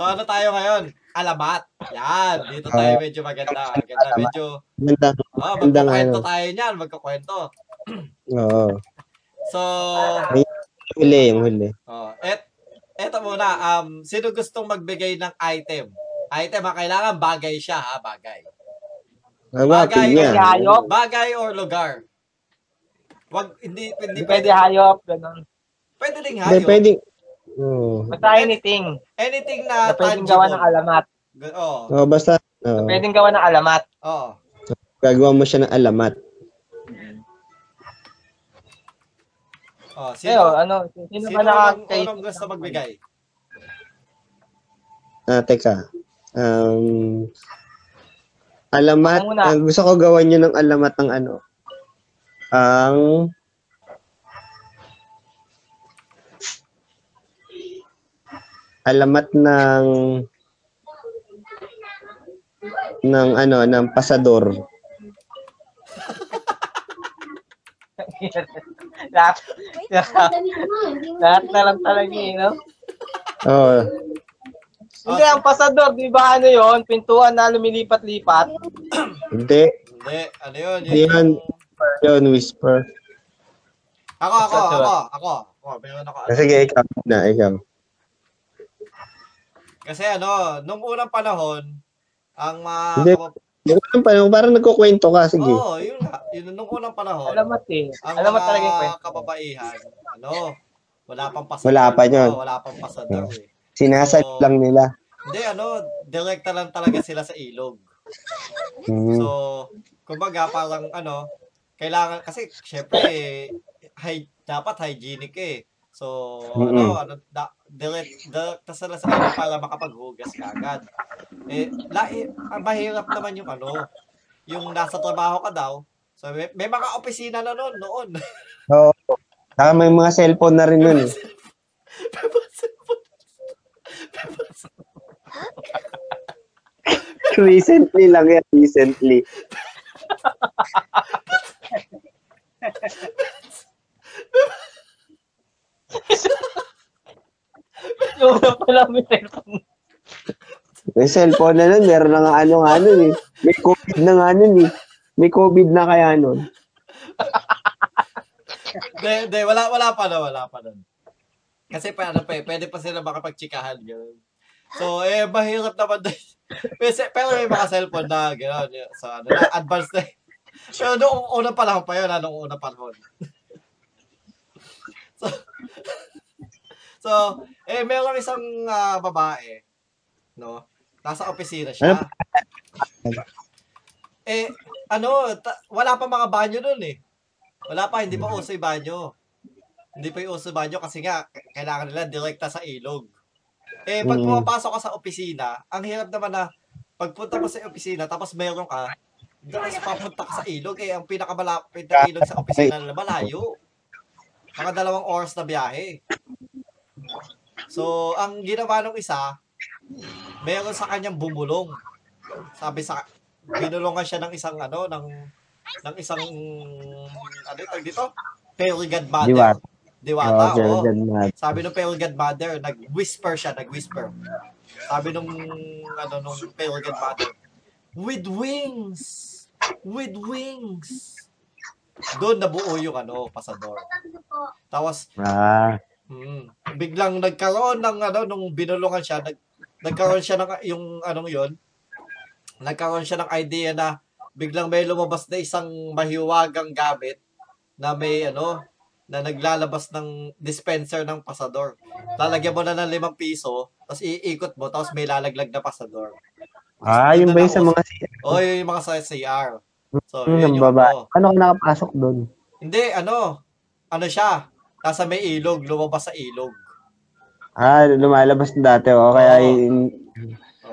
So ano tayo ngayon? Alamat. Yan. Dito tayo Ah. medyo maganda. Maganda. Medyo, Ganda. oh, nga magkukwento tayo niyan. Magkukwento. Oo. So, Huli, yung huli. oh, et, eto muna. Um, sino gustong magbigay ng item? Item ha, kailangan bagay siya ha, bagay. Hawakin niya. Hayop. Bagay or lugar? Wag, hindi, hindi Hindi pwede hayop, ganun. Pwede ding Hindi, hayop. pwede. Oo. Basta anything Anything na na pwedeng tangible. gawa ng alamat. Oo. Oo, basta, oo. Pwedeng gawa ng alamat. Oo. gagawa mo siya ng alamat. Oh, Sino, sino, ano, sino, sino ba nakakay... unang gusto magbigay? Ah, teka. Um, alamat. Ah, gusto ko gawan niyo ng alamat ng ano. Ang alamat ng ng ano ng pasador. lahat, lahat, lahat na lang talaga eh, no? Oh, Hindi, ang pasador, di ba ano yon Pintuan na lumilipat-lipat. hindi. Hindi. Ano yun? Hindi Yun Yun, whisper. Ako, ako, ako, ako. Ako, meron ako. Ah, Sige, ikaw na, ikaw. Kasi ano, nung unang panahon, ang mga... Hindi. Yung pa, parang nagkukwento ka, sige. Oo, yun nga. Yun, nung unang panahon, Alamat eh. ang Alamat mga talaga yung kababaihan, ano, wala pang pasador. Wala pa yun. Wala pang pasador eh. Sinasal Oo. lang nila. Hindi, ano, direkta lang talaga sila sa ilog. Mm. So, kumbaga parang ano, kailangan kasi syempre eh, hy, dapat hygienic eh. So, ano, Mm-mm. ano, da, direct, direct sa ilog para makapaghugas ka agad. Eh, la, eh, ang mahirap naman yung ano, yung nasa trabaho ka daw. So, may, may mga opisina na noon, noon. Oo. Saka may mga cellphone na rin nun. eh. recently lang yan, recently. Yung una pa lang may cellphone. May cellphone na nun, meron na nga ano nga nun eh. May COVID na nga nun eh. May COVID na kaya nun. De, de, wala, wala pa na, wala pa nun. Kasi pa, ano pa eh, pwede pa sila makapagtsikahan, gano'n. So, eh, mahirap naman din. Pero, pero may mga cellphone na, gano'n. yun. So, ano na, advanced na. Pero noong unang panahon pa yun, ha, noong unang panahon. so, so, eh, meron isang ah, babae, no? Nasa opisina siya. Eh, ano, ta- wala pa mga banyo nun eh. Wala pa, hindi pa uso yung banyo. Hindi pa yung uso banyo kasi nga, kailangan nila direkta sa ilog. Eh, pag Mm. pumapasok ka sa opisina, ang hirap naman na, pagpunta mo sa opisina, tapos meron ka, tapos papunta ka sa ilog, eh, ang pinakamalapit na ilog sa opisina nila, malayo. Mga dalawang oras na biyahe. So, ang ginawa nung isa, meron sa kanyang bumulong. Sabi sa, binulungan siya ng isang, ano, ng, ng isang, ano ito dito? Fairy godmother. Diwata. Diwata, dyan na. Sabi nung fairy godmother, nag-whisper siya, nag-whisper. Sabi nung, ano, nung fairy godmother, with wings! With wings! Doon nabuo yung, ano, pasador. Tapos, Ah, Mm. Biglang nagkaroon ng ano nung binulungan siya, nag, nagkaroon siya ng yung anong 'yon. Nagkaroon siya ng idea na biglang may lumabas na isang mahiwagang gamit na may ano na naglalabas ng dispenser ng pasador. Lalagyan mo na ng limang piso, tapos iikot mo, tapos may lalaglag na pasador. ah yun ba yung sa mga O, yun yung mga sa CR. So, Hmm, yun ng yung babae. ano. Ano ka nakapasok doon? Hindi, ano, ano siya, nasa may ilog, lumabas sa ilog. Ah, lumalabas na dati, oh. Kaya, Oo. in-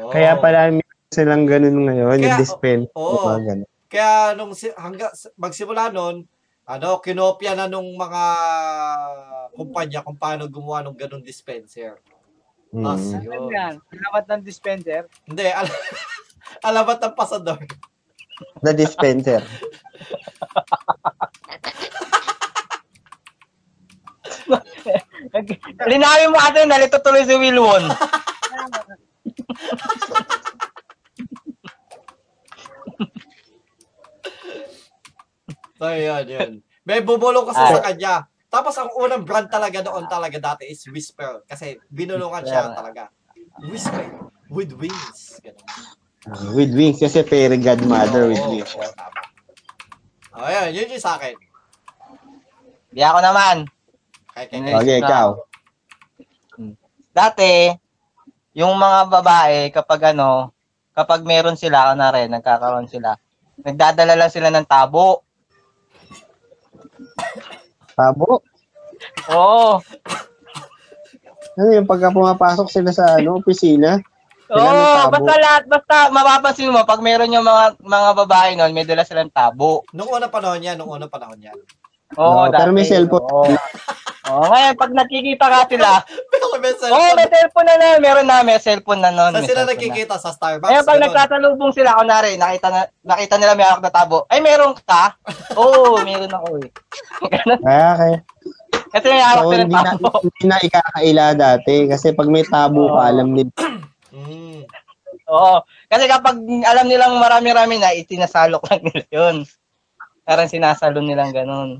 kaya pala silang ganun ngayon, Kaya- yung dispense. mga ganun. Kaya nung hangga magsimula noon, ano, kinopya na nung mga kumpanya kung paano gumawa ng ganung dispenser. Mm. Tapos, Ano yun. Alamat ng dispenser. Hindi, al alamat ng pasador. The dispenser. Linawin mo ate, nalito tuloy si Wilwon. so, yun, yun. May bubulong kasi ah. sa kanya. Tapos ang unang brand talaga noon talaga dati is Whisper. Kasi binulungan siya talaga. Whisper with wings. Ganun. Ah, with wings kasi fairy godmother oh, with wings. Oh, tama. Yun, yun sa akin. Di ako naman. Kay, kay, Hindi. kay. Okay, ikaw. Dati, yung mga babae, kapag ano, kapag meron sila, ano rin, nagkakaroon sila, nagdadala lang sila ng tabo. Tabo. Oo. Ano yung pagka pumapasok sila sa ano, opisina? Oo, tabo. basta lahat, basta mapapansin mo, pag meron yung mga mga babae nun, may dala silang tabo. Nung una panahon yan, nung una panahon yan. Oo, No, pero may cellphone. Oo. Oo, ngayon, pag nakikita ka sila, Pero may oo, cellphone. may cellphone na nun, meron na, may cellphone na nun. Saan sila cellphone na. nagkikita? Sa Starbucks? Ngayon, pag nagtatalubong sila, kunwari, nakita, na, nakita nila may hawak na tabo, ay, meron ka? Oo, meron ako eh. Ganun. Okay. Kasi may hawak So, ng hindi na, tabo. hindi na ikakaila dati. Kasi pag may tabo ka, Oo. alam nila. Mm. Oo. Kasi kapag alam nilang marami-rami na, itinasalok lang nila yun. Parang sinasalo nilang ganun.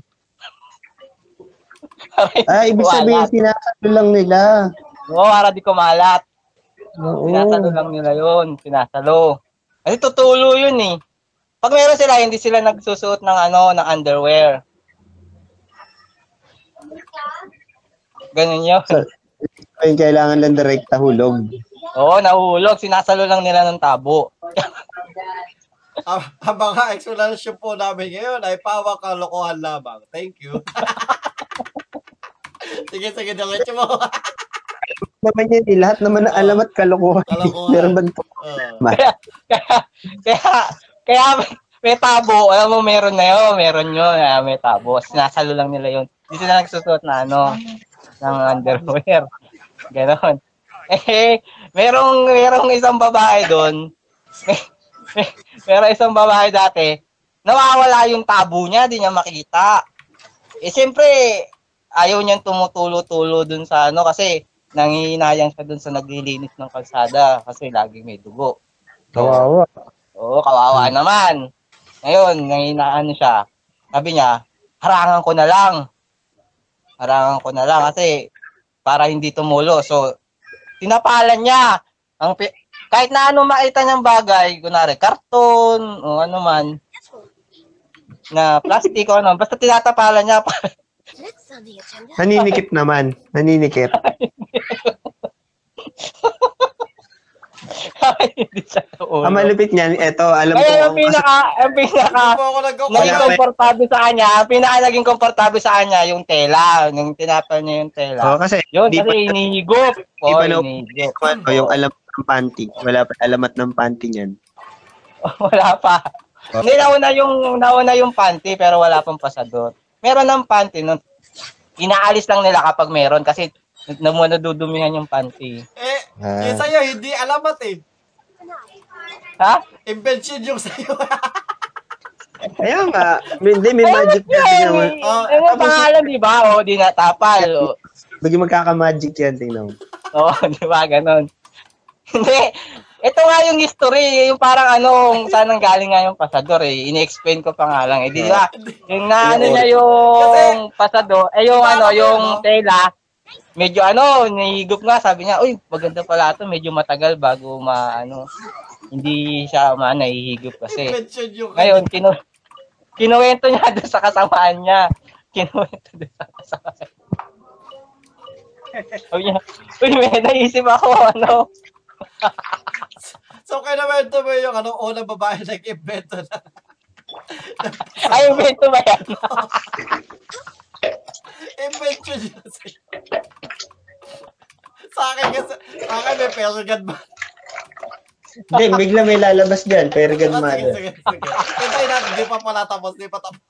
Ah, ibig sabihin, sinasalo lang nila. Oo, para di kumalat. Oo. Sinasalo lang nila yun. Sinasalo. Kasi tutulo yun eh. Pag meron sila, hindi sila nagsusuot ng ano, ng underwear. Ganun yun. So, kailangan lang direkta hulog. Oo, nahuhulog. Sinasalo lang nila ng tabo. Ang, ang mga explanation po namin ngayon ay pawang kalokohan lamang. Thank you. sige, sige, diretso mo. Naman yan, eh, lahat naman na alam at kalokohan. Kalokohan. Meron ba ito? Uh, kaya, kaya, kaya may tabo. Alam mo, meron na yun. Meron yun. ah, May tabo. Sinasalo lang nila yun. Hindi sila nagsusuot na ano, ng underwear. Ganon. Eh, merong, merong isang babae doon. merong isang babae dati. Nawawala yung tabo niya. Di niya makita. Eh, siyempre, ayaw niyang tumutulo-tulo dun sa ano kasi nangihinayang siya dun sa naglilinis ng kalsada kasi laging may dugo. Kawawa. Oo, kawawa naman. Ngayon, nanginaan siya. Sabi niya, harangan ko na lang. Harangan ko na lang kasi para hindi tumulo. So, tinapalan niya. Ang pi- kahit na ano makita niyang bagay, kunwari karton o ano man, na plastic o ano, basta tinatapalan niya. Next on the agenda. Naninikit naman. Naninikit. hindi siya tumulo. Ang malupit niyan, eto, alam ko. Kaya ang pinaka, ang pinaka, hindi po ako nag-okay. naging Wala pa- komportable sa kanya, ang pinaka naging komportable sa kanya, yung tela, yung tinapal niya yung tela. Oo, kasi, Yun, di kasi pa, inihigop. di Oo, pa na, inihigop. ano, yung alamat ng panty. Wala pa alamat ng panty niyan. wala pa. Hindi, nauna yung, nauna yung panty, pero wala pang pasador. Meron ng panty, no? inaalis lang nila kapag meron, kasi namu nadudumihan yung panty. Eh, Ah. yung sa'yo, hindi alamat eh. Ha? Invention yung sa'yo. Kaya nga, hindi, may magic yan. naman. may, Oh, may pangalan, di ba? O, di natapal. O, Bagi magkaka-magic yan, tingnan mo. Oo, di ba? Ganon. Hindi. Ito nga yung history, yung parang ano, kung saan ang galing nga yung pasador eh. Ini-explain ko pa nga lang. Eh, di ba? Yung na ano niya yung pasador, eh yung ano, yung tela, medyo ano, nahigop nga, sabi niya, uy, maganda pala ito, medyo matagal bago ma, ano, hindi siya ma, nahihigop kasi. Ngayon, kinu kinuwento niya doon sa kasamaan niya. Kinuwento doon sa kasamaan. Sabi niya, uy, may naisip ako, ano, So, kaya naman ito mo yung ano, unang babae nag-invento na. ay, invento ba yan? Invention yun sa'yo. Sa akin kasi, sa akin may pergad ba? Hindi, bigla may lalabas dyan. Pero Ah, sige, godmother. sige, sige. Hintayin natin, di pa pala tapos, di pa tapos.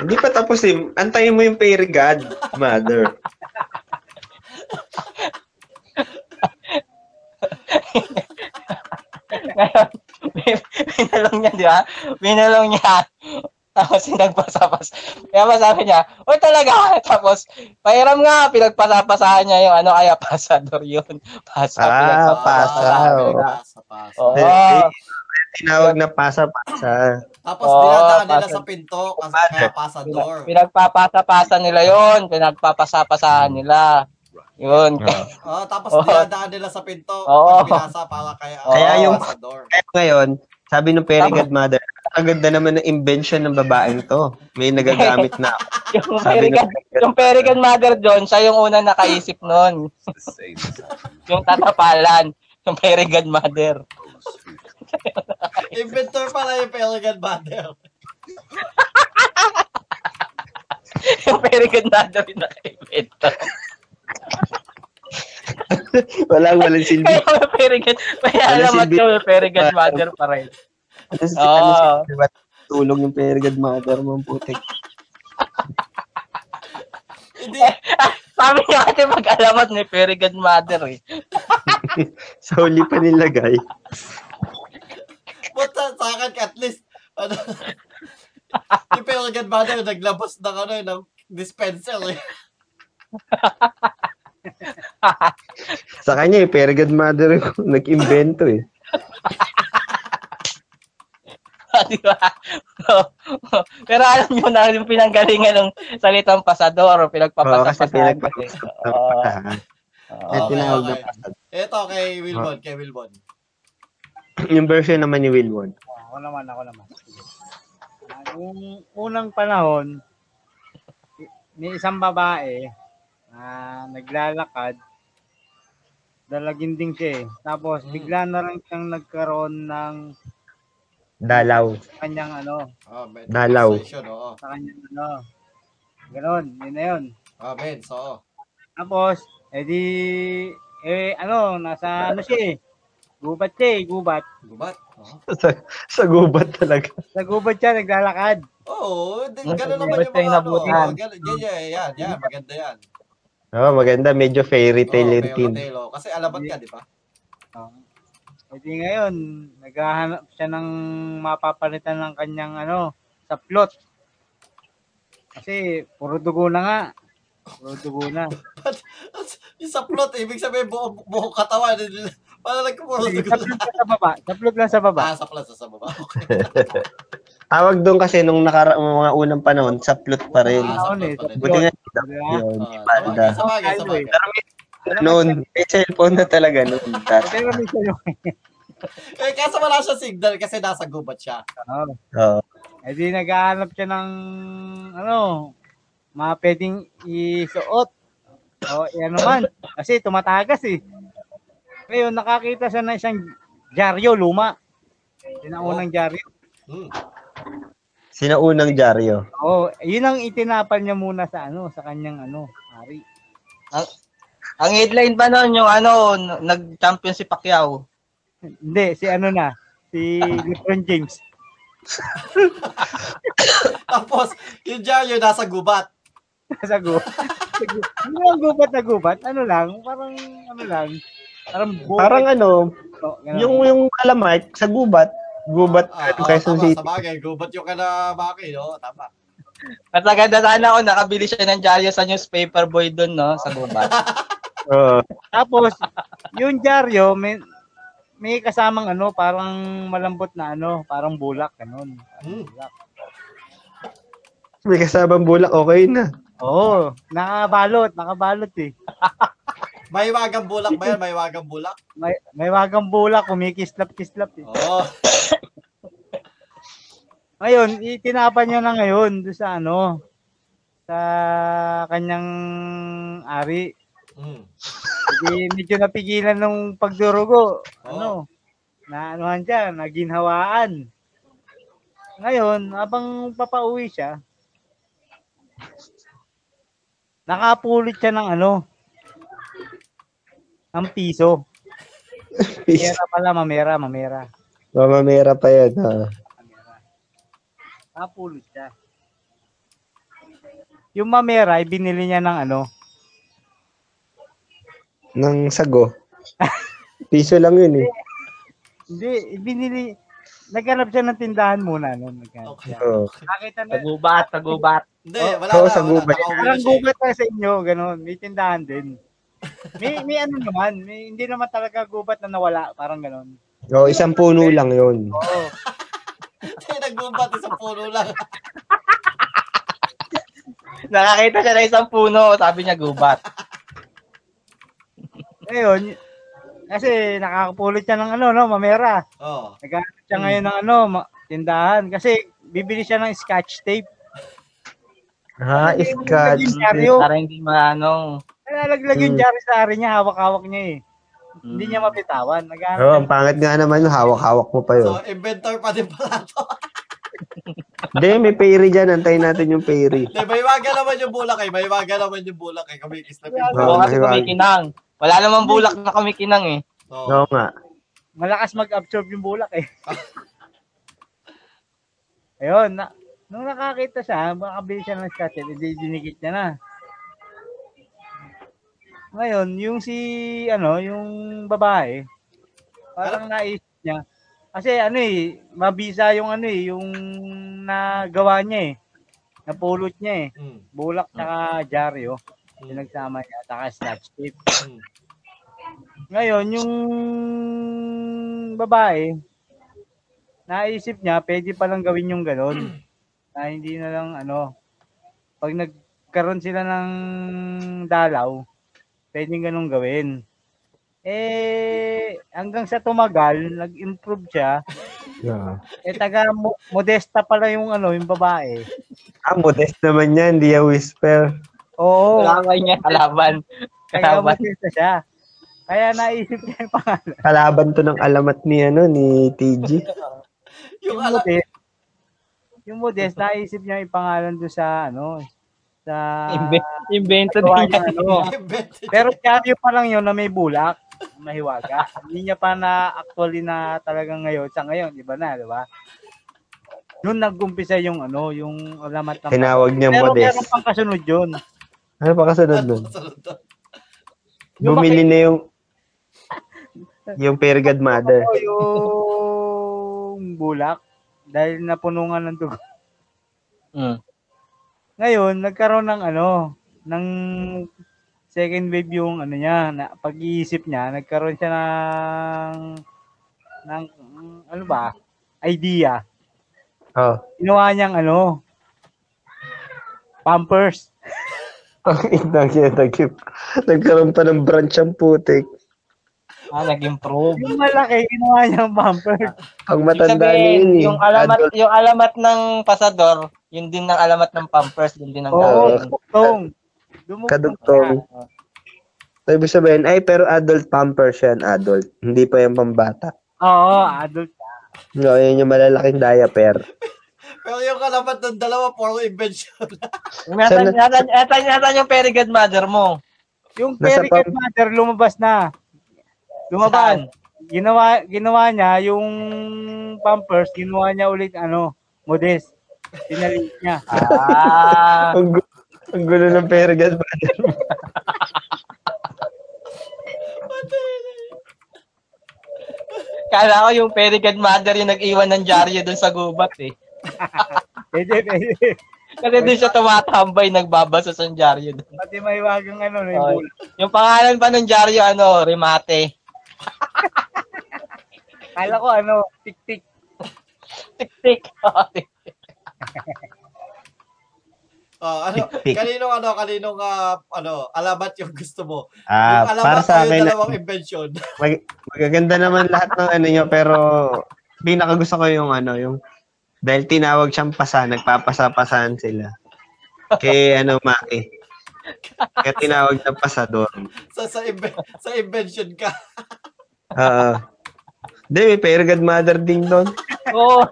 Hindi pa tapos eh. Antayin mo yung fairy god, mother. Ngayon, binalong niya, di ba? Binalong niya. Tapos nagpasapas. Kaya ba sabi niya, o talaga. Tapos, pahiram nga, pinagpasapasahan niya yung ano, kaya pasador yun. Pasa, Ah, pinagpapasahan. pasa, oo. Pasa, pasa. Oo. Tinawag na pasa-pasa. Tapos dinadaan nila pasa- sa pinto kasi kaya pasador. Pinagpapasa-pasa nila yon, pinagpapasa-pasahan nila. Yun. Oh, tapos Oo. dinadaan nila sa pinto Oo. pag pinasa para kaya Kaya yung- pasador. Kaya ngayon, sabi ng Fairy Godmother, ang ganda naman ng invention ng babaeng to. May nagagamit na. yung Sabi Perigan, yung Perigan Mother John, siya yung unang nakaisip nun. yung tatapalan. Yung Perigan Mother. Inventor pala yung Pelican Mother. yung Perigan Mother yung naka-invento. Walang walang silbi. Kaya yung Perigan, may Wala alamat silbi. yung Perigan Mother pa rin. Ano si Oo. ano si tulong yung Fairy Godmother mo putik. Hindi, Sabi niya kasi mag-alamat ni Perigan Mother eh. Sa huli pa nilagay. but sa, sa akin at least, ano, yung Pelican Mother naglabas ng ano, ng dispenser eh. Sa kanya, yung Fairy Godmother yung nag-invento eh. Di ba? Pero alam niyo na yung pinanggalingan ng salitang pasador o Oo, kasi Oo. Kaya tinawag na okay. Ito kay Wilbon, kay Wilbon. Yung version naman ni Wilwon. Ako naman, ako naman. Ah, Nung unang panahon, may isang babae na naglalakad, dalagin din siya eh. Tapos Mm. bigla na lang siyang nagkaroon ng Dalaw. kanyang ano, Oh, med- Dalaw. oo. sa kanyang ano. Ganon, yun na yun. Ah, meds, oo. Tapos, edi, eh ano, nasa ano siya eh. Gubat siya eh, gubat. Gubat. Oo. sa, sa gubat talaga. Sa gubat siya, naglalakad. Oo, Yung ganun naman yung kayo mga ano. nabutan. ganun- Yan, yan, yan, yan, maganda yan. Oo, maganda. Medyo fairy tale Oo, yung team. Telo. Kasi alamat ka, di ba? Oo. Edi ngayon, naghahanap siya ng mapapalitan ng kanyang ano, sa plot. Kasi puro dugo na nga. Puro dugo na. yung sa plot, ibig sabihin buong, buong katawan. Parang nagpuro Sa plot lang sa baba. Sa plot lang sa baba. Ah, sa plot, sa baba. Okay. Tawag doon kasi nung nakara mga unang panahon, sa plot pa rin. Ah, sa eh, plot pa rin. Buti nga, Diba? yun, Ah, banda. Pero may, noon, may cellphone na talaga noon. Pero may sayo. Eh, kaso wala siya signal kasi nasa gubat siya. Oo. Oo. Edi naghahanap siya ng ano, mga pwedeng isuot. O yan naman. Kasi tumatagas eh. Ngayon, nakakita siya ng isang dyaryo, luma. Yun ang Oh. unang dyaryo. Hmm. Sinaunang dyaryo. Oh, yun ang itinapal niya muna sa ano, sa kanyang ano, hari. Ang headline pa noon yung ano, n- nag-champion si Pacquiao. Hindi, si ano na, si LeBron James. Tapos, yung Jaryo nasa gubat. Sa go. Ano ang gubat na gubat? Ano lang, parang ano lang. Parang buhay. Parang ano, Oh, ganun. yung yung alamite sa gubat, gubat Ah, ano, ah, Quezon tama, City. sa bagay, gubat yung kana Maki, no? Tama. At maganda sana ako, nakabili siya ng dyaryo sa newspaper boy doon, no? Sa gubat. Oo. Tapos, yung dyaryo, may, may kasamang ano, parang malambot na ano, parang bulak, ganun. Hmm. Bulak. may kasabang bulak, okay na. Oo, nakabalot, nakabalot eh. May wagang bulak ba yan? May wagang bulak? May, may wagang bulak, kumikislap-kislap eh. Oo. Ngayon, itinapan niya na ngayon doon sa ano, sa kanyang ari. Hmm. Hindi medyo napigilan nung pagdurugo. Oo. Ano, na anuhan siya, naginhawaan. Ngayon, habang papauwi siya, nakapulit siya ng ano, ng piso. Mamera pala, mamera, mamera. Mamamera pa yan. Ha. Nakapulit siya. Yung mamera, ay binili niya ng ano, Ng sago. Piso lang yun eh. hindi, binili, naghanap siya ng tindahan muna. No? Naghanap Okay. siya. Oo. Nakita na, gubat, sa gubat. Hindi, Oh, wala oo, na. sa wala. na Parang siya. gubat na sa inyo, ganun. May tindahan din. May, may ano naman, may, hindi naman talaga gubat na nawala, parang ganun. Oo, isang puno lang yun. Oo. Tayo nagbubat isang puno lang. Nakakita siya ng isang puno, sabi niya gubat. Ngayon, kasi nakakapulot siya ng ano, no, mamera. Oo. Naghanap siya ngayon ng ano, ma- tindahan. Kasi bibili siya ng scotch tape. Ha. Yung dyaryo. Para hindi maano. Nalalaglag yung Hmm. dyaryo-sari niya, hawak-hawak niya eh. Hindi niya mapitawan. Naghanap Oo, ang pangit nga naman, hawak-hawak mo pa yun. So, inventor pa din pala to. Hindi, may pairy dyan. Antayin natin yung pairy. Hindi, may waga naman yung bulak eh. May waga naman yung bulak eh. Kumikis na Oo, Oo, kasi kumikinang. Wala namang bulak na kumikinang eh. Oo. Oo nga. malakas mag-absorb yung bulak eh. Ayun, na, nung nakakita siya, makabili siya ng scotch hindi dinikit niya na. Ngayon, yung si, ano, yung babae, parang naisip niya, kasi ano eh, mabisa yung ano eh, yung nagawa niya eh, napulot niya eh, Mm. bulak tsaka dyaryo, Mm. pinagsama niya, tsaka scotch tape. Mm. Ngayon, yung babae, naisip niya, pwede palang gawin yung ganun. na hindi na lang, ano, pag nagkaroon sila ng dalaw, pwedeng ganun gawin. Eh, hanggang sa tumagal, nag-improve siya, Yeah. eh, taga mo- modesta pala yung, ano, yung babae. Ah, modest naman yan. Hindi yan whisper. Oo, Kalaban niya, kalaban. kaya Kalaban. modesta siya. Kaya naisip niya yung pangalan. Kalaban to ng alamat ni, ano, ni TG. Yung Yung ala... modest, yung modest, naisip niya yung pangalan doon sa, ano, sa... Inve- invento niya, niya. ano. Pero dyaryo pa lang yun na may bulak, mahiwaga. Hindi niya pa na actually na talagang ngayon, sa ngayon, di ba na, di ba? Noon nag-umpisa yung ano, yung alamat ng Tinawag niya Pero modest. meron pang kasunod yun. Ano pa kasunod? Yung Bumili na yung yung fairy godmother. Oo, yung bulak dahil napuno nga ng dugo. Mm. Ngayon, nagkaroon ng ano, ng second wave yung ano niya, na pag-iisip niya, nagkaroon siya ng ng ano ba, idea. Oh. Ginawa niyang ano, pampers. Ang ina niya, nag- nagkaroon pa ng branch ang putik. Ah, nag-improve. Yung malaki, ginawa niyang pampers. Ang Ibig matanda na sabihin, yun eh. yung alamat, Adult. yung alamat ng pasador, yun din ng alamat ng pampers, yun din ang Oo, gagawin. dugtong. Dumugtong Kadugtong. siya. So, ibig sabihin, ay, pero adult pampers yan, adult. Hindi pa yung pambata. Oo, adult. No, yun yung malalaking diaper. Pero yung kalabat ng dalawa, puro invention. Ingatan, Sana- ingatan, ingatan, ingatan yung fairy godmother mo. Yung Nasa Perry pam- Mother lumabas na. Lumabas. Saan? Ginawa ginawa niya yung pampers, ginawa niya ulit ano, modest. Pinalit niya. Ah, Ang, gu- ang gulo ng fairy godmother. kala ko yung fairy godmother yung nag-iwan ng dyaryo dun sa gubat eh. Pwede, pwede. Kasi dun siya tumatambay, nagbabasa sa dyaryo dun. Pati may wagang ano, Okay. bulak. Yung pangalan pa ng dyaryo, ano, Remate. Kala ko ano, tik-tik. Tik-tik. Oh, ano, Tik-tik. kaninong ano, kaninong ah, ano, alamat yung gusto mo. Ah, yung alamat para sa akin, dalawang invention. mag- magaganda naman lahat ng ano nyo, pero pinaka gusto ko yung ano, yung dahil tinawag siyang pasa, nagpapasa-pasahan sila. Kay ano, Maki. Kaya tinawag na pasador. sa sa, inve- sa invention ka. Oo. Hindi, may fairy godmother din doon. Oo.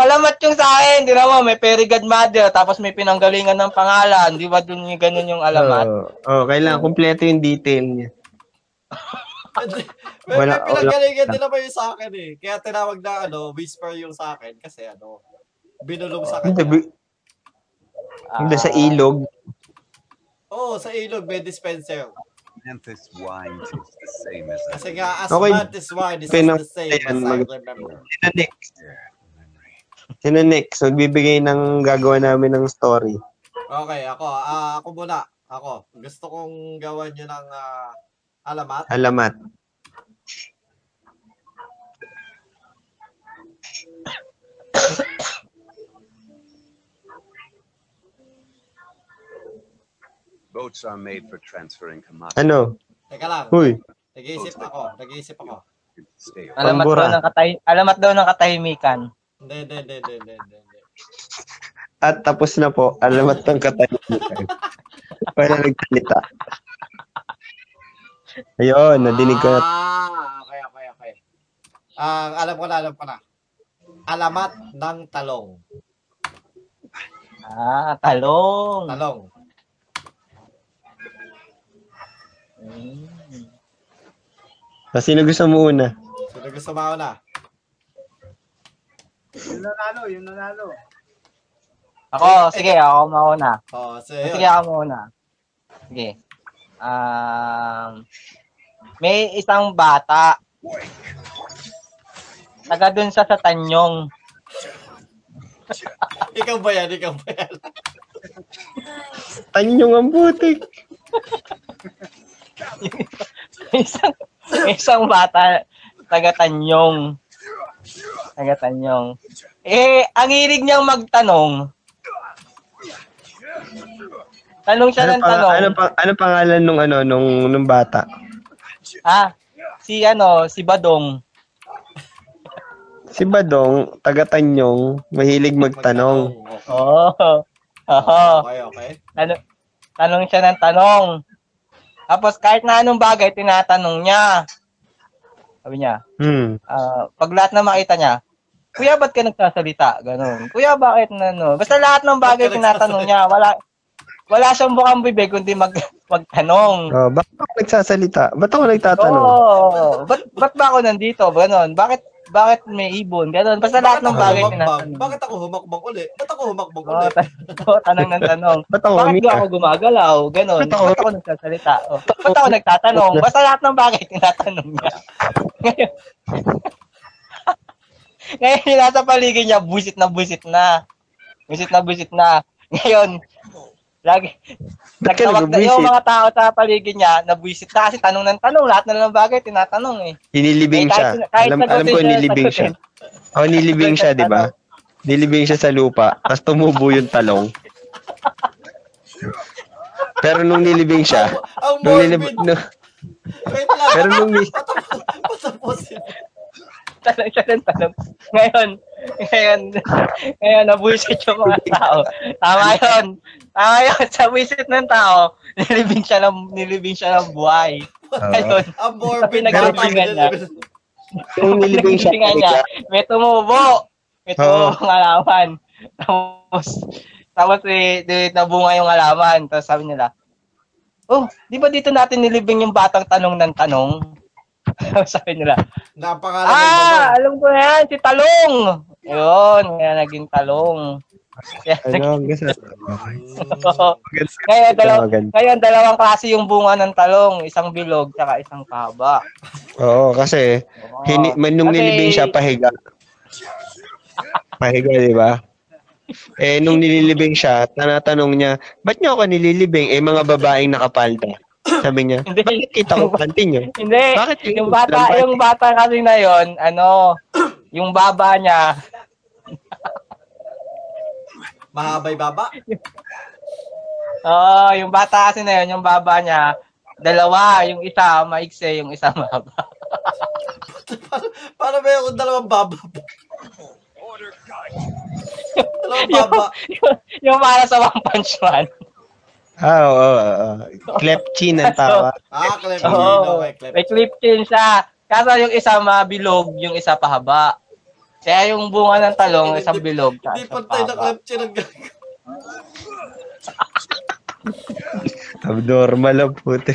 Malamat yung sa akin, di mo, may fairy godmother, tapos may pinanggalingan ng pangalan, di ba dun yung ganun yung alamat? Oo, oh, kailangan kumpleto yung detail niya. may, Wala- may pinagalingan din naman yung sa akin eh. Kaya tinawag na ano, whisper yung sa akin kasi ano, binulong sa Hindi, kanya. bi- hindi sa ilog. Oo, sa ilog may dispenser. Memphis wine tastes the same as Kasi nga, as Okay. as wine is Pinang- the same as I remember. Sino next? Sino next? Magbibigay ng gagawa namin ng story. Okay, ako. ah ako muna. Ako. Gusto kong gawan nyo ng ah, alamat. Alamat. Boats are made for transferring commodities. Ano? Teka lang. Uy, Nag-iisip ako. Nag-iisip ako. Stay. Alamat daw ng katay alamat daw ng katahimikan. Hindi, hindi, hindi, hindi, hindi, hindi. at tapos na po. Alamat ng katahimikan. Wala nagsalita. Ayun, nadinig ko na. Ah, okay, okay, okay. Ang alam ko na, alam ko na. Alamat ng talong. Ah, talong. Talong. Hmm. Ah, Sino gusto mo una? Sino gusto mauna? Yung nanalo, yung nanalo. Ako, sige, ako mauna. Oh, so Sige, yun. ako muna. Sige. Um, may isang bata. Taga dun sa sa Tanyong. Ikaw ba yan? Ikaw ba yan? Tanyong ang putik. May isang, may isang bata taga Tanyong. Taga Tanyong. Eh, ang hilig niyang magtanong. Tanong siya Ano, ng pa, tanong. ano, pa, ano pangalan nung ano nung nung bata? Ah, si ano, si Badong. Si Badong, taga Tanyong, mahilig magtanong. Oo. Oh. Oo. Okay, okay. Ano, tanong siya ng tanong. Tapos kahit na anong bagay, tinatanong niya. Sabi niya, Hmm. ah, pag lahat na makita niya, Kuya, ba't ka nagsasalita? Ganon. Kuya, bakit na no? Basta lahat ng bagay tinatanong niya. Wala, wala siyang bukang bibig kundi mag, magtanong. Oh, bakit ako nagsasalita? Ba't ako nagtatanong? Oo. Ba't, ba't ba ako nandito? Ganon. Bakit, bakit may ibon? Ganon. Basta lahat ng bagay tinatanong. Bakit ako humakbang uli? Ba't ako humakbang Oo, uli? ta- oo, tanong ng tanong. Ba't ako Bakit ba ako gumagalaw? Ganon. Ba't ako- Ba't ako nagsasalita? O, ba't ako nagtatanong? Basta lahat ng bagay tinatanong niya. Ngayon, ngayon yung nasa paligid niya, busit na busit na. Busit na busit na. Ngayon, lagi, nagtawag na yung mga tao sa paligid niya, nabuisit na kasi tanong ng tanong, lahat na lang ng bagay tinatanong eh. Inilibing Eh, siya. kahit- kahit Alam, alam ko nilibing siya. Oh, nilibing siya, di ba? Nilibing siya sa lupa, tapos tumubo yung talong. Pero nung nilibing siya, nung morbid. nilib, no, Wait lang. pero nung ni- Patapusin. Tanong siya ng tanong. Ngayon, ngayon, ngayon, nabuisit yung mga tao. Tama yun. Tama yun. Sa buisit ng tao, nilibing siya ng, nilibing siya ng buhay. Ngayon, Ang morbid. Pinagkakabingan niya. nung nilibing siya, niya, may tumubo. May tumubo ng alaman. Tapos, tapos eh, di, nabunga yung alaman. Tapos sabi nila, Oh, di ba dito natin nilibing yung batang tanong ng tanong? sabi nila, Napangalan ng Ah, alam ko yan, si Talong. Yun, kaya naging Talong. Kaya, gusto. ngayon, dalaw- Maganda. ngayon, dalawang klase yung bunga ng talong. Isang bilog, tsaka isang kaba. Oo, kasi Oo. hini, man, nung Kasi- nilibing siya, pahiga. Pahiga, di ba? Eh, nung nililibing siya, tanatanong niya, ba't niyo ako nililibing? Eh, mga babaeng nakapalda. Sabi niya, Hindi. bakit kita ko panty niyo? Hindi. Bakit Yung bata, yung bata kasi na yon, ano, yung baba niya, Mahabay baba. oh, yung bata kasi na yon, yung baba niya, dalawa, yung isa maikse, yung isa mahaba. Paano ba yung dalawang baba? dalawang baba. yung, yung para sa One Punch Man. Ah, oo, oo, oo. Klepchin ang tawag. Ah, Clem. Oo. Okay, Clem. May clip chin siya. Kaso yung isa mabilog, yung isa pahaba. Kaya yung bunga ng talong, isang bilog, tsaka Hindi isang pantay na pahaba. Chin ang gag- Abnormal ang puti.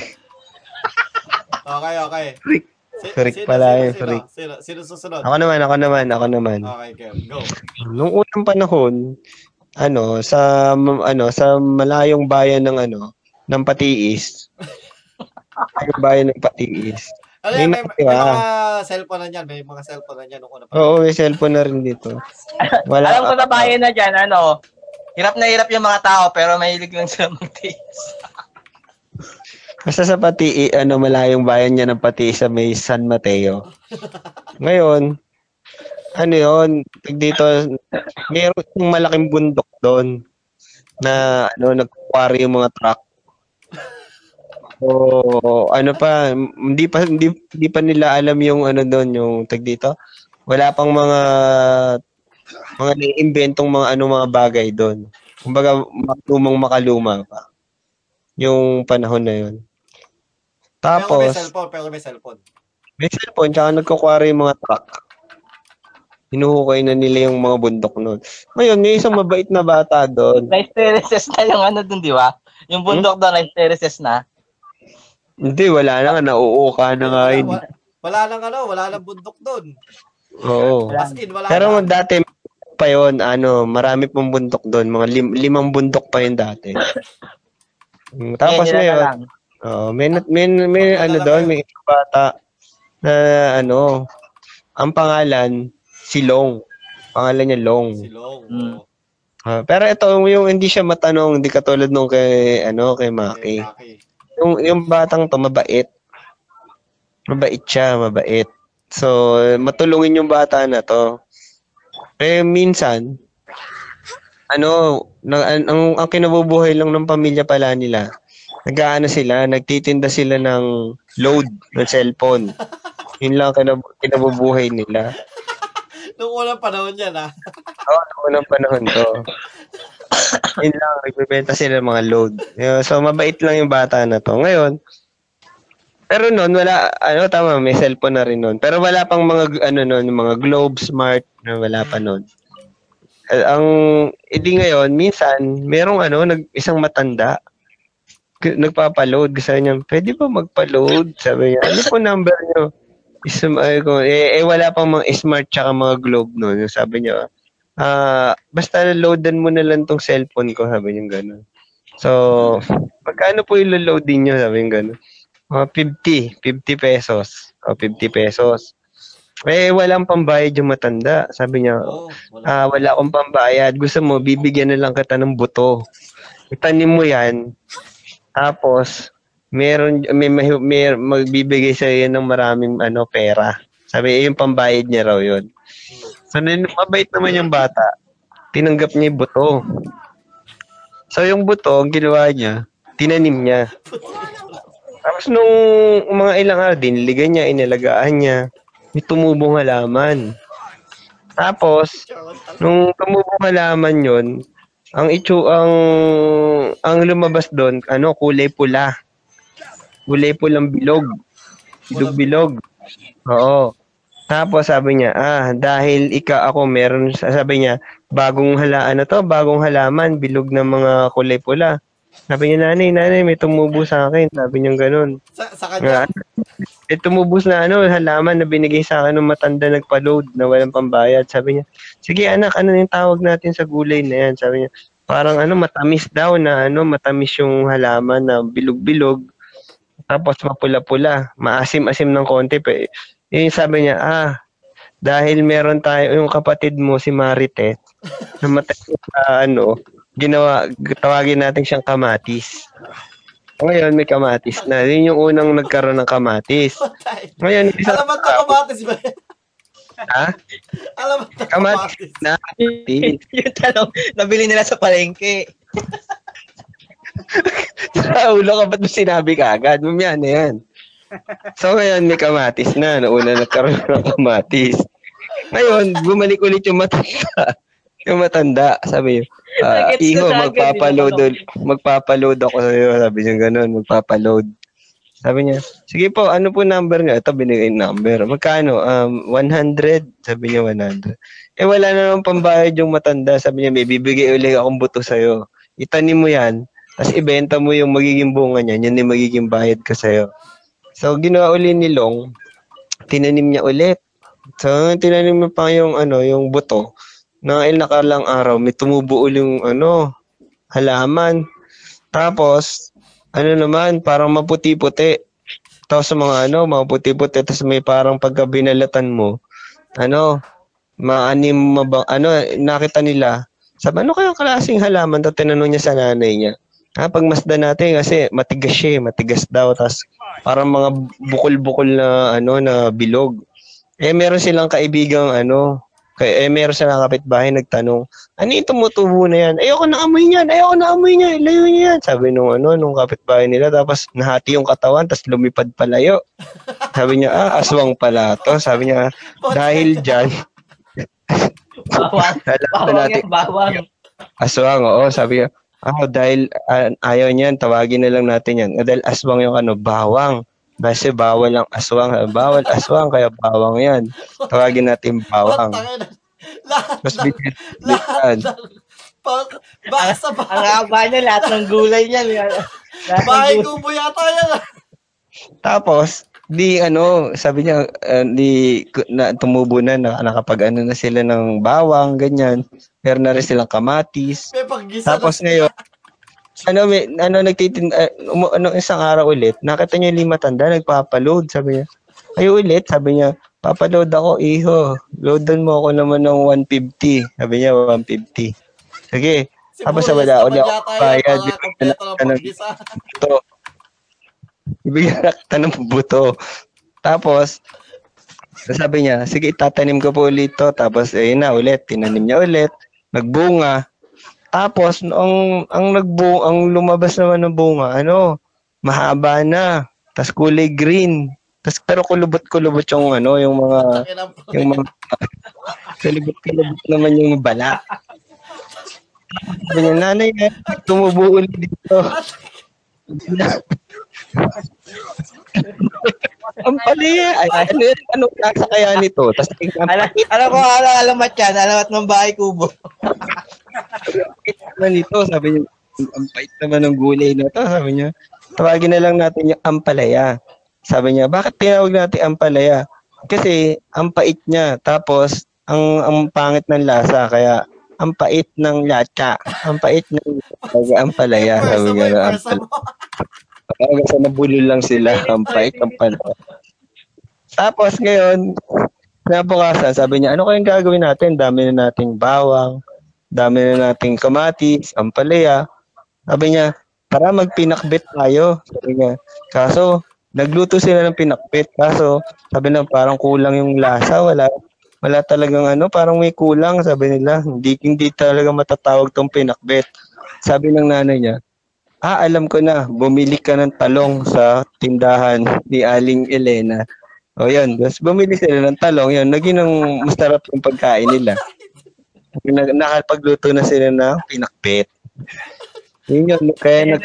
Okay, okay. Freak. Si- Freak sino, pala sino, eh, sino? freak. Sino, sino susunod? Ako naman, ako naman, ako naman. Okay, Kev. Go. Nung unang panahon, ano, sa ano, sa malayong bayan ng ano, ng Patiis. Malayong bayan ng Patiis. Ano May may, may mga cellphone na yan. May mga cellphone na yan nung una pa. Oo, may cellphone na rin dito. Wala. Alam ko sa bayan na dyan, ano, hirap na hirap yung mga tao, pero mahilig lang sila magtiis. Basta sa Pati, ano, malayong bayan niya ng Patiis sa may San Mateo. Ngayon, ano yon dito, meron yung malaking bundok doon na ano nagkukwari yung mga truck. So, ano pa, hindi pa hindi, hindi pa nila alam yung ano doon, yung tag dito. Wala pang mga mga naiimbentong mga ano mga bagay doon. Kumbaga, makalumang makaluma pa. Yung panahon na yun. Pero may Tapos, cellphone, pero may cellphone. may cellphone, tsaka nagkukwari yung mga truck. Hinuhukay na nila yung mga bundok nun. Ngayon, may isang mabait na bata doon. Life terraces na yung ano dun, di ba? Yung bundok doon, life terraces na. Hindi, wala na nga, nauuka na nga yun. Wala, wala lang ano, wala lang bundok doon. Oo. As in, wala Pero lang. dati pa yon ano, marami pong bundok doon. Mga lim- limang bundok pa yun dati. Tapos na ngayon, oh, may, may, may, ano lang doon, kayo. may isang bata na ano, ang pangalan, si Long. Pangalan niya Long. Silong. Mm. oo. Ah, pero ito yung hindi siya matanong, hindi katulad nung kay ano kay Maki. Maki. Yung yung batang to mabait. Mabait siya, mabait. So, matulungin yung bata na to. Eh minsan ano, na, ang, ang, ang kinabubuhay lang ng pamilya pala nila. Nag-aano sila, nagtitinda sila ng load ng cellphone. Yun lang kinab- kinabubuhay nila. Nung unang panahon yan, ha? Oo, oh, unang panahon to. Yun lang, nagbebenta sila ng mga load. So, mabait lang yung bata na to. Ngayon, pero noon wala, ano, tama, may cellphone na rin noon. Pero wala pang mga, ano noon, mga Globe Smart, na wala pa noon. Eh, Ang, edi ngayon, minsan, merong ano, nag, isang matanda, nagpapaload. Gusto niya, pwede ba magpa-load? Sabi niya, ano po number niyo? Isum, ay, ko, eh, eh, wala pang mga smart tsaka mga globe noon. Sabi niya, ah, basta loadan mo na lang tong cellphone ko, sabi niya gano'n. So, magkano po yung loadin niyo, sabi niya gano'n. Mga 50, 50 pesos. O, 50 pesos. Eh, walang pambayad yung matanda. Sabi niya, Oo, wala. ah, wala akong pambayad. Gusto mo, bibigyan na lang kita ng buto. Itanim mo yan. Tapos, meron, may, may, may magbibigay sa iyo ng maraming ano, pera. Sabi, eh, yung pambayad niya raw yun. So, mabait naman yung bata. Tinanggap niya yung buto. So, yung buto, ang ginawa niya, tinanim niya. Tapos nung mga ilang araw, diniligan niya, inalagaan niya. May tumubong halaman. Tapos, nung tumubong halaman yon ang itsu ang ang lumabas doon ano kulay pula kulay pulang bilog. Bilog-bilog oo. Tapos sabi niya ah dahil ika ako meron sabi niya bagong hala ano to bagong halaman bilog na mga kulay pula. Sabi niya nanay nanay may tumubo sa akin. Sabi niya ganun. Sa, sa kanya, eh, tumubos na ano, halaman na binigay sa akin ng matanda nagpa-load na walang pambayad. Sabi niya, sige anak, ano yung tawag natin sa gulay na yan? Sabi niya, parang ano, matamis daw na ano, matamis yung halaman na bilog-bilog. Tapos mapula-pula, maasim-asim ng konti. Pa. Yung sabi niya, ah, dahil meron tayo, yung kapatid mo, si Maritet, namatay sa ano, ginawa, tawagin natin siyang kamatis. Ngayon, may kamatis na. Yun yung unang nagkaroon ng kamatis. Ngayon, isa Alam mo ito kamatis ba? Ha? Alam mo ito Kamatis kamatis. na yung tanong, nabili nila sa palengke. Sa ulo ka ba't mo sinabi ka agad? Mamaya na yan. So ngayon, may kamatis na. Nauna nagkaroon ng kamatis. Ngayon, bumalik ulit yung matanda. yung matanda, sabi Nagets ko iho, na magpapaload, ul- magpapaload ako sa iyo. Sabi niya ganun, magpapaload. Sabi niya, sige po, ano po number niya? Ito, binigay number. Magkano? Um, 100. Sabi niya, 100. Eh, wala na naman pambayad yung matanda. Sabi niya, may bibigay ulit akong buto sa'yo. Itanim mo yan, tapos ibenta mo yung magiging bunga niyan, yan yung magiging bayad ka sa'yo. So, ginawa uli ni Long, tinanim niya ulit. So, tinanim niya pa yung, ano, yung buto. Nang ilang nakalang araw, may tumubo uli yung, ano, halaman. Tapos, ano naman, parang maputi-puti. Tapos sa mga ano, maputi-puti. Tapos may parang pagka binalatan mo, ano, maanim mabang, ano, nakita nila. Sabi, ano kayang klaseng halaman? Tapos tinanong niya sa nanay niya. Ha, pagmasdan natin kasi matigas siya, eh, matigas daw. Tapos parang mga bukol-bukol na, ano, na bilog. Eh, meron silang kaibigang, ano, Kaya eh, meron silang kapitbahay nagtanong, ano yung tumutubo na yan? Ayoko na amoy niyan, ayoko na amoy niyan, layo niya yan. Sabi nung ano, nung kapitbahay nila, tapos nahati yung katawan, tapos lumipad palayo. Sabi niya, ah, aswang pala to. Sabi niya, dahil dyan, Bawang. Bawang bawang. aswang, oo. Sabi niya, ah, dahil ah, ayaw niyan, tawagin na lang natin yan. Ah, Dahil aswang yung ano, bawang. Kasi bawal ang aswang. Bawal aswang, kaya bawang yan. Tawagin natin bawang. Lahat Tapos ng, lahat ng, pag, baka sa Ang haba niya, lahat ng gulay niya. Bahay kubo yata yan. ah. Tapos, di ano, sabi niya, uh, di na, tumubo na, na nakapag ano na sila ng bawang, ganyan. Meron na rin silang kamatis. May paggisa Tapos na. ngayon, ano, may, ano, nagtitin, uh, umu- ano, isang araw ulit, nakita niya yung lima tanda, nagpapaload, sabi niya. Ay ulit, sabi niya, papaload ako, iho. Loadan mo ako naman ng 150. Sabi niya, 150. Sige, tapos Sibuyas wala, wala ako bayad. buto. Ibigyan na kita ng buto. Tapos, sabi niya, sige, itatanim ko po ulit to. Tapos, ayun na, ulit. Tinanim niya ulit. Nagbunga. Tapos, ang, ang nagbu ang lumabas naman ng bunga, ano, mahaba na. Tapos kulay green. Tapos, pero kulubot-kulubot yung, ano, yung mga, yung mga, kulubot-kulubot naman yung bala. Sabi nanay, tumubo ulit dito. Ang pali, ay, ano, yan? ano klase kaya nito? Tapos tingnan Alam, alam ko, alam, alamat yan. Alamat ng bahay kubo. naman nito, sabi niya, ang pait naman ng gulay na to, sabi niya. Tawagin na lang natin yung ampalaya. Sabi niya, bakit tinawag natin ampalaya? Kasi ang pait niya, tapos ang ang pangit ng lasa, kaya ang pait ng latsa, ang pait ng ampalaya, Pwersa sabi niya. mo. Hanggang sa nabulol lang sila, ang pala. Tapos ngayon, nabukasan, sabi niya, ano kayang gagawin natin? Dami na nating bawang, dami na nating kamatis, ampalaya. Sabi niya, tara magpinakbet tayo. Sabi niya, kaso, nagluto sila ng pinakbet. Kaso, sabi na parang kulang yung lasa, wala wala talagang ano, parang may kulang, sabi nila. Hindi hindi talaga matatawag tong pinakbet. Sabi ng nanay niya, Ah, alam ko na. Bumili ka ng talong sa tindahan ni Aling Elena. O yan. Tapos bumili sila ng talong. Yan. Naging ang masarap yung pagkain nila. Nakapagluto na sila ng pinakbet. Yun yun. Kaya nag...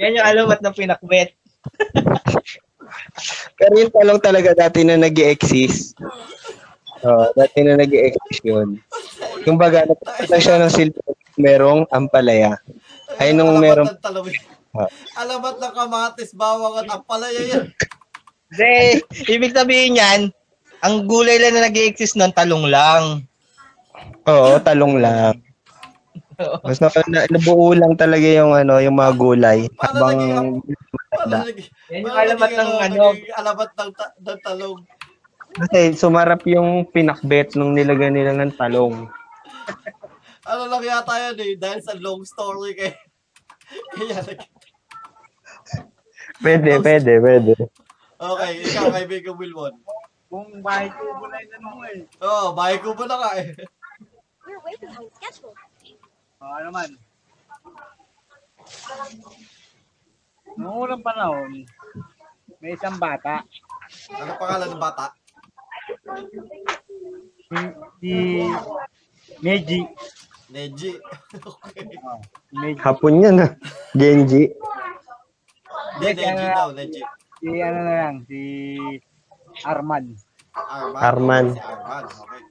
Yan yung alamat ng pinakbet. Pero yung talong talaga dati na nag exist Oh, dati na nag exist yun. Yung baga, nakita siya ng silver, merong ampalaya. Ay, nung Alamat meron-. Ah. Alamat ng kamatis, bawang at ampalaya yan. Hindi, ibig sabihin yan, ang gulay lang na nag exist nun, talong lang. Oo, talong lang. Mas na, na, nabuo lang talaga yung ano, yung mga gulay Paano habang Paano naging, Yan yung alamat ng ano. alamat ng, ta- ng talong? kasi sumarap yung pinakbet nung nilagay nila ng talong. Ano lang yata yan eh, dahil sa long story kay kaya nag- Pwede, pwede, pwede. Okay, ikaw kaibigan Wilwon. Kung bahay kubo na yung ano mo eh. Oo, oh, bahay ko mo na nga eh. We're way behind schedule. O, ano man. Noong unang panahon, may isang bata, Ano pangalan ng bata? si, si Meji. Neji. okay. Hapon yan ha. Genji. Hindi, Neji daw, Neji. Si ano na lang, si Arman. Arman. Arman. Si Arman, okay.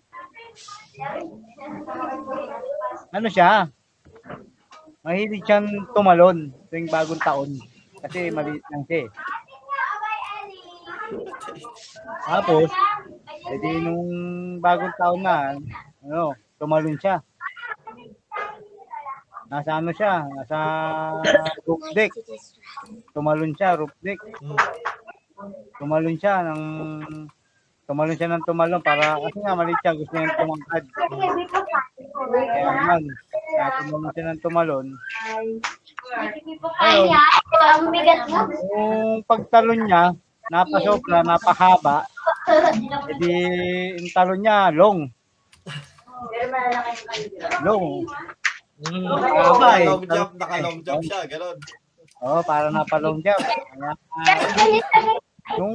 Ano siya? Mahilig siyang tumalon tuwing bagong taon. Kasi maliit lang siya eh. Tapos, edi nung bagong taon na, ano, tumalon siya. Nasa ano siya, nasa roof deck. Tumalon siya, roof deck. Hmm. Tumalon siya ng tumalon siya ng tumalon para kasi nga maliit siya, gusto niya tumangkad. Kaya naman, kaya tumalon siya ng tumalon. Ayun, yung pagtalon niya, napasobra, napahaba, edi yung talon niya long. Long. Mm. Tama eh. Naka-long jump, naka-long jump siya, ganun. Oo, oh, para napalong jump. Kaya, ah, yung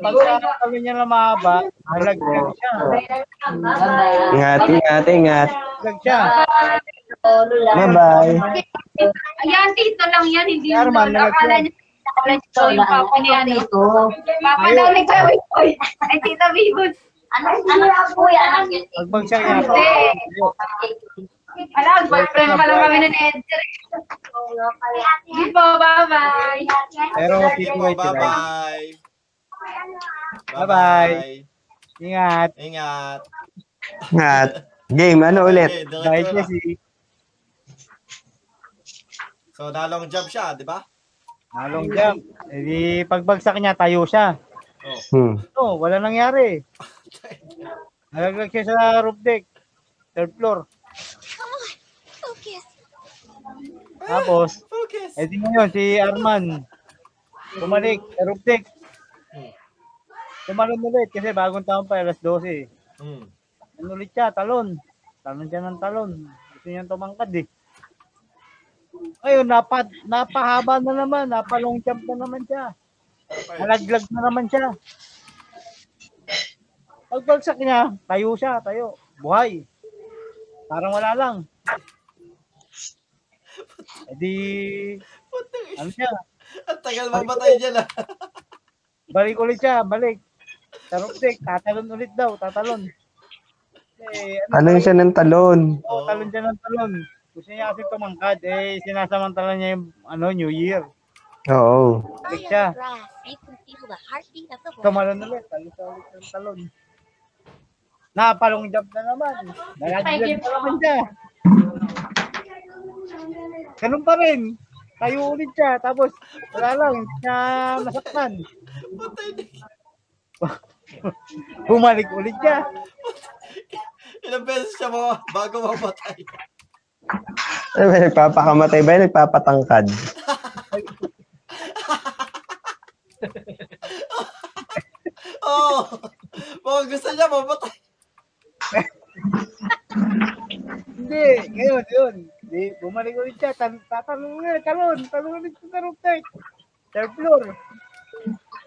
pagkakalo niya na mahaba, nalaglag siya. Ingat, ingat, ingat. Nalaglag siya. Bye-bye. Ayan, tito lang yan, hindi yung lolo. Akala niya so yung papa ni ano. Papa daw ni Chloe. Uy, ay tita Bibon. Ano, ano lang po yan? Pagbagsak niya. Alam, boyfriend pa lang kami ng Edgar. Sige po, bye-bye. Pero wait sila. bye-bye. Bye-bye. Ingat. Ingat. Ingat. Game, ano ulit? Bye. Jesse. So, nalong jump siya, di ba? Nalong jump. Eh di pagbagsak niya, tayo siya. Hmm. No, wala nangyari. Nalaglag siya sa roof deck. Third floor. Tapos, Focus. eh di ngayon, si Arman, bumalik deck. Tumalon ulit kasi bagong taon pa, alas 12. Hmm. Ano ulit siya, talon. Talon siya ng talon. Gusto niya tumangkad eh. Ayun, napa, napahaba na naman, napalong jump na naman siya. Nalaglag na naman siya. Pagbagsak niya, tayo siya, tayo. Buhay. Parang wala lang. E di, ano siya, Ang tagal mamatay dyan ah. balik ulit siya, balik. Deck, tatalon ulit daw, tatalon. Eh, Talon siya ng talon. Oo, talon siya ng talon. Gusto niya kasi tumangkad, eh, sinasamantala niya yung, ano, New Year. Oo. Balik siya. You can feel the heartbeat of the Tumalon ulit, talon siya ulit ng talon. Napalong jump na naman. Nalaglag na naman siya. Ganun pa rin. Tayo ulit siya. Tapos, wala lang. Niya nasaktan. Patay na. Bumalik ulit siya. Ilang beses siya mga bago mamatay. Ano ba, nagpapakamatay ba? Nagpapatangkad. Oo. Oh, mga gusto niya mamatay. Hindi. Ngayon, yun. Di, bumalik ulit siya. Tal tatalon ulit. Talon. Talon ulit sa roof deck. Third floor.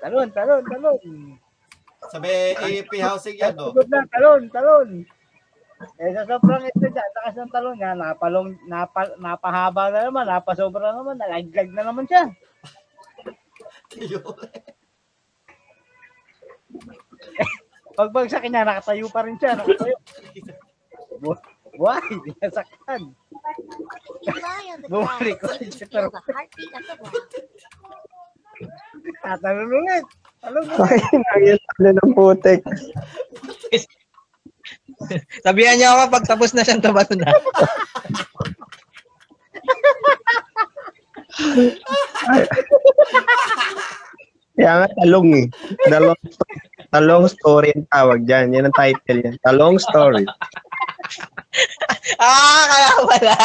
Talon, talon, talon. Sabi, AP housing yan, no? Sugod na, talon, talon. Eh, sa sobrang ito dyan, takas ng talon niya, napalong, napa, napahaba na naman, napasobra naman, nalaglag na naman siya. Tayo. Pagbagsak niya, nakatayo pa rin siya, nakatayo. Why? Nasaktan. Bumalik roof. Tatalon ulit. Talon ulit. Ay, nagyan talo ng putek. Sabihan niyo ako pag tapos na siyang tumalon na. Kaya nga talong eh. Talong, talong story ang tawag dyan. Yan ang title yan. Talong story. ah, kaya wala.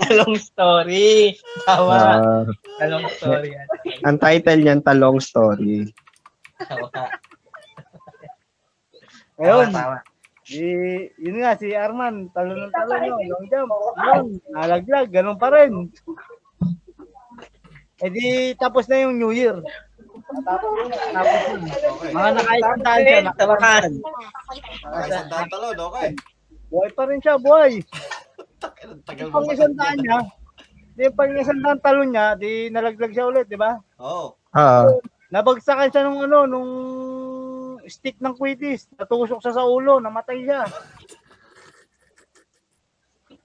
Talong story. Tama. Ah, Talong story yan. ang title niyan, talong story. Tama. Ngayon, Tama, tama. di, yun nga, si Arman, talon ng talon yun, long jump. Yun, nalaglag, ganun pa rin. Eh di, tapos na yung New Year. Tapos, tapos yun. Mga nakaisang daan siya, Tawakan. Isang daan talon, okay. Buhay pa rin siya, buhay. Tagal Pang mamatay isang dyan. niya, di pang isang daan talon niya, di nalaglag siya ulit, di ba? Oo. Ah, Nabagsakan siya nung ano, nung stick ng kwitis. Natusok siya sa ulo, namatay siya.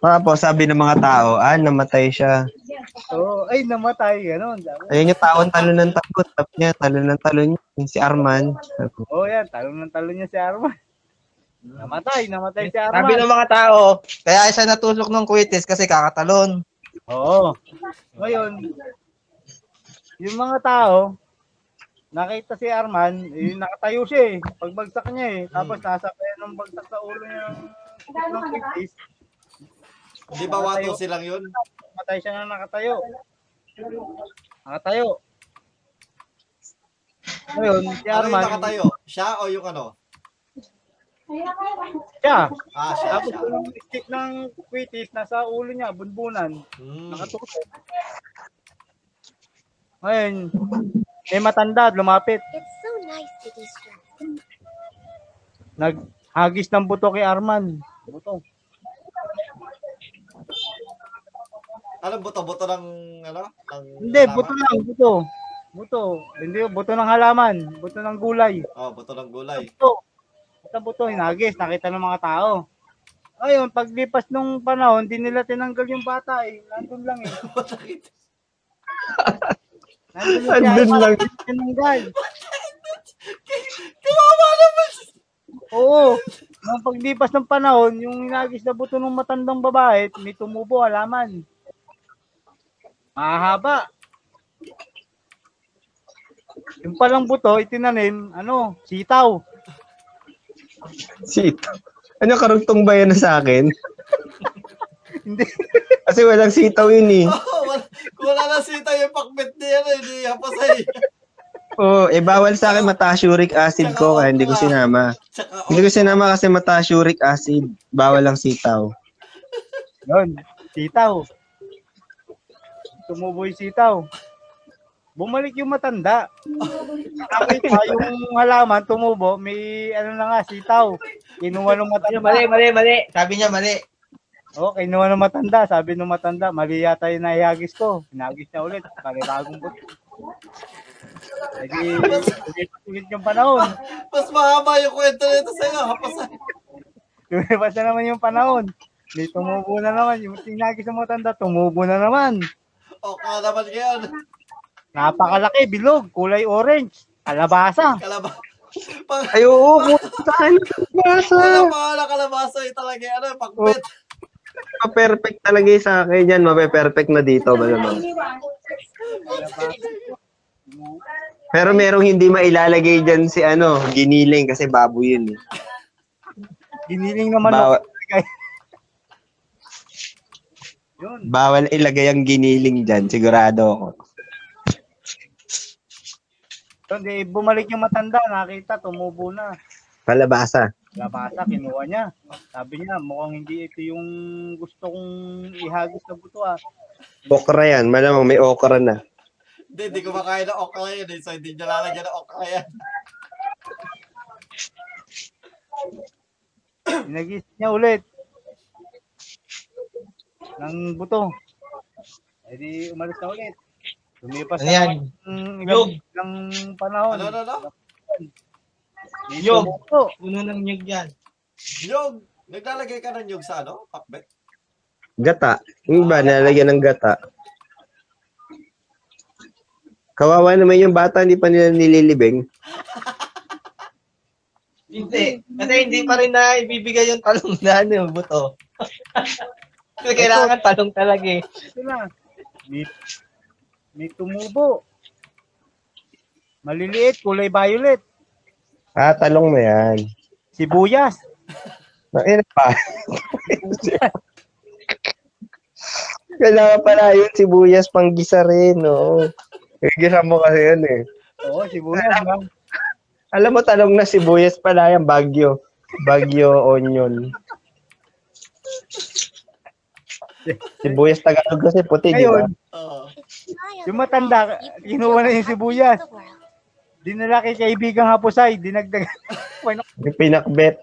Tapos sabi ng mga tao, ah, namatay siya. So, ay, namatay, gano'n. Ayun yung taon talon ng talon. Sabi niya, talon ng talon niya. Si Arman. Sabi, Oh, yan, talon ng talon niya si Arman. Namatay, namatay si Arman. Sabi ng mga tao, kaya siya natusok ng kwitis kasi kakatalon. Oo. Ngayon, yung mga tao, nakita si Arman, eh, nakatayo siya eh. Pagbagsak niya eh. Tapos nasa kaya nung bagsak sa ulo niya ng kwitis, Di ba wato silang yun? matay siya na nakatayo. Nakatayo. Ngayon, si Ano yung Arman, nakatayo? Siya o yung ano? Siya. Ah, siya, Tapos siya. yung stick ng kwitis nasa ulo niya, bunbunan. Hmm. Nakatutok. Ngayon, may matanda, lumapit. It's so nice to distract. Naghagis ng buto kay Arman. Buto. Ano buto-buto ng ano? Ng Hindi, halaman? buto lang, buto. Buto. Hindi, buto ng halaman. Buto ng gulay. Oh, buto ng gulay. Buto. Buto, buto, hinagis. Nakita ng mga tao. Ayun, paglipas nung panahon, hindi nila tinanggal yung bata eh. Nandun lang eh. Nandun lang. Andun siya. lang. Tinanggal. Kawawa naman! Oo. Nung paglipas ng panahon, yung hinagis na buto ng matandang babae, may tumubo, halaman. Mahaba. Yung palang buto, itinanim, ano, sitaw. Sito. Ano karugtong ba yan sa akin? Hindi. Kasi walang sitaw yun eh. Oh, wala, kung wala na sita yung pakbet niya, ano, hindi hapasay. Oo, eh bawal sa akin mataas uric acid ko kaya hindi ko sinama. Tsaka, Hindi ko sinama kasi mataas uric acid. Bawal ang sitaw. Yun, sitaw. Tumubo yung sitaw. Bumalik yung matanda. Nakita yung halaman, tumubo, may ano na nga, sitaw. Kinuha ng matanda. Mali, mali, mali. Sabi niya mali. Oo, kinuha ng matanda. Sabi ng matanda, mali yata yung naihagis ko. Hinagis niya ulit. Panibagong buto. Hindi ulit yung panahon. mas mahaba yung kwento nito sa'yo, hapasay. Lumipas na naman yung panahon. May tumubo na naman. Yung tinagis ng matanda, tumubo na naman. O, ka naman ngayon. Napakalaki, bilog, kulay orange, kalabasa. Kalaba. Pang, Ay, oo, saan basa? wala pa nga na kalabasa yung talaga, ano, pakbet. perfect talaga yung sa akin yan. Mape-perfect na dito ba naman? Pero merong hindi mailalagay dyan si ano, giniling kasi baboy yun eh. Giniling naman Bawal, ako. Yun. bawal ilagay ang giniling dyan, sigurado ako. So, di, bumalik yung matanda, nakita, tumubo na. Palabasa. Labasa, kinuha niya. Sabi niya, mukhang hindi ito yung gusto kong ihagis na buto ah. Okra yan, malamang may okra na. Hindi, hindi ko makain ng okra yun eh. So, hindi niya lalagyan ng okra yan. Hinagis niya ulit. Ng buto. E di umalis na ulit. Lumipas na yan? ng Yog. ilang, ilang panahon. Ano, ano, ano? May Yog. tumubo. Puno ng nyug yan. Nyog! Naglalagay ka ng nyog sa ano? Pakbet? Gata. Yung ba, nalagyan ng gata. Kawawa naman yung bata, hindi pa nila nililibing. Hindi. Kasi hindi pa rin na ibibigay yung talong na ano, yung buto. Kailangan talong talaga eh. Na. May, may tumubo. Maliliit, kulay violet. Ah, talong mo yan. Sibuyas. Ayun pa. Kailangan pala yun, sibuyas, panggisa rin, no? Igisa mo kasi yun eh. Oo, sibuyas. lang. Alam mo, talong na sibuyas pala yan, bagyo. Bagyo onion. Sibuyas Tagalog kasi puti, di ba? Ngayon, Oo. Yung matanda, kinuha na yung sibuyas. dinala kay kaibigang hapusay, dinagdagan. bueno, Yung pinakbet.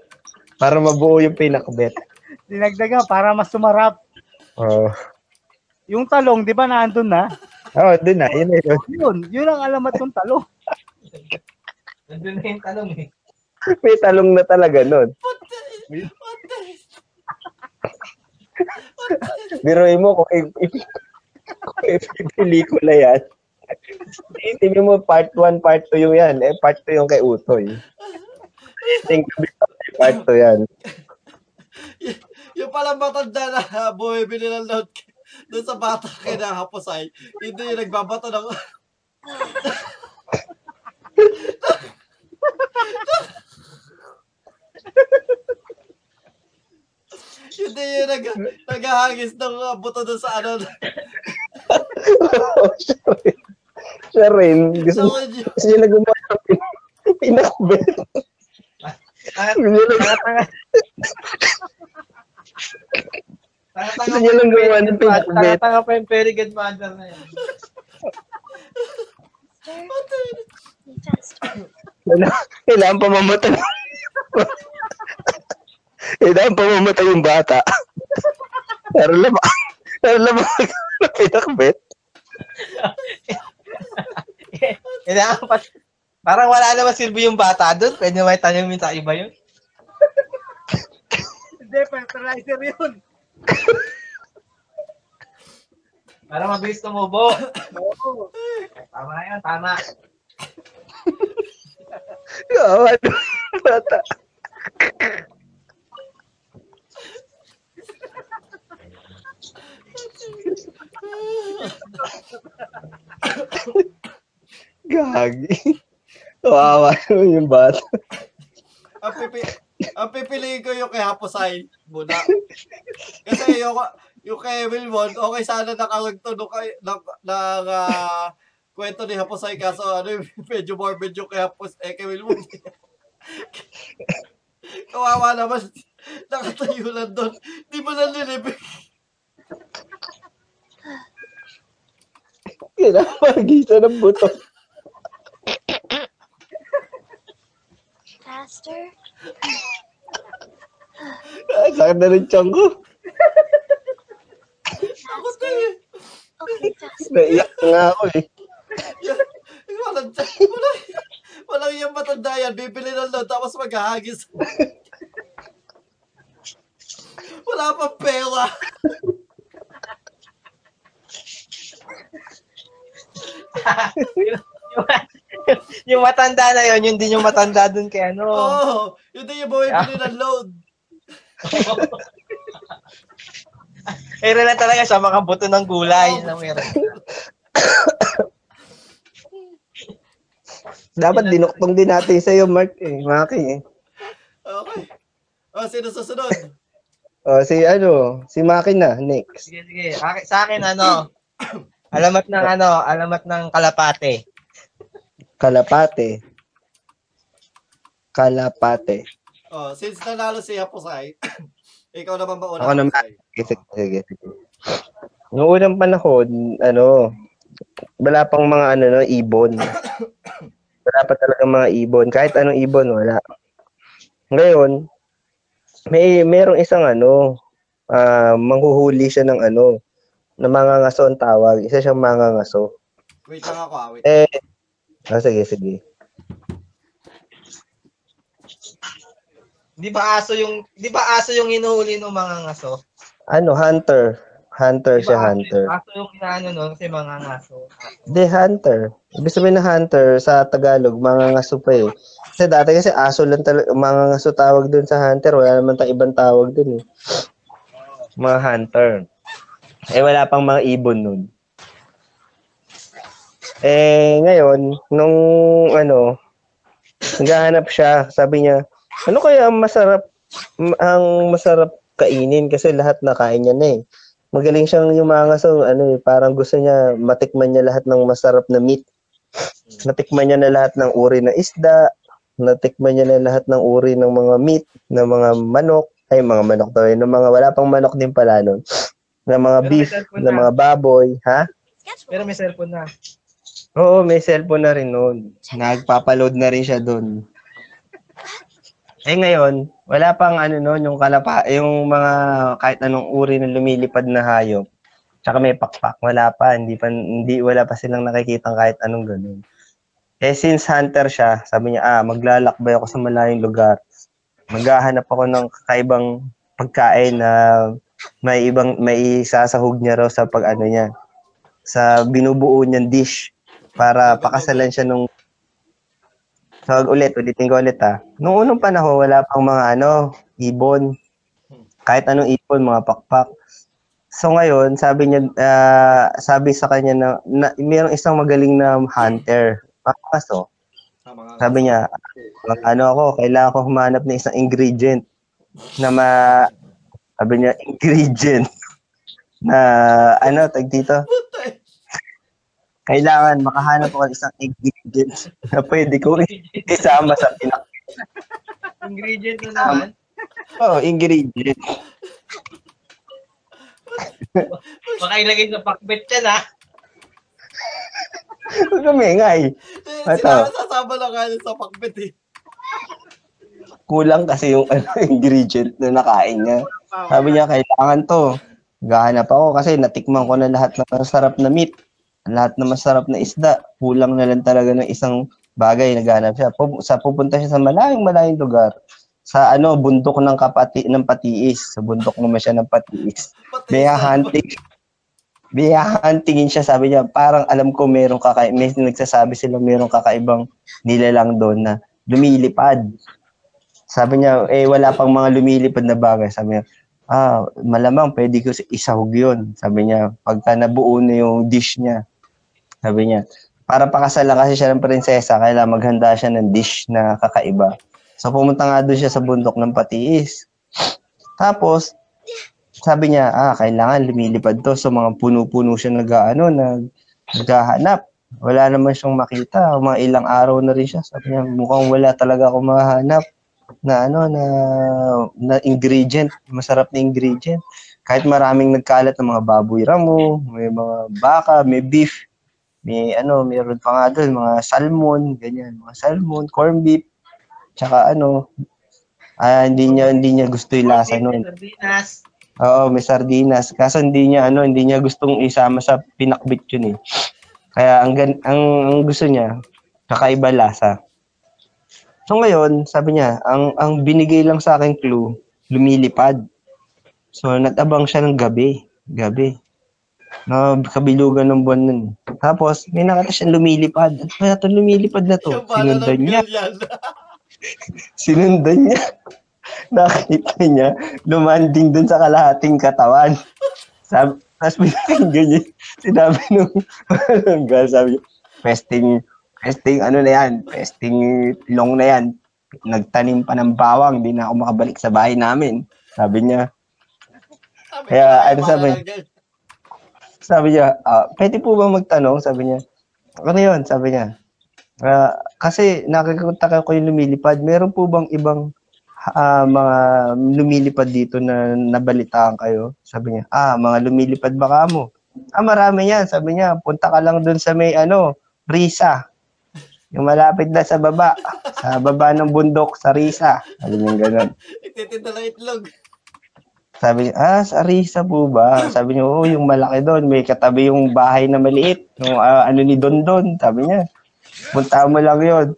Para mabuo yung pinakbet. dinagdagan para mas sumarap. Oh. Yung talong, di ba naandun na? Oh, dun na. Yun na yun. Yun, yun ang alamat ng talong. Nandun na yung talong eh. May talong na talaga nun. Biroy mo kung i- kung i- pelikula yan. Itingin mo part 1, part 2 yung yan. Eh, part 2 yung kay Utoy. Think part 2 yan. Y- yung pala matanda na bumibili ng load doon sa bata kay na hapusay, hindi yung nagbabato ng... hindi yung nag, naghahagis ng uh, buto doon sa ano. siya rin. Siya rin. Gusto, sa gusto niya na gumawa ng pin- pinakbet. Gusto niya lang, gawa ng pinakbet. Tanga-tanga pa yung very good mother na. Faster. Kailangan, kailangan pa mamatay. kailangan pa mamatay yung bata. Pero lama, pero lama ng pinakbet. Kailangan pa, parang wala naman silbi yung bata doon. Pwede may tanongin sa iba yun. Hindi, fertilizer yun. Para mabilis tumubo. Tama na yun, tama. Ng bata. Gagi. Kawawa naman yung bata. Ang, pipi, ang pipiliin ko yung kay Haposay muna. Kasi yung, yung kay Wilmon, okay sana nakalagto nung ng, ng ah, kwento ni Haposay kaso ano medyo morbid yung kay Hapos, eh kay Wilmon. Kawawa naman. Nakatayo lang doon. Di mo na Kailangan magisa ng buto. Faster. Ay, sakit na rin tiyan ko. Ako to eh. Okay, faster. Naiyak nga ako eh. Walang, walang, walang yung matanda yan. Bibili ng load tapos maghahagis. Wala pang pera. yung, yung matanda na yun, yun din yung matanda dun kay ano. Oo. Oh, yun din yung bumibili ng load. Meron lang talaga siya mga buto ng gulay. Meron. Dapat dinuktong din natin sa'yo, Mark eh. Maki eh. Okay. O, sino susunod? O, si ano, si Maki na, next. Sige, sige. Sa akin, ano, alamat ng ano, alamat ng kalapate. Kalapate. Kalapate. Oh, since nanalo si Haposay, ikaw naman ba una? Ako naman. Sige, sige, sige. Noong unang panahon, ano, wala pang mga ano, no, ibon. Wala pa talaga mga ibon. Kahit anong ibon, wala. Ngayon, may merong isang ano, ah manghuhuli siya ng ano, na mangangaso ang tawag. Isa siyang mangangaso. Wait lang ako, ah, wait. Eh, ah, sige, sige. Di ba aso yung, di ba aso yung hinuhuli ng mga ngaso? Ano, hunter. Hunter Di siya, hunter. aso yung inaano nun kasi mga ngaso. The hunter. Ibig sabihin na hunter sa Tagalog, mga ngaso pa eh. Kasi dati kasi aso lang talaga, mga ngaso tawag dun sa hunter. Wala naman tayong ibang tawag dun eh. Mga hunter. Eh wala pang mga ibon nun. Eh ngayon, nung ano, naghahanap siya, sabi niya, ano kaya ang masarap, ang masarap kainin? Kasi lahat nakain niya na eh. Magaling siyang yumangaso, ano eh, parang gusto niya matikman niya lahat ng masarap na meat. Natikman niya na lahat ng uri ng isda, natikman niya na lahat ng uri ng mga meat, ng mga manok, ay mga manok daw, eh, ng mga wala pang manok din pala nun, ng mga Pero beef, ng na. mga baboy, ha? Pero may cellphone na. Oo, may cellphone na rin noon. Nagpapaload na rin siya doon. Eh ngayon, wala pang ano noon, yung kalapa, yung mga kahit anong uri ng lumilipad na hayop. Tsaka may pakpak, wala pa, hindi pa hindi wala pa silang nakikitang kahit anong ganun. Eh since hunter siya, sabi niya, ah, maglalakbay ako sa malayong lugar. Maghahanap ako ng kakaibang pagkain na may ibang may isasahog niya raw sa pag ano niya sa binubuo niyang dish para pakasalan siya nung Tawag ulit, ulitin ko ulit ha. Noong unang panahon, wala pang mga ano, ibon. Kahit anong ibon, mga pakpak. So ngayon, sabi niya, ah, sabi sa kanya na, na mayroong isang magaling na hunter. Kaso, Ah, sabi niya, "Mag- ano ako, kailangan ko humanap ng isang ingredient na ma, sabi niya, ingredient na, ano, tag dito, kailangan makahanap ako ng isang ingredient na pwede ko isama sa pinak Ingredient na naman. Oo, oh, ingredient. Baka ilagay sa pakbet yan, ha? Huwag kami nga eh. Sila sasama lang sa pakbet eh. Kulang kasi yung ano, ingredient na nakain niya. Sabi niya, kailangan to. Gahanap ako kasi natikman ko na lahat ng masarap na meat. Lahat na masarap na isda. Kulang na lang talaga ng isang bagay. Naghanap siya. Pu- sa pupunta siya sa malayong malayong lugar. Sa ano, bundok ng kapati ng Patiis. Sa bundok naman siya ng Patiis. Sa- hunting. Bear huntingin siya, sabi niya, parang alam ko merong kaka may nagsasabi sila merong kakaibang nilalang doon na lumilipad. Sabi niya, eh wala pang mga lumilipad na bagay. Sabi niya, ah, malamang pwede ko isahog yun. Sabi niya, pagka nabuo na yung dish niya. Sabi niya, para pakasalan kasi siya ng prinsesa, kailangan maghanda siya ng dish na kakaiba. So pumunta nga doon siya sa bundok ng Patiis. Tapos, sabi niya, ah, kailangan lumilipad to. So mga puno-puno siya nag, ano, nag, naghahanap. Wala naman siyang makita. Mga ilang araw na rin siya. Sabi niya, mukhang wala talaga ako mahanap na ano na na ingredient, masarap na ingredient. Kahit maraming nagkalat ng mga baboy ramo, may mga baka, may beef, may ano, mayroon pa nga doon mga salmon, ganyan, mga salmon, corned beef, tsaka ano, ah, hindi niya hindi niya gusto yung lasa noon. Sardinas. Oo, may sardinas. Kaso hindi niya ano, hindi niya gustong isama sa pinakbit yun eh. Kaya ang ang, ang gusto niya kakaiba lasa. So ngayon, sabi niya, ang ang binigay lang sa akin clue, lumilipad. So natabang siya ng gabi, gabi. Na kabilugan ng buwan nun. Tapos may nakita siya lumilipad. Ano kaya 'to lumilipad na to? Sinundan niya. Sinundan niya. Nakita niya, lumanding dun sa kalahating katawan. Sabi, tapos pinakinggan niya, sinabi nung, nung girl, sabi niya, pesting, pesting ano na yan, pesting long na yan. Nagtanim pa ng bawang, di na ako makabalik sa bahay namin. Sabi niya, Sabi Kaya, ano sabi? sabi niya, ah, pwede po ba magtanong? Sabi niya, ano yun? Sabi niya, "Ah, kasi nakikita ko yung lumilipad. Meron po bang ibang ah, mga lumilipad dito na nabalitaan kayo? Sabi niya, ah, mga lumilipad ba kamo? Ah, marami yan. Sabi niya, punta ka lang dun sa may ano, Risa. Yung malapit na sa baba. Sa baba ng bundok, sa Risa. Sabi niya ganun. Ititinda ng itlog. Sabi niya, ah, sa Risa po ba? Sabi niya, oo, yung malaki doon. May katabi yung bahay na maliit. Yung ah, ano ni Don Don. Sabi niya, punta mo lang yun.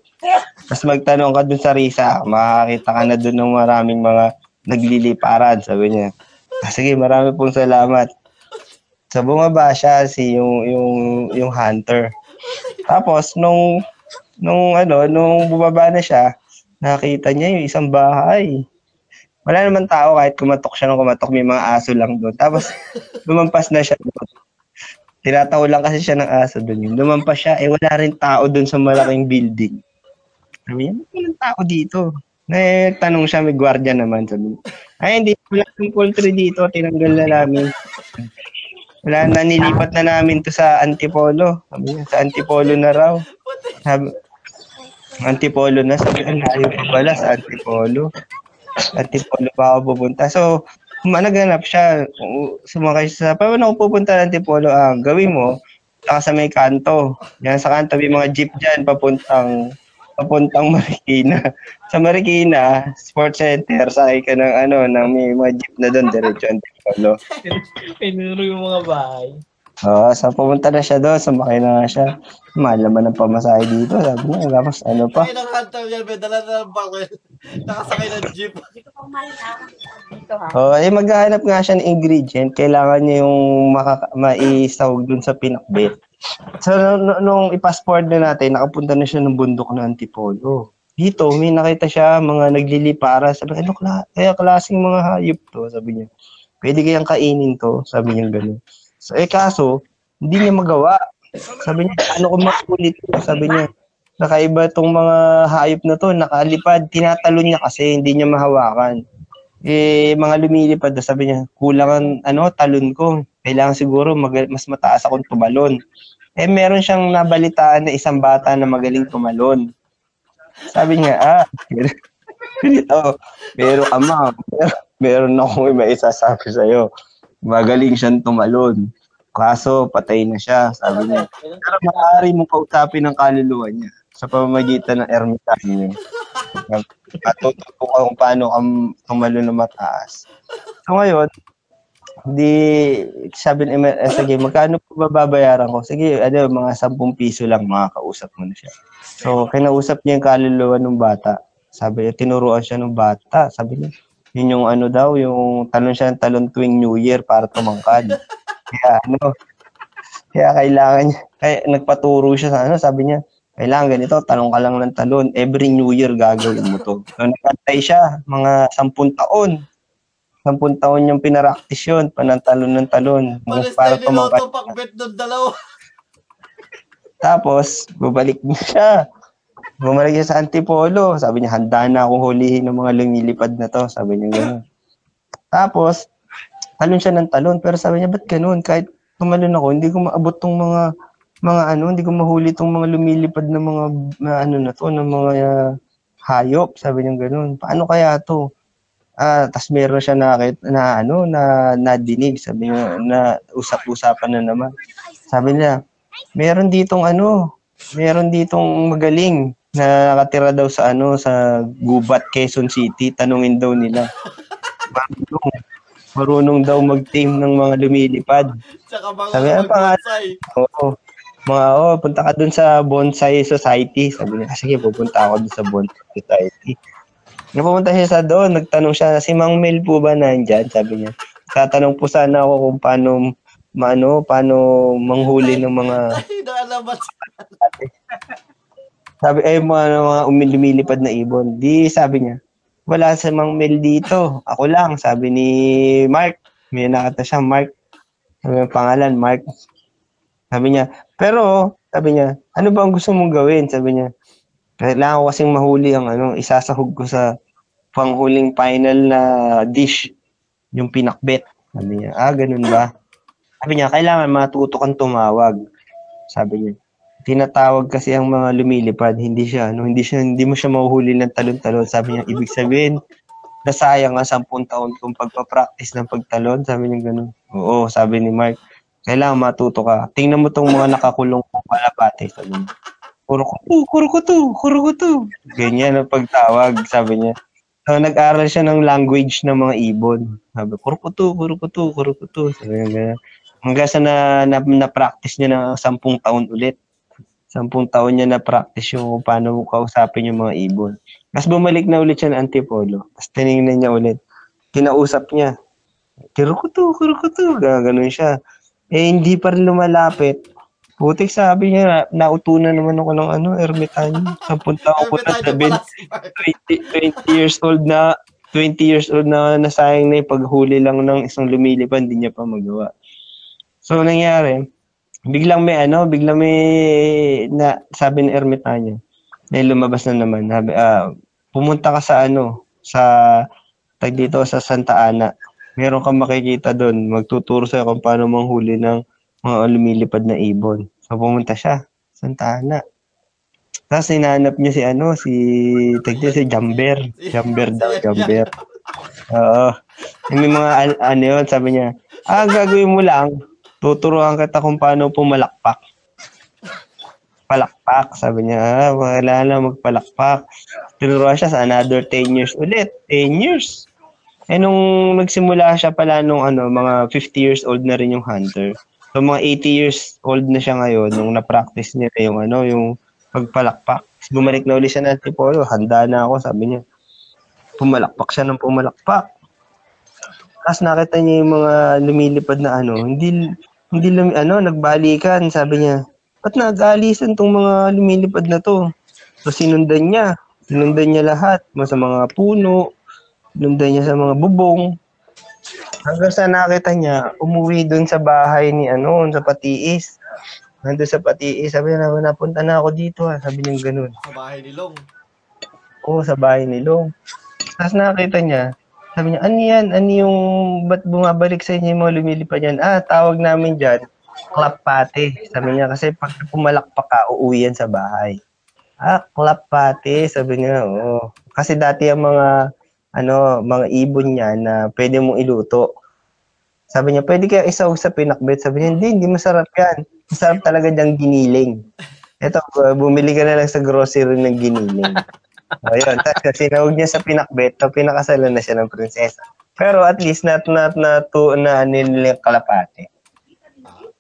Tapos magtanong ka doon sa Risa, makakita ka na doon ng maraming mga nagliliparan. Sabi niya, ah, sige, marami pong salamat. Sa bumaba siya, si yung, yung, yung hunter. Tapos, nung, nung ano, nung bumaba na siya, nakita niya yung isang bahay. Wala naman tao kahit kumatok siya nung kumatok, may mga aso lang doon. Tapos, lumampas na siya doon. Tinataw lang kasi siya ng aso doon. Lumampas siya, eh wala rin tao doon sa malaking building. Sabi niya, "Ba't walang tao dito? Eh, tanong siya, may gwardiya naman. Sabi niya, ay, hindi, wala ng poultry dito, tinanggal na namin. Wala na, nilipat na namin to sa Antipolo. Sabi niya, sa Antipolo na raw. Sabi, Antipolo na. Sabi, ang layo pa pala sa Antipolo. Antipolo pa ako pupunta. So, managanap siya. Sumakay siya sa, paano ako pupunta ng Antipolo? Ah, gawin mo, saka sa may kanto. Yan sa kanto, may mga jeep dyan, papuntang papuntang Marikina. Sa Marikina, Sports Center, sakay ka ng ano, ng may mga jeep na doon, diretso Antipolo. Pinuro yung mga bahay. Oo, so pumunta na siya doon, sumakay na nga siya. Mahal naman ang pamasahe dito, sabi niya. Tapos ano pa, Ay, ng hunter yan, may dala na ng bawel. Nakasakay ng jeep. Dito ha. Oh, eh maghahanap nga siya ng ingredient, kailangan niya yung makaka- maisahog dun sa pinakbit. So nung, nung i-passport na natin, nakapunta na siya ng bundok ng Antipolo. Dito, may nakita siya mga naglilipara. Sabi, ano kla kaya klaseng mga hayop to? Sabi niya, pwede kayang kainin to? Sabi niya gano'n. So, eh kaso, hindi niya magawa. Sabi niya, ano ko makulit? Sabi niya, nakaiba tong mga hayop na to, nakalipad, tinatalon niya kasi hindi niya mahawakan eh, mga lumilipad, sabi niya, kulang ang, ano, talon ko. Kailangan siguro mag- mas mataas akong tumalon. Eh, meron siyang nabalitaan na isang bata na magaling tumalon. Sabi niya, ah, Ganito, pero ama, meron akong may isasabi sa'yo. Magaling siyang tumalon. Kaso, patay na siya, sabi niya. Pero maaari mong kausapin ang kaluluwa niya sa pamamagitan ng ermitanyo. Matututo ka kung paano kang tumalon na mataas. So ngayon, di sabi ni eh, sige, magkano po babayaran ko? Sige, ano, mga 10 piso lang, makakausap mo na siya. So, kinausap niya yung kaluluwa ng bata. Sabi niya, tinuruan siya ng bata. Sabi niya, yun yung ano daw, yung talon siya ng talon tuwing New Year para tumangkad. Kaya ano, kaya kailangan niya, kaya nagpaturo siya sa ano, sabi niya, kailangan ganito, talong ka lang ng talon. Every New Year gagawin mo to. So, nagkantay siya, mga sampun taon. Sampun taon yung pinaraktis yun, panantalon ng talon. Pares para tayo niloto pakbet ng dalawa. Tapos, bumalik na siya. Bumalik siya sa Antipolo. Sabi niya, handa na akong hulihin ng mga lumilipad na to. Sabi niya gano'n. Tapos, talon siya ng talon. Pero sabi niya, ba't ganun? Kahit tumalon ako, hindi ko maabot tong mga mga ano, hindi ko mahuli tong mga lumilipad na mga na ano na to, ng mga uh, hayop. Sabi niya gano'n. Paano kaya to? Ah, tas meron siya nakit na ano na nadinig, sabi niya na usap-usapan na naman. Sabi niya, meron ditong ano, meron ditong magaling na nakatira daw sa ano sa Gubat, Quezon City. Tanungin daw nila. Marunong, marunong daw mag-team ng mga lumilipad. Tsaka mga Sabi, nga? mag-bonsai. Oo. Mga, oh, punta ka dun sa Bonsai Society. Sabi niya, "Ah, sige, pupunta ako dun sa Bonsai Society. Nung pumunta siya sa doon, nagtanong siya, si Mang Mel po ba nandyan? Sabi niya, tatanong po sana ako kung paano, maano, paano manghuli ng mga. Sabi, ay mga, mga umilumilipad na ibon. Di sabi niya, wala sa Mang Mel dito. Ako lang, sabi ni Mark. May nakata siya, Mark. Sabi niya, pangalan, Mark. Sabi niya, pero, sabi niya, ano ba ang gusto mong gawin? Sabi niya, kailangan ko kasing mahuli ang ano, isasahog ko sa panghuling final na dish, yung pinakbet. Sabi niya, ah, ganun ba? Sabi niya, kailangan matuto kang tumawag. Sabi niya, tinatawag kasi ang mga lumilipad, hindi siya, no, hindi siya, hindi mo siya mahuhuli ng talon-talon. Sabi niya, ibig sabihin, nasayang ang sampung taon kung pagpa-practice ng pagtalon. Sabi niya ganun. Oo, sabi ni Mark, kailangan matuto ka. Tingnan mo tong mga nakakulong kong kalapate. Sabi niya, kurukutu, kurukutu, kurukutu. Ganyan ang pagtawag, sabi niya. So, nag-aral siya ng language ng mga ibon. Sabi, kurukutu, kurukutu, kurukutu. Sabi niya. Hanggang sa na, na, na-practice niya ng sampung taon ulit. Sampung taon niya na-practice yung paano kausapin yung mga ibon. Tapos bumalik na ulit siya ng Antipolo. Tapos tinignan niya ulit. Kinausap niya. Kurukutu, kurukutu. Gaganon siya. Eh, hindi pa rin lumalapit. Putik sabi niya, nautunan naman ako ng ano, ermitanyo. Sampung taon ko na Ermitanyo sabi, pala si Mark. 20, 20 years old na 20 years old na nasayang na yung paghuli lang ng isang lumilipad, hindi niya pa magawa. So, nangyari, biglang may ano, biglang may, na, sabi ni Ermitanyo, may lumabas na naman, sabi, ah, pumunta ka sa ano, sa, tag dito sa Santa Ana, meron kang makikita doon, magtuturo sa'yo kung paano manghuli ng mga lumilipad na ibon. So, pumunta siya, Santa Ana. Tapos hinahanap niya si ano, si tag dito, si Jamber. Jamber daw, Jamber. Oo. May mga an- ano yun, sabi niya, ah, gagawin mo lang, tuturuan kita kung paano pumalakpak. Palakpak, sabi niya, ah, wala na magpalakpak. Tinuruan siya sa another 10 years ulit. 10 years. Eh, nung nagsimula siya pala nung ano, mga 50 years old na rin yung hunter. So, mga 80 years old na siya ngayon nung na-practice niya yung ano, yung pagpalakpak. Bumalik na ulit siya ng Antipolo, handa na ako, sabi niya. Pumalakpak siya ng pumalakpak. Tapos nakita niya yung mga lumilipad na ano, hindi, hindi lumi, ano, nagbalikan, sabi niya. Ba't nag-aalisan tong mga lumilipad na to? So sinundan niya, sinundan niya lahat, sa mga puno, sinundan niya sa mga bubong. Hanggang sa nakita niya, umuwi doon sa bahay ni ano, sa Patiis. Nandun sa Patiis, sabi niya, napunta na ako dito, ah. sabi niya ganun. Sa bahay ni Long. Oo, sa bahay ni Long. Tapos nakita niya, sabi niya, ano yan? Ano yung, ba't bumabalik sa inyo yung mga lumilipad yan? Ah, tawag namin dyan, clap pate. Sabi niya, kasi pag pumalakpak ka, uuwi yan sa bahay. Ah, clap pati, sabi niya, oo. Kasi dati ang mga, ano, mga ibon niya na pwede mong iluto. Sabi niya, pwede kaya isaw sa pinakbet. Sabi niya, hindi, hindi masarap yan. Masarap talaga diyang giniling. Ito, bu- bumili ka na lang sa grocery ng giniling. O yun, tapos sinawag niya sa pinakbet, so pinakasalan na siya ng prinsesa. Pero at least, not, not, na, to, na, ano nila yung kalapate.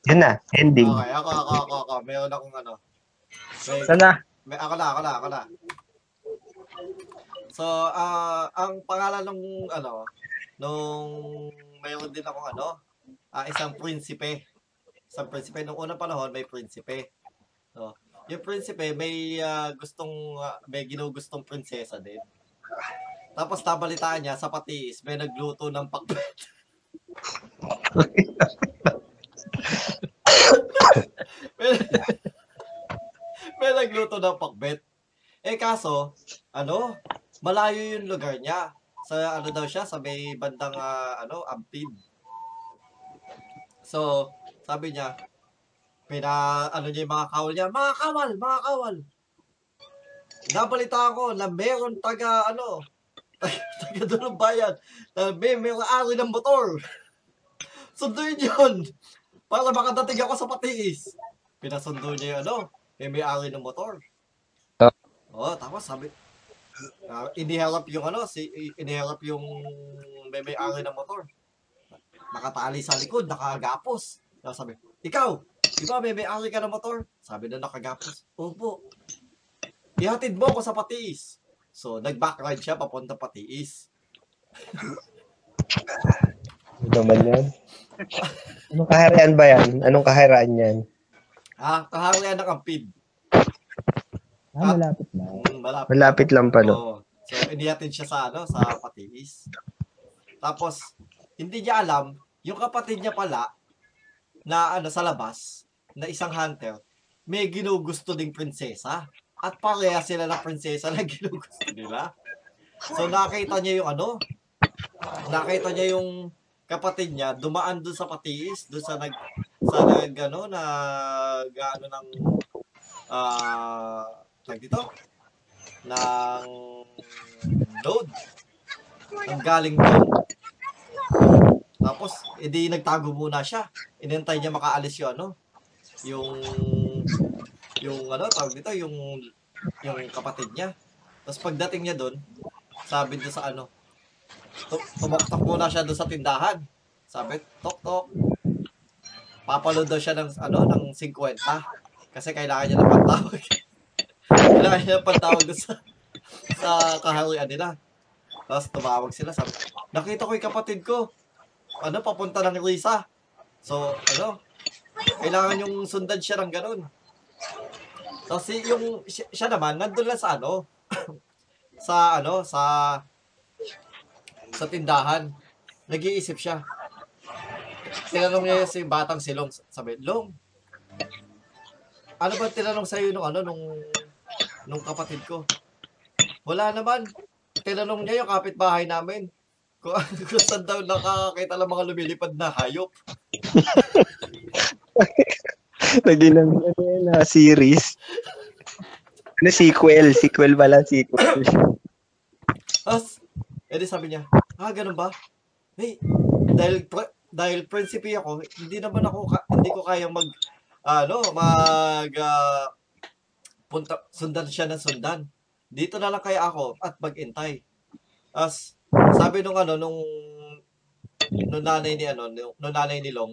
Yun na, ending. Okay, ako, ako, ako, ako. Meron akong ano. May, Sana. may, ako na, ako na, ako na. So, ah ang pangalan nung, ano, nung mayroon din akong ano, ah isang prinsipe. Isang prinsipe. Nung unang panahon, may prinsipe. So, yung prinsipe, may ah, gustong, ah, may ginugustong prinsesa din. Tapos nabalitaan niya sa patiis, may nagluto ng pakbet. may, may nagluto ng pakbet. Eh kaso, ano, malayo yung lugar niya. Sa ano daw siya, sa may bandang ah, ano, Ampid. So, sabi niya, pina, ano niya yung mga kawal niya, mga kawal, mga kawal. Nabalita ko na meron taga, ano, taga doon ng bayan, na may, may ari ng motor. Sunduin yun. Para makadating ako sa patiis. Pinasundo niya yung ano, may may ari ng motor. Oo, tapos sabi, uh, inihelap yung ano, si, inihelap yung may may ari ng motor. Nakatali sa likod, nakagapos. Tapos sabi, ikaw, di ba may may ari ka ng motor? Sabi na nakagapos, opo. Ihatid mo ako sa Patiis. So, nag-backride siya papunta Patiis. Ano naman yan? Anong kaharian ba yan? Anong kaharian yan? Ah, kaharian ng Ampid. Ah, malapit na. Mm, malapit. Malapit lang pa, no? Oo. So, inihatid siya sa ano, sa Patiis. Tapos, hindi niya alam, yung kapatid niya pala, na ano, sa labas, na isang hunter, may ginugusto ding prinsesa. At pareha sila ng prinsesa na ginugusto nila. So, nakita niya yung ano, nakita niya yung kapatid niya, dumaan dun sa Patiis, dun sa nag, sa nag, ano, nag, ano, ng, ah, tag dito, ng load. Ang galing doon. Tapos, edi nagtago muna siya. Inintay niya makaalis yung ano, yung, yung ano, tawag dito, yung, yung kapatid niya. Tapos pagdating niya doon, sabi doon sa ano, tu- tumaktak muna siya doon sa tindahan. Sabi, tok tok. Papalo daw siya ng ano, ng 50. Kasi kailangan niya ng pantawag. ng pantawag doon sa sa kaharian nila. Tapos tumawag sila, sabi, nakita ko yung kapatid ko. Ano, papunta ng Risa. So, ano, kailangan yung sundan siya ng ganun. Tapos si, yung, siya, siya naman, nandun lang sa ano, sa ano, sa, sa tindahan. Nag-iisip siya. Tinanong niya si batang silong, sabi, Long, ano ba tinanong sa'yo nung ano, nung, nung kapatid ko? Wala naman. Tinanong niya yung kapitbahay namin. Kung, kung saan daw nakakakita ng mga lumilipad na hayop. Naging ng ano yan, ah, series. Ano, sequel. Sequel pala, sequel. Tapos, edi sabi niya, ah, ganun ba? Hey, dahil, pr- dahil prinsipe ako, hindi naman ako, ka- hindi ko kayang mag, ano, mag, ah, punta, sundan siya ng sundan. Dito na lang kaya ako at mag-intay. As, sabi nung ano, nung, nung nanay ni ano, nung, nanay ni Long,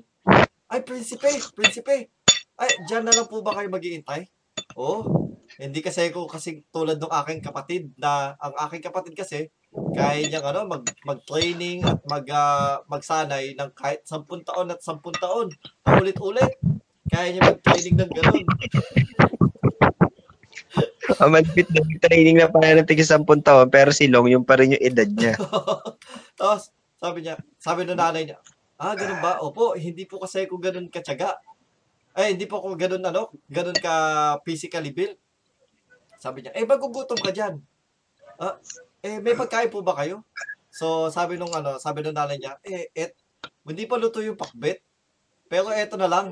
ay, prinsipe, prinsipe, ay, dyan na lang po ba kayo mag-iintay? Oo. Hindi kasi ako kasi tulad ng aking kapatid na ang aking kapatid kasi kaya niyang ano mag mag-training at mag ah, magsanay ng kahit 10 taon at 10 taon paulit-ulit. Kaya niya mag-training ng ganun. Ang malapit na training na pala ng tigil 10 taon, pero si Long, yung pa yung edad niya. Tapos sabi niya, sabi ng nanay niya, ah, ganun ba? Opo, hindi po kasi ako ganun katyaga. Ay, hindi po ako ganun ano, ganun ka physically built. Sabi niya, eh, magugutom ka dyan. Ah, eh, may pagkain po ba kayo? So, sabi nung ano, sabi nung nanay niya, eh, et, hindi pa luto yung pakbet. Pero eto na lang,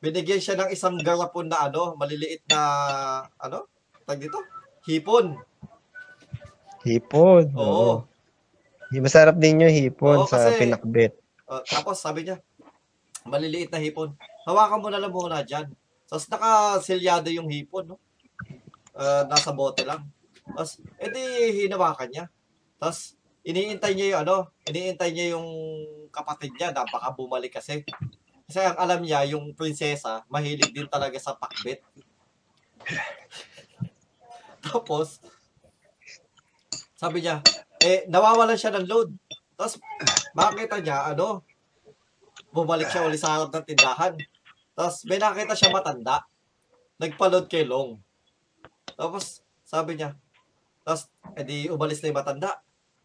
binigyan siya ng isang garapon na ano, maliliit na, ano, tag dito? hipon. Hipon. Oo. Masarap din yung hipon Oo, sa kasi- pinakbet. Uh, tapos sabi niya, maliliit na hipon. Hawakan mo na lang muna dyan. Tapos nakasilyado yung hipon, no? Uh, nasa bote lang. Tapos, edi hinawakan niya. Tapos, iniintay niya yung ano, iniintay niya yung kapatid niya na baka bumalik kasi. Kasi ang alam niya, yung prinsesa, mahilig din talaga sa pakbet. Tapos, sabi niya, eh, nawawalan siya ng load. Tapos, makita niya, ano, bumalik siya uli sa harap ng tindahan. Tapos, may nakita siya matanda. Nagpa-load kay Long. Tapos, sabi niya, tapos, edi, umalis na yung matanda.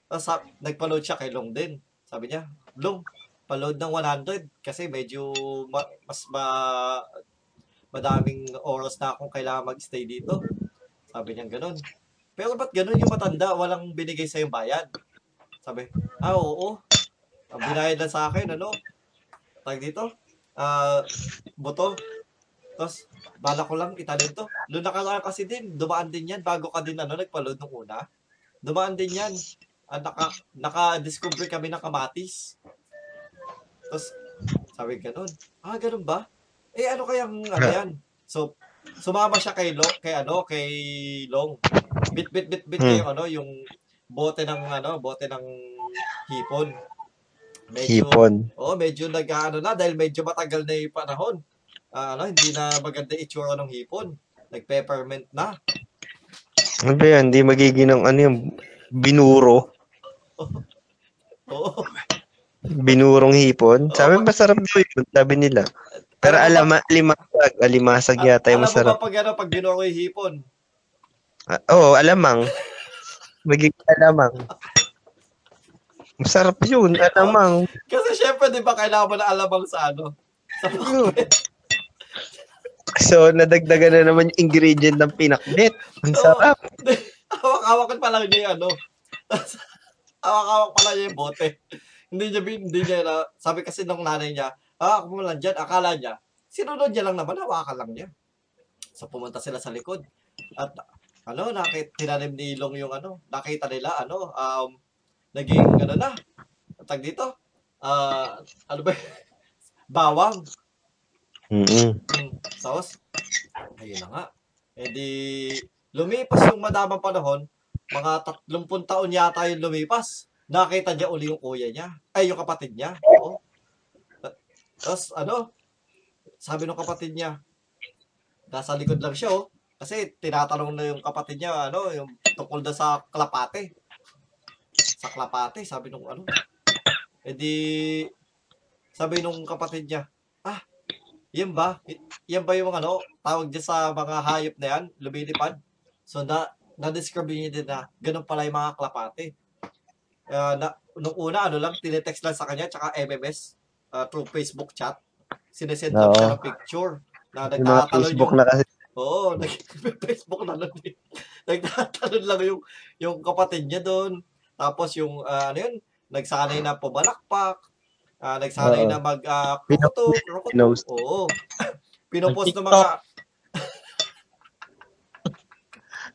Tapos, sa, nagpa-load siya kay Long din. Sabi niya, Long, pa-load ng 100 kasi medyo ma- mas ma madaming oras na akong kailangan mag-stay dito. Sabi niya ganun. Pero ba't ganun yung matanda? Walang binigay sa yung bayad. Sabi, ah, oo. Ang binayad lang sa akin, ano? Tag dito? Ah, buto. Tapos, bala ko lang italin to. Doon nakaraan kasi din, dumaan din yan bago ka din, ano, nagpa-load nung una. Dumaan din yan. Ah, naka, naka-discover kami ng kamatis. Tapos, sabi ganun. Ah, ganun ba? Eh, ano kayang, ano yan? So, sumama siya kay Long, kay ano, kay Long. Bit, bit, bit, bit Hmm. yung, ano, yung bote ng, ano, bote ng hipon. Medyo, Hipon. Oo, medyo nag ano na dahil medyo matagal na yung panahon. Ah, ano, hindi na maganda itsura ng hipon. Nag-peppermint na. Ano ba yan? Hindi magiging ng ano yung binuro. Oo. Binurong hipon. Sabi, Oo. masarap daw yun. Sabi nila. Pero Alam mo alama, limasag. Alimasag yata yung Alam mo masarap. ba pag ano, pag binuro yung hipon? Ah, Oo, alamang. Magiging alamang. Masarap yun, alamang. Kasi syempre, di ba, kailangan mo na alamang sa ano? Sa. So, nadagdagan na naman yung ingredient ng pinakbet. Ang sarap. Hawak-hawakan pa lang niya yung ano. Hawak-hawak pa lang niya yung bote. Hindi niya, hindi niya na, sabi kasi nung nanay niya, ah, ako mo lang dyan, akala niya, sinunod niya lang naman, hawakan lang niya. So, pumunta sila sa likod. At, ano, nakita, tinanim ni Ilong yung ano, nakita nila, ano, um, naging, ano na, tag dito, ah, ano ba, bawang. Mm-mm. Mm, Tapos, ayun na nga. Eh di, lumipas yung madamang panahon, mga 30 taon yata yung lumipas. Nakita niya uli yung kuya niya. Ay, yung kapatid niya. Oo. Ta- Tapos, ano, sabi ng kapatid niya, nasa likod lang siya, oh. Kasi tinatanong na yung kapatid niya, ano, yung tungkol na sa klapate. Sa klapate, sabi nung ano. Eh di, sabi nung kapatid niya, ah, yan ba? Yan ba yung ano, tawag dyan sa mga hayop na yan, lumilipad? So, na, na-describe niya din na ganun pala yung mga klapate. Uh, na, nung una, ano lang, tinetext lang sa kanya, tsaka MMS, uh, through Facebook chat. Sinesend lang Oo. siya ng picture. Na Yung mga nagtatalon Facebook yung, na kasi. Oo, nag-Facebook na lang. Nagtatalon lang yung, yung kapatid niya doon. Tapos yung, ah, ano yun, nagsanay na pumalakpak. Ah, nagsanay Oo. na mag, uh, krukuto, krukuto. Pinost. Oo. Pinopost ng mga,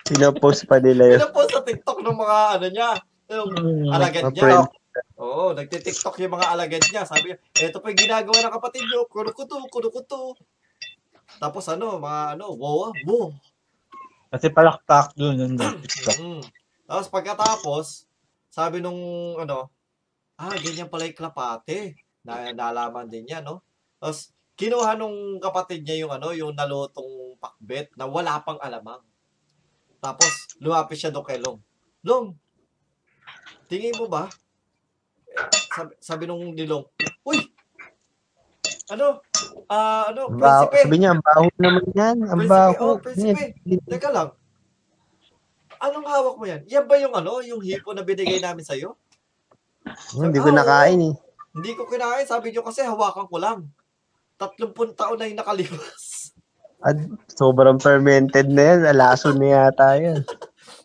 Pinapost pa nila yun. pinopost sa TikTok ng mga, ano niya, yung alagad Mga niya. friend. Oo, nagtitiktok yung mga alagad niya. Sabi niya, eto pa yung ginagawa ng kapatid niyo, kurukuto, kurukuto. Tapos ano, mga ano, wow, wow. Kasi palakpak doon. Yun, doon. Mm. Tapos pagkatapos, sabi nung ano, ah, ganyan pala yung klapate. Na, nalaman din niya, no? Tapos, kinuha nung kapatid niya yung ano, yung nalutong pakbet na wala pang alamang. Tapos, lumapit siya doon kay Long. Long, tingin mo ba? Sabi, sabi nung nilong, Uy! Ano? Ah, ano? Ang baho. Prinsipe! Sabi niya, ang baho naman yan. Ang Prinsipe, baho. oh, prinsipe. Teka lang. Anong hawak mo yan? Yan ba yung ano, yung hipo na binigay namin sa'yo? Hindi ko nakain eh. Hindi ko kinain. Sabi nyo kasi hawakan ko lang. 30 taon na yung nakalipas. At sobrang fermented na yan. Alason na yata yan.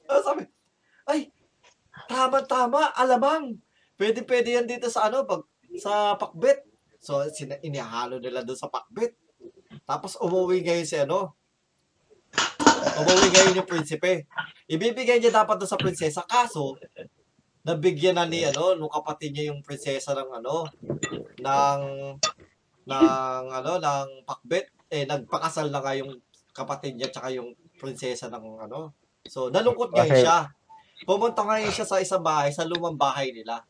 Ah, sabi, ay, tama-tama, alamang. Pwede-pwede yan dito sa ano, pag, sa pakbet. So, sina, inihalo nila doon sa pakbet. Tapos umuwi ngayon si ano. Umuwi ngayon yung prinsipe. Ibibigay niya dapat doon sa prinsesa. Kaso, nabigyan na ni ano, nung kapatid niya yung prinsesa ng ano, ng ng ano, ng pakbet. Eh, nagpakasal na nga yung kapatid niya tsaka yung prinsesa ng ano. So, nalungkot ngayon Okay. siya. Pumunta ngayon siya sa isang bahay, sa lumang bahay nila.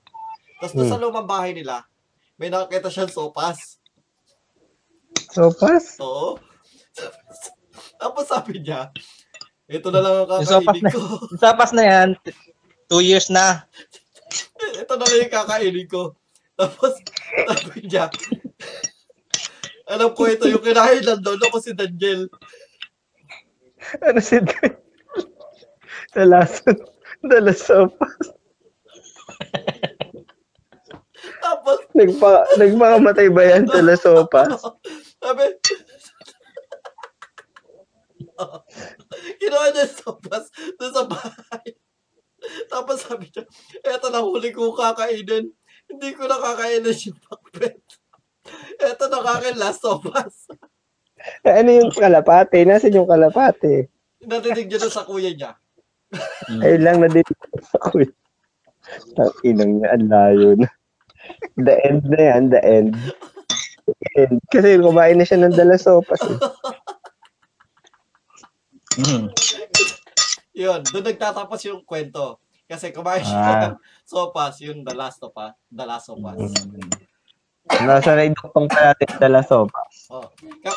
Tapos doon Hmm. sa lumang bahay nila, may nakakita siyang sopas. Sopas? Oo. Tapos sabi niya, ito na lang ang sopas kakainin na- ko. Yung Sapas na yan, two years na. ito na lang yung kakainin ko. Tapos sabi niya, alam ko ito yung kinain ng lolo ko si Daniel. Ano si Dalason. Dala sopas. Tapos, Nagpa, nagmakamatay ba yan dala sopas? sabi, kinuha niya yung sopas doon sa bahay. Tapos sabi niya, eto na huli ko kakainin. Hindi ko nakakainin yung pakbet. Eto na kakin last sopas. Eh, ano yung kalapate? Nasaan yung kalapate? Natinig niya sa kuya niya. Ayun lang na din ako. Ang inang niya, ang layo na. The end na yan, the end. end. Kasi kumain na siya ng dala sopas. Eh. Mm. Yun, doon nagtatapos yung kwento. Kasi kumain siya Ah. ng sopas, yung the last of us. The last of us. Nasa na idukong pa natin dala sopas. Oh.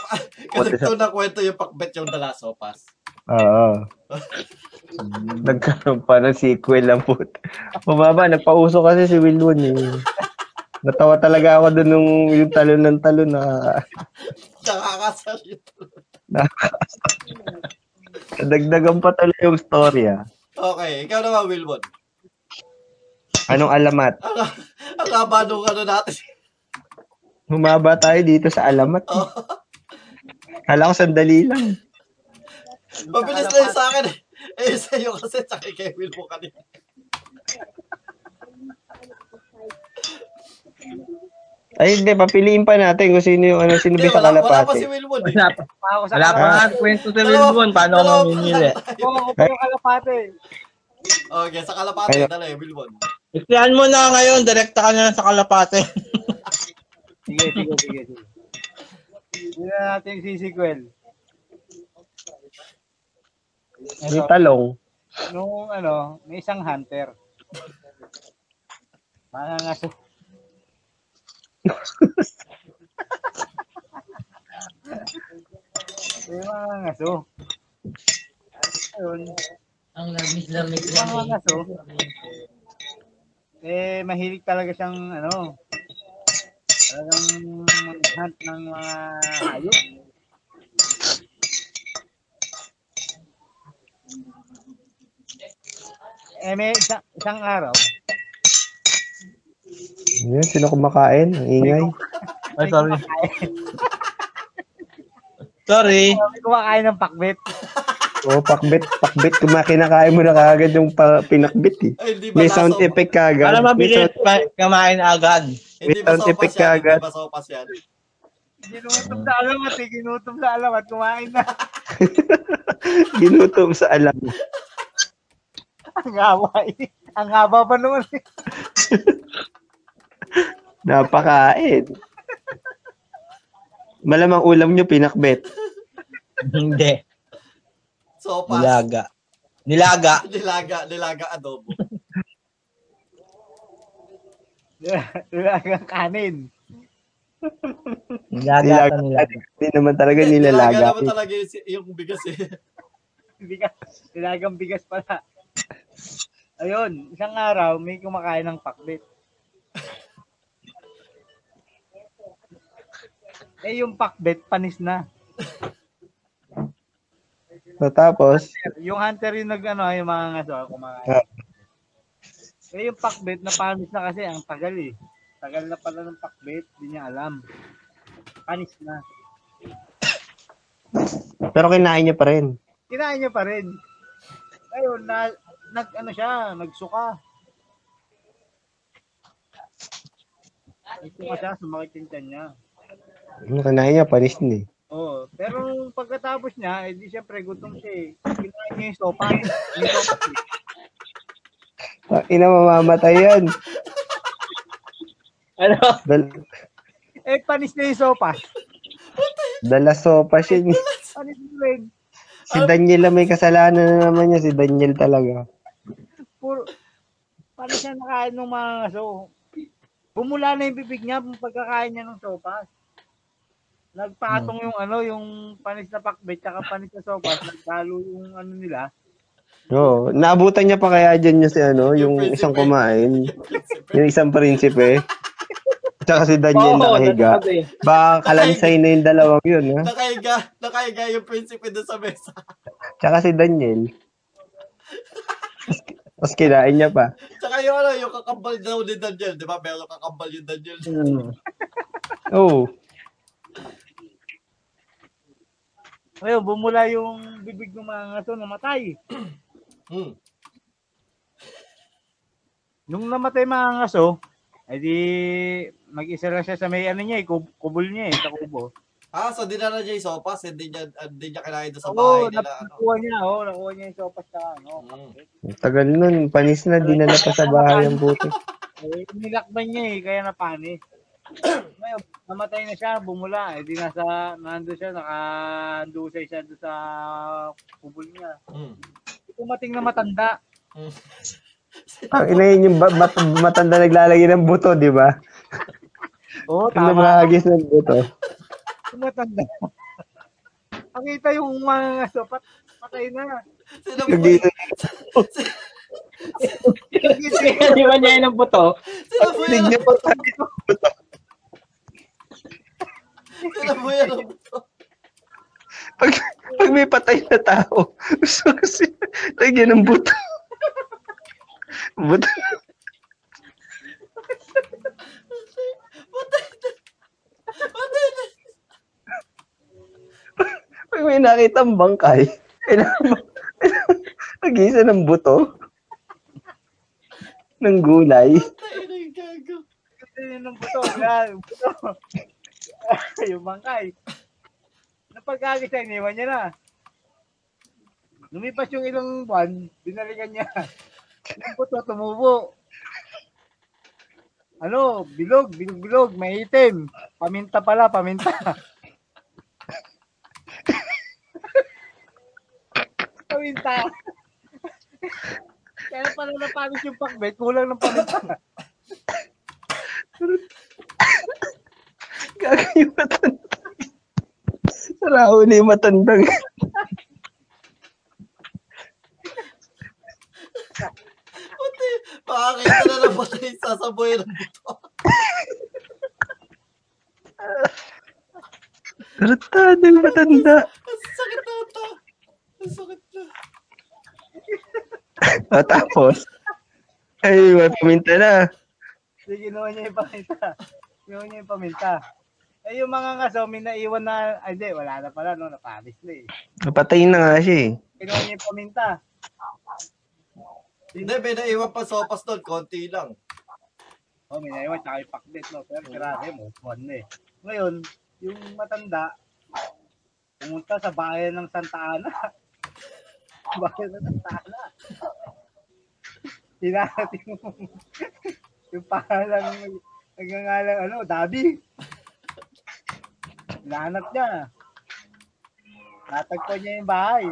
Kasi ito na kwento yung pakbet yung the of us. Oo. Nagkaroon pa ng sequel ang put. Bumaba, nagpauso kasi si Wilwon eh. Natawa talaga ako doon nung yung talon ng talon na Nakakasalito. dagdagan pa tuloy yung storya. Okay, ikaw naman, Wilbon. Anong alamat? Ang, ang haba nung ano natin. Humaba tayo dito sa alamat. Oh, Kala ko sandali lang. mabilis yun sa akin. eh. Eh, sa'yo kasi sa kay kay Wilbon kanina. Ay, hindi, papiliin pa natin kung sino yung ano, sino Hindi, ba sa wala, wala pa kalapate. si Wilbon. Eh. Wala pa, wala pa kalapate. nga kwento Dalawa- Wilbon. Paano dalawa ako pa mamimili? Oo, ako pa yung kalapate. Okay, sa kalapate, Ayun. dala eh, Wilbon. Ikihan mo na ngayon, direkta ka na lang sa Kalapate. Sige, sige, sige. sige. Hindi na natin yung sisikwel. Yung talong. Nung ano, may isang hunter. Mga ngaso. May mga ngaso. Ayun. Ang lamig-lamig Yung mga eh. ngaso. Eh, mahilig talaga siyang ano, talagang hunt ng mga hayop. Eh, may isang, isang araw, Yun, sino kumakain? Ang ingay. Ay, sorry. sorry. may kumakain ng pakbet. Oo, oh, pakbit. Pakbit. Kung kinakain mo na kagad yung pa, pinakbit eh. Ay, hindi ba May sound effect kagad. Para mabilis sound- pa- kumain agad. Hindi May ba sound effect yan? kaagad. Hindi ba sopas yan? Ginutom sa alamat eh, ginutom sa alamat, kumain na. Ginutom sa alam. Ang haba eh. Ang haba pa naman eh. Napakain. Malamang ulam nyo, pinakbet. Hindi. Sopas. Nilaga. Nilaga. Nilaga, nilaga adobo. Nilagang kanin. Nilaga. Nilaga. nilaga. Hindi naman talaga Nilaga nilalaga. naman talaga yung, yung bigas eh. Bigas. Nilagang bigas pala. Ayun, isang araw may kumakain ng pakbet. Eh yung pakbet panis na. So, tapos, Yung hunter yung nag ano, yung mga ngaso kumakain. Ah. Eh yung pakbet na panis na kasi ang tagal eh. Tagal na pala ng pakbet, hindi niya alam. Panis na. pero kinain niya pa rin. Kinain niya pa rin. Ayun, na, nag, ano siya, nagsuka. Nagsuka siya, sumakit yung tiyan niya. Ano kinain niya, panis na eh. Oh, pero pagkatapos niya, edi syempre gutom siya eh. Kinain niya yung sopa. Yung sopa Ah, Ina mamamatay yan. Ano? Dal eh, panis na yung sopa. dala sopa siya. ni- Panis na rin. Si Daniel na may kasalanan na naman niya. Si Daniel talaga. Puro, panis siya nakain ng mga aso. Bumula na yung bibig niya pag pagkakain niya ng sopas. Nagpatong yung ano, yung panis na pakbet, tsaka panis na sopas, nagkalo yung ano nila. Oo. Naabutan niya pa kaya dyan yung si ano, yung Yung isang kumain. Yung isang prinsipe. Tsaka si Daniel Oo, nakahiga. Baka kalansay na yung dalawang yun, ha? Nakahiga, nakahiga yung prinsipe doon sa mesa. Tsaka si Daniel. Tapos kinain niya pa. Tsaka yung ano, yung kakambal daw ni Daniel, di ba? Meron kakambal yung Daniel. Hmm. Oo. Ngayon, bumula yung bibig ng mga aso, namatay. Hmm. Nung namatay mga aso, edi mag-isa lang siya sa may ano niya, eh, kub- kubol niya eh, sa kubo. Ah, so dinala niya yung sopas, hindi niya, hindi niya kinain doon sa Oo, bahay nila. Ano. nakuha niya, oh, nakuha niya yung sopas sa ano. Mm. Tagal nun. Panis na. Dinala pa sa bahay ang buti. Eh, nilakban niya eh, kaya napanis. Ngayon, namatay na siya, bumula. Eh, di nasa, nando siya, nakandusay siya doon sa kubol niya. Mm. Tumating na matanda. Mm. Ang ina yun yung ba- mat- matanda naglalagay ng buto, di ba? Oo, Yung tama. namahagis ng buto. Tumatanda. Nakita yung mga aso, pat, patay na. Sino po dito, Di ba niya ng buto? Sino po yan? Tignan pa Sino po yan? pag, pag may patay na tao, gusto ko kasi lagyan ng buto. buto. Patay na. Pag may nakita ang bangkay, mag-isa ng buto. ng gulay. Patay na yung gago. Ito yun ng buto. Yan, yung bangkay. Napagkagis siya, iniwan niya na. Lumipas yung ilang buwan, binalikan niya. Yung buto tumubo. Ano, bilog, bilog, bilog, may itim. Paminta pala, paminta. paminta. Kaya pala napanis yung pakbet, kulang ng paminta. Gagawin yung matanda. Sarao na yung matandang. Patay. Makakita na lang patay sasabuhay ng buto. Tarantado yung matanda. Ang sakit na ito. Ang sakit na. O, tapos, ay, may paminta na. Sige, ginawa niya yung paminta. Ginawa niya yung paminta. Eh, yung mga ngaso, may naiwan na, ay di, wala na pala, no, napalis na eh. Napatay na nga siya eh. Ginawa niya yung paminta. Hindi, may naiwan pa sopas doon. Konti lang. Oh, may naiwan, tsaka yung pakbet, no, pero grabe mo, buwan na eh. Ngayon, yung matanda, pumunta sa bayan ng Santa Ana. bayan ng Santa Ana. Hinanap yung, yung pangalang, nagngangalang, ano, Dabi. Hinanap niya. Natagpo niya yung bahay.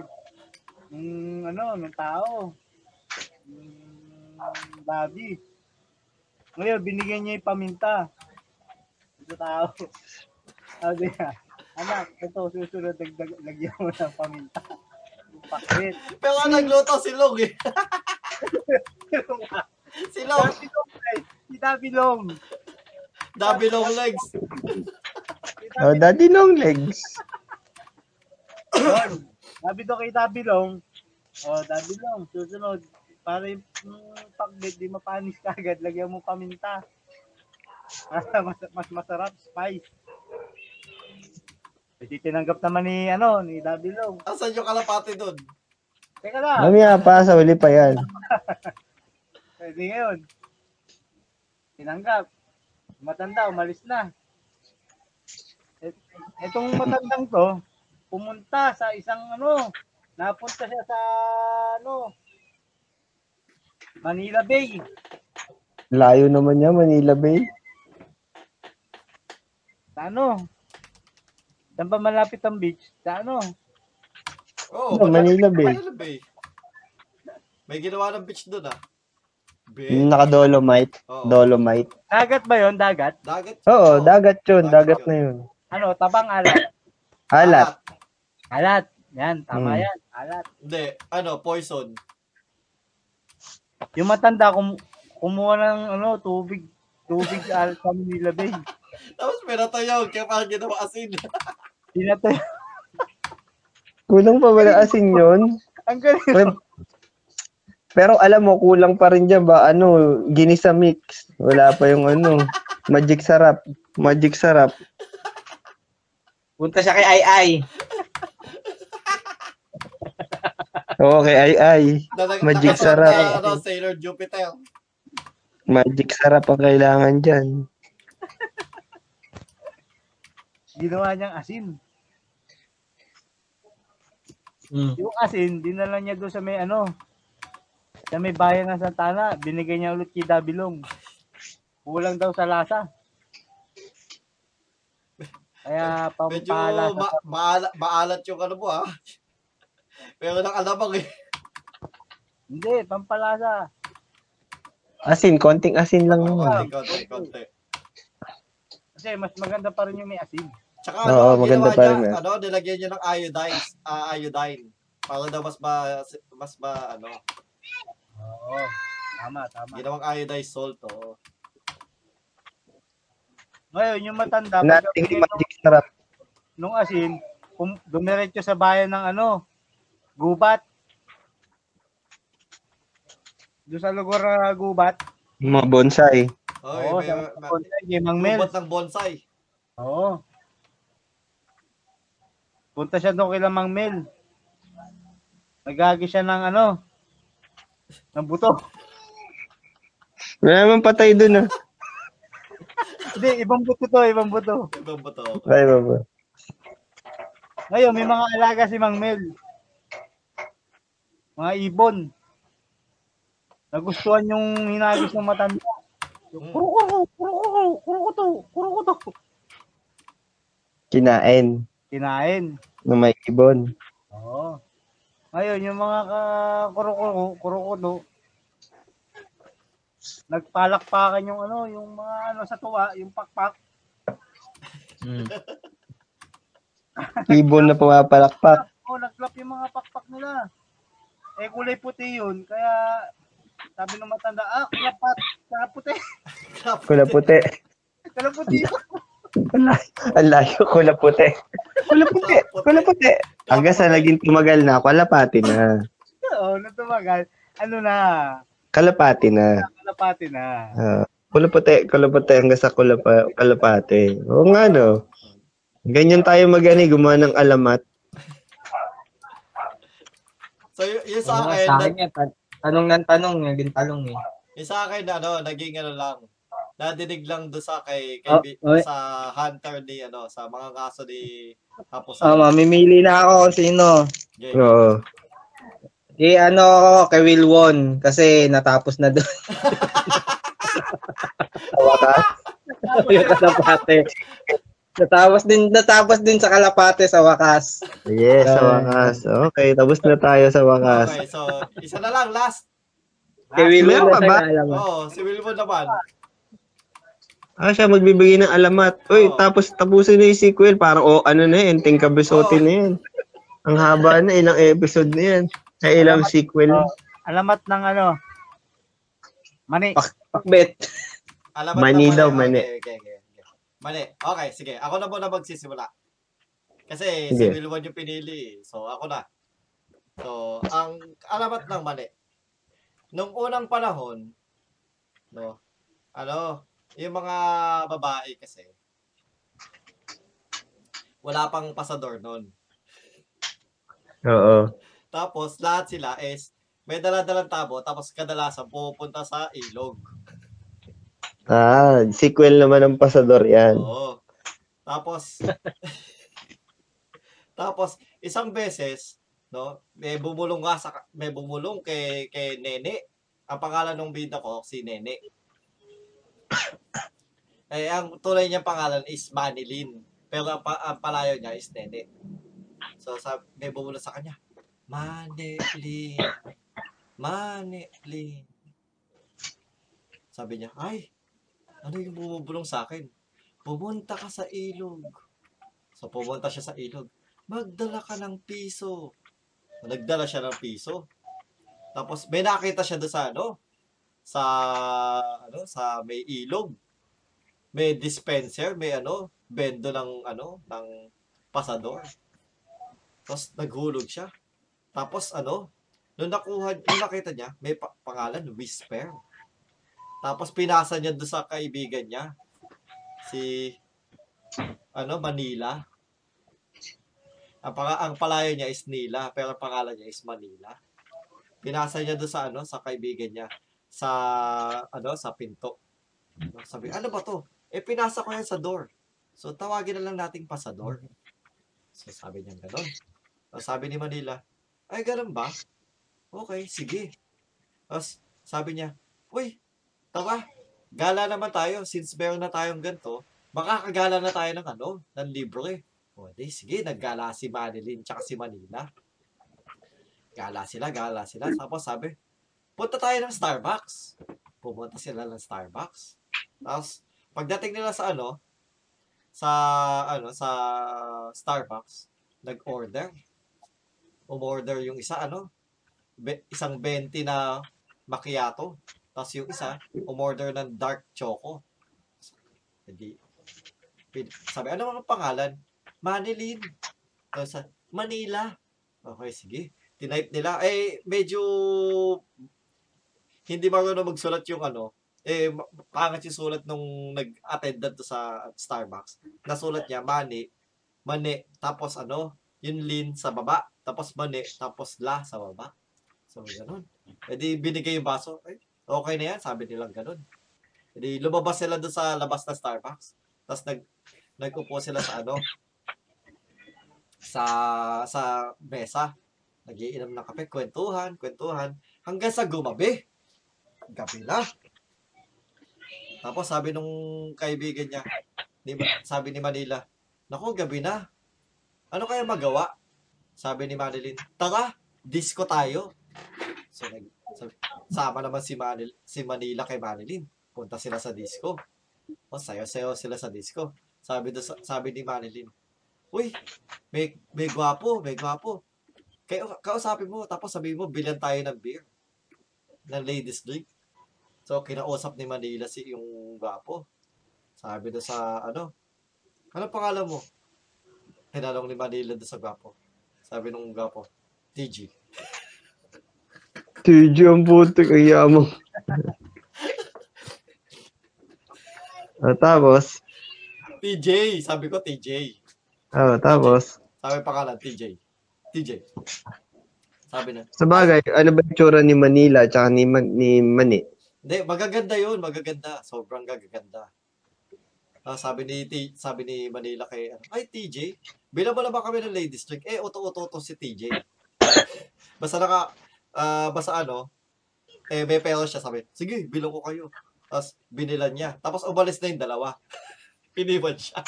Nung, ano, nung tao. Yung Dabi. Ngayon, binigyan niya yung paminta. Sa tao. Sabi niya, anak, ito susunod, dagdag, lagyan mo ng paminta. Pakit. Pero ang nagluto si Long eh. Si Long. Si Dabi Long. Dabi long legs. Oh, daddy long legs. Dabi Long kay Dabi Long. Oh, Dabi Long, susunod. Para yung mm, pakbet, di mapanis ka agad, lagyan mo paminta. Para mas, mas masarap, spice. Kasi tinanggap naman ni, ano, ni Dabi Long. Asan yung kalapati doon? Teka lang. Mamaya pa, sa uli pa yan. Pwede ngayon. Tinanggap. Matanda, umalis na. Itong matandang to, pumunta sa isang ano, napunta siya sa ano, Manila Bay. Layo naman niya, Manila Bay. Sa ano? Saan ba malapit ang beach? Sa ano? Oo, Sa Manila Bay. Manila Bay. May ginawa ng beach doon ah. Bay. Naka-dolomite. Oo. Dolomite. Dagat ba yon Dagat? Dagat. Oo, dagat yun. Dagat Dagat na yun. Ano? Tabang alat. Alat. Alat. Yan, tama Hmm. yan. Alat. Hindi, ano, poison. Yung matanda, kum kumuha ng ano, tubig. Tubig sa sa Manila Bay. Tapos pinatayaw, kaya parang ginawa asin. Pinatay. Kulang pa wala asin yun. Ang galing. Pero, pero alam mo, kulang pa rin dyan ba, ano, ginisa mix. Wala pa yung ano, magic sarap. Magic sarap. Punta siya kay Ai Ai. Okay, ay, ay. Na, nag- Magic sarap. na, ano, Sailor Jupiter. Magic sarap ang kailangan dyan. Ginawa niyang asin. Mm. Yung asin, dinala niya doon sa may ano, sa may bayan ng Santana, binigay niya ulit kay Dabilong. Kulang daw sa lasa. Kaya Medyo pampalasa. ma- maala- maalat yung ano mo ah. Pero nang alamang eh. Hindi, pampalasa. Asin, konting asin lang naman. Konti, konti, konti. Kasi mas maganda pa rin yung may asin. Tsaka Oo, ano, maganda ginawa pa niya, rin, eh. ano, nilagyan niya ng iodine, ah, iodine. Para daw mas ba, mas ba, ano, Oo. Tama, tama. ginawang iodized salt, oh. Ngayon, yung matanda, Nating magic sarap. nung asin, pum- dumiretso sa bayan ng ano, gubat. Doon sa lugar na gubat. Mga bonsai. Oo, may, sa may, bonsai, kay Mang Mel. Lubot ng bonsai. Oo. Punta siya doon kay Mang Mel. Nagagi siya ng ano, ng buto. Wala naman patay dun ah. Hindi, ibang buto to, ibang buto. Ibang ba to? Ay, baba. Ngayon, may mga alaga si Mang Mel. Mga ibon. Nagustuhan yung hinagis ng matanda. Kuro kuro, kuro kuro, kuro kuto, kuro kuto. Kinain. Kinain. Na may ibon. Oo. Ngayon, yung mga ka kuro kuro, kuro nagpalakpakan yung ano, yung mga ano sa tuwa, yung pakpak. Mm. Ibon na pumapalakpak. Oh, nagklap yung mga pakpak nila. Eh, kulay puti yun. Kaya, sabi ng matanda, ah, kulapat, kulaputi. Kula puti. Kulaputi yun. Ang layo, kula puti. Kula puti. Kula puti. Hanggang sa naging tumagal na, kalapati na. Oo, nung tumagal, ano na, Kalapati na. kalapati na. Uh, kula puti, kula puti hanggang sa kulapa, kalapati. Oo nga no. Ganyan tayo magani, gumawa ng alamat. So, y- yung sa Ano, akin, sa akin yan, tan- tanong ng tanong, naging talong eh. yung sa akin, ano, naging ano lang, nadinig lang doon sa kay, kay Oh, okay. sa hunter ni, ano, sa mga kaso ni Hapusan. Ah, mamimili na ako kung sino. Okay. Oo. Eh, ano ako, kay Wilwon. Kasi natapos na doon. yung kalapate. Natapos din, natapos din sa kalapate sa wakas. Yes, sa Ah. wakas. Okay, tapos na tayo sa wakas. Okay, so, isa na lang, last. Kay meron na pa ba? Oo, si Wilbon naman. Ah, siya magbibigay ng alamat. Uy, Oo. tapos tapusin na yung sequel. Parang, oh, ano na yan, Ting Kabisote Oo. na yan. Ang haba na, ilang episode na yan. Ay, ilang sequel. Oh, alamat ng ano, mani. Pakbet. Alam Mani daw, mani. Okay, okay, okay, okay. Mani. Okay, sige. Ako na muna magsisimula. Kasi si Sige. Wilbon yung pinili. eh. So, ako na. So, ang alamat ng mani. Nung unang panahon, no, ano, yung mga babae kasi, wala pang pasador nun. Oo. Tapos, lahat sila is, may dala-dalang tabo, tapos kadalasan pupunta sa ilog. Ah, sequel naman ng Pasador yan. Oo. Tapos, Tapos, isang beses, no, may bumulong nga sa, may bumulong kay, kay Nene. Ang pangalan ng bida ko, si Nene. Eh, ang tunay niyang pangalan is Manilin. Pero ang, pa, ang palayo niya is Nene. So, sabi, may bumulong sa kanya, Manilin. Manilin. Sabi niya, ay, ano yung bumubulong sa akin? Pumunta ka sa ilog. So, pumunta siya sa ilog. Magdala ka ng piso. Nagdala siya ng piso. Tapos, may nakita siya doon sa ano? Sa, ano? Sa may ilog. May dispenser, may ano? Bendo ng, ano? Ng pasador. Tapos, naghulog siya. Tapos, ano? Nung nakuha, nung nakita niya, may pa- pangalan, Whisper. Tapos, pinasa niya doon sa kaibigan niya. Si, ano, Manila. Ang, pang- ang palayo niya is Nila, pero ang pangalan niya is Manila. Pinasa niya doon sa ano, sa kaibigan niya, sa ano, sa pinto. Sabi, ano ba to? Eh pinasa ko yan sa door. So tawagin na lang nating pasador. So sabi niya gano'n. Tapos sabi ni Manila, ay ganun ba? Okay, sige. Tapos sabi niya, uy, tara, gala naman tayo since meron na tayong ganito. Makakagala na tayo ng ano, ng libre. O, di, sige, naggala si Manilin tsaka si Manila. Gala sila, gala sila. Tapos sabi, punta tayo ng Starbucks. Pumunta sila ng Starbucks. Tapos, pagdating nila sa ano, sa, ano, sa Starbucks, nag-order. Umorder yung isa, ano, be, isang 20 na macchiato. Tapos yung isa, umorder ng dark choco. Hindi, sabi, ano mga pangalan? Manilin. Tapos, Manila. Okay, sige. Tinype nila. Eh, medyo hindi marunong magsulat yung ano. Eh, pangat yung sulat nung nag-attendant sa Starbucks. Nasulat niya, mani, mani, tapos ano, yung lin sa baba, tapos mani, tapos la sa baba. So, ganun. E di binigay yung baso. Ay, okay na yan, sabi nilang ganun. E di lumabas sila doon sa labas ng Starbucks. Tapos nag, nag-upo sila sa ano, sa sa mesa. Nagiinom ng kape, kwentuhan, kwentuhan, hanggang sa gumabi. Gabi na. Tapos sabi nung kaibigan niya, ni, sabi ni Manila, Naku, gabi na. Ano kaya magawa? Sabi ni Manilin, Tara, disco tayo. So, nag, sama naman si, Manil, si Manila kay Manilin. Punta sila sa disco. O, sayo-sayo sila sa disco. Sabi, do, sabi ni Manilin, Uy, may, may gwapo, may gwapo. Kaya kausapin mo, tapos sabihin mo, bilan tayo ng beer. Ng ladies drink. So, kinausap ni Manila si yung gwapo. Sabi do sa, ano, ano pangalan mo? Tinanong ni Manila do sa gwapo. Sabi nung gwapo, TG. TJ ang puto, kaya mo. Ah, tapos, TJ! Sabi ko, TJ. oh, tapos, Sabi pangalan, TJ. TJ. Sabi na. sa bagay, ano ba yung ni Manila tsaka ni, Man- ni Mani? Hindi, magaganda yun, magaganda. Sobrang gaganda. Ah, sabi ni T, sabi ni Manila kay ano, ay TJ, naman kami ng ladies drink. Eh, uto-uto si TJ. basta naka, ah, basta ano, eh, may pera siya, sabi, sige, bilang ko kayo. Tapos, binilan niya. Tapos, umalis na yung dalawa. Iniwan siya.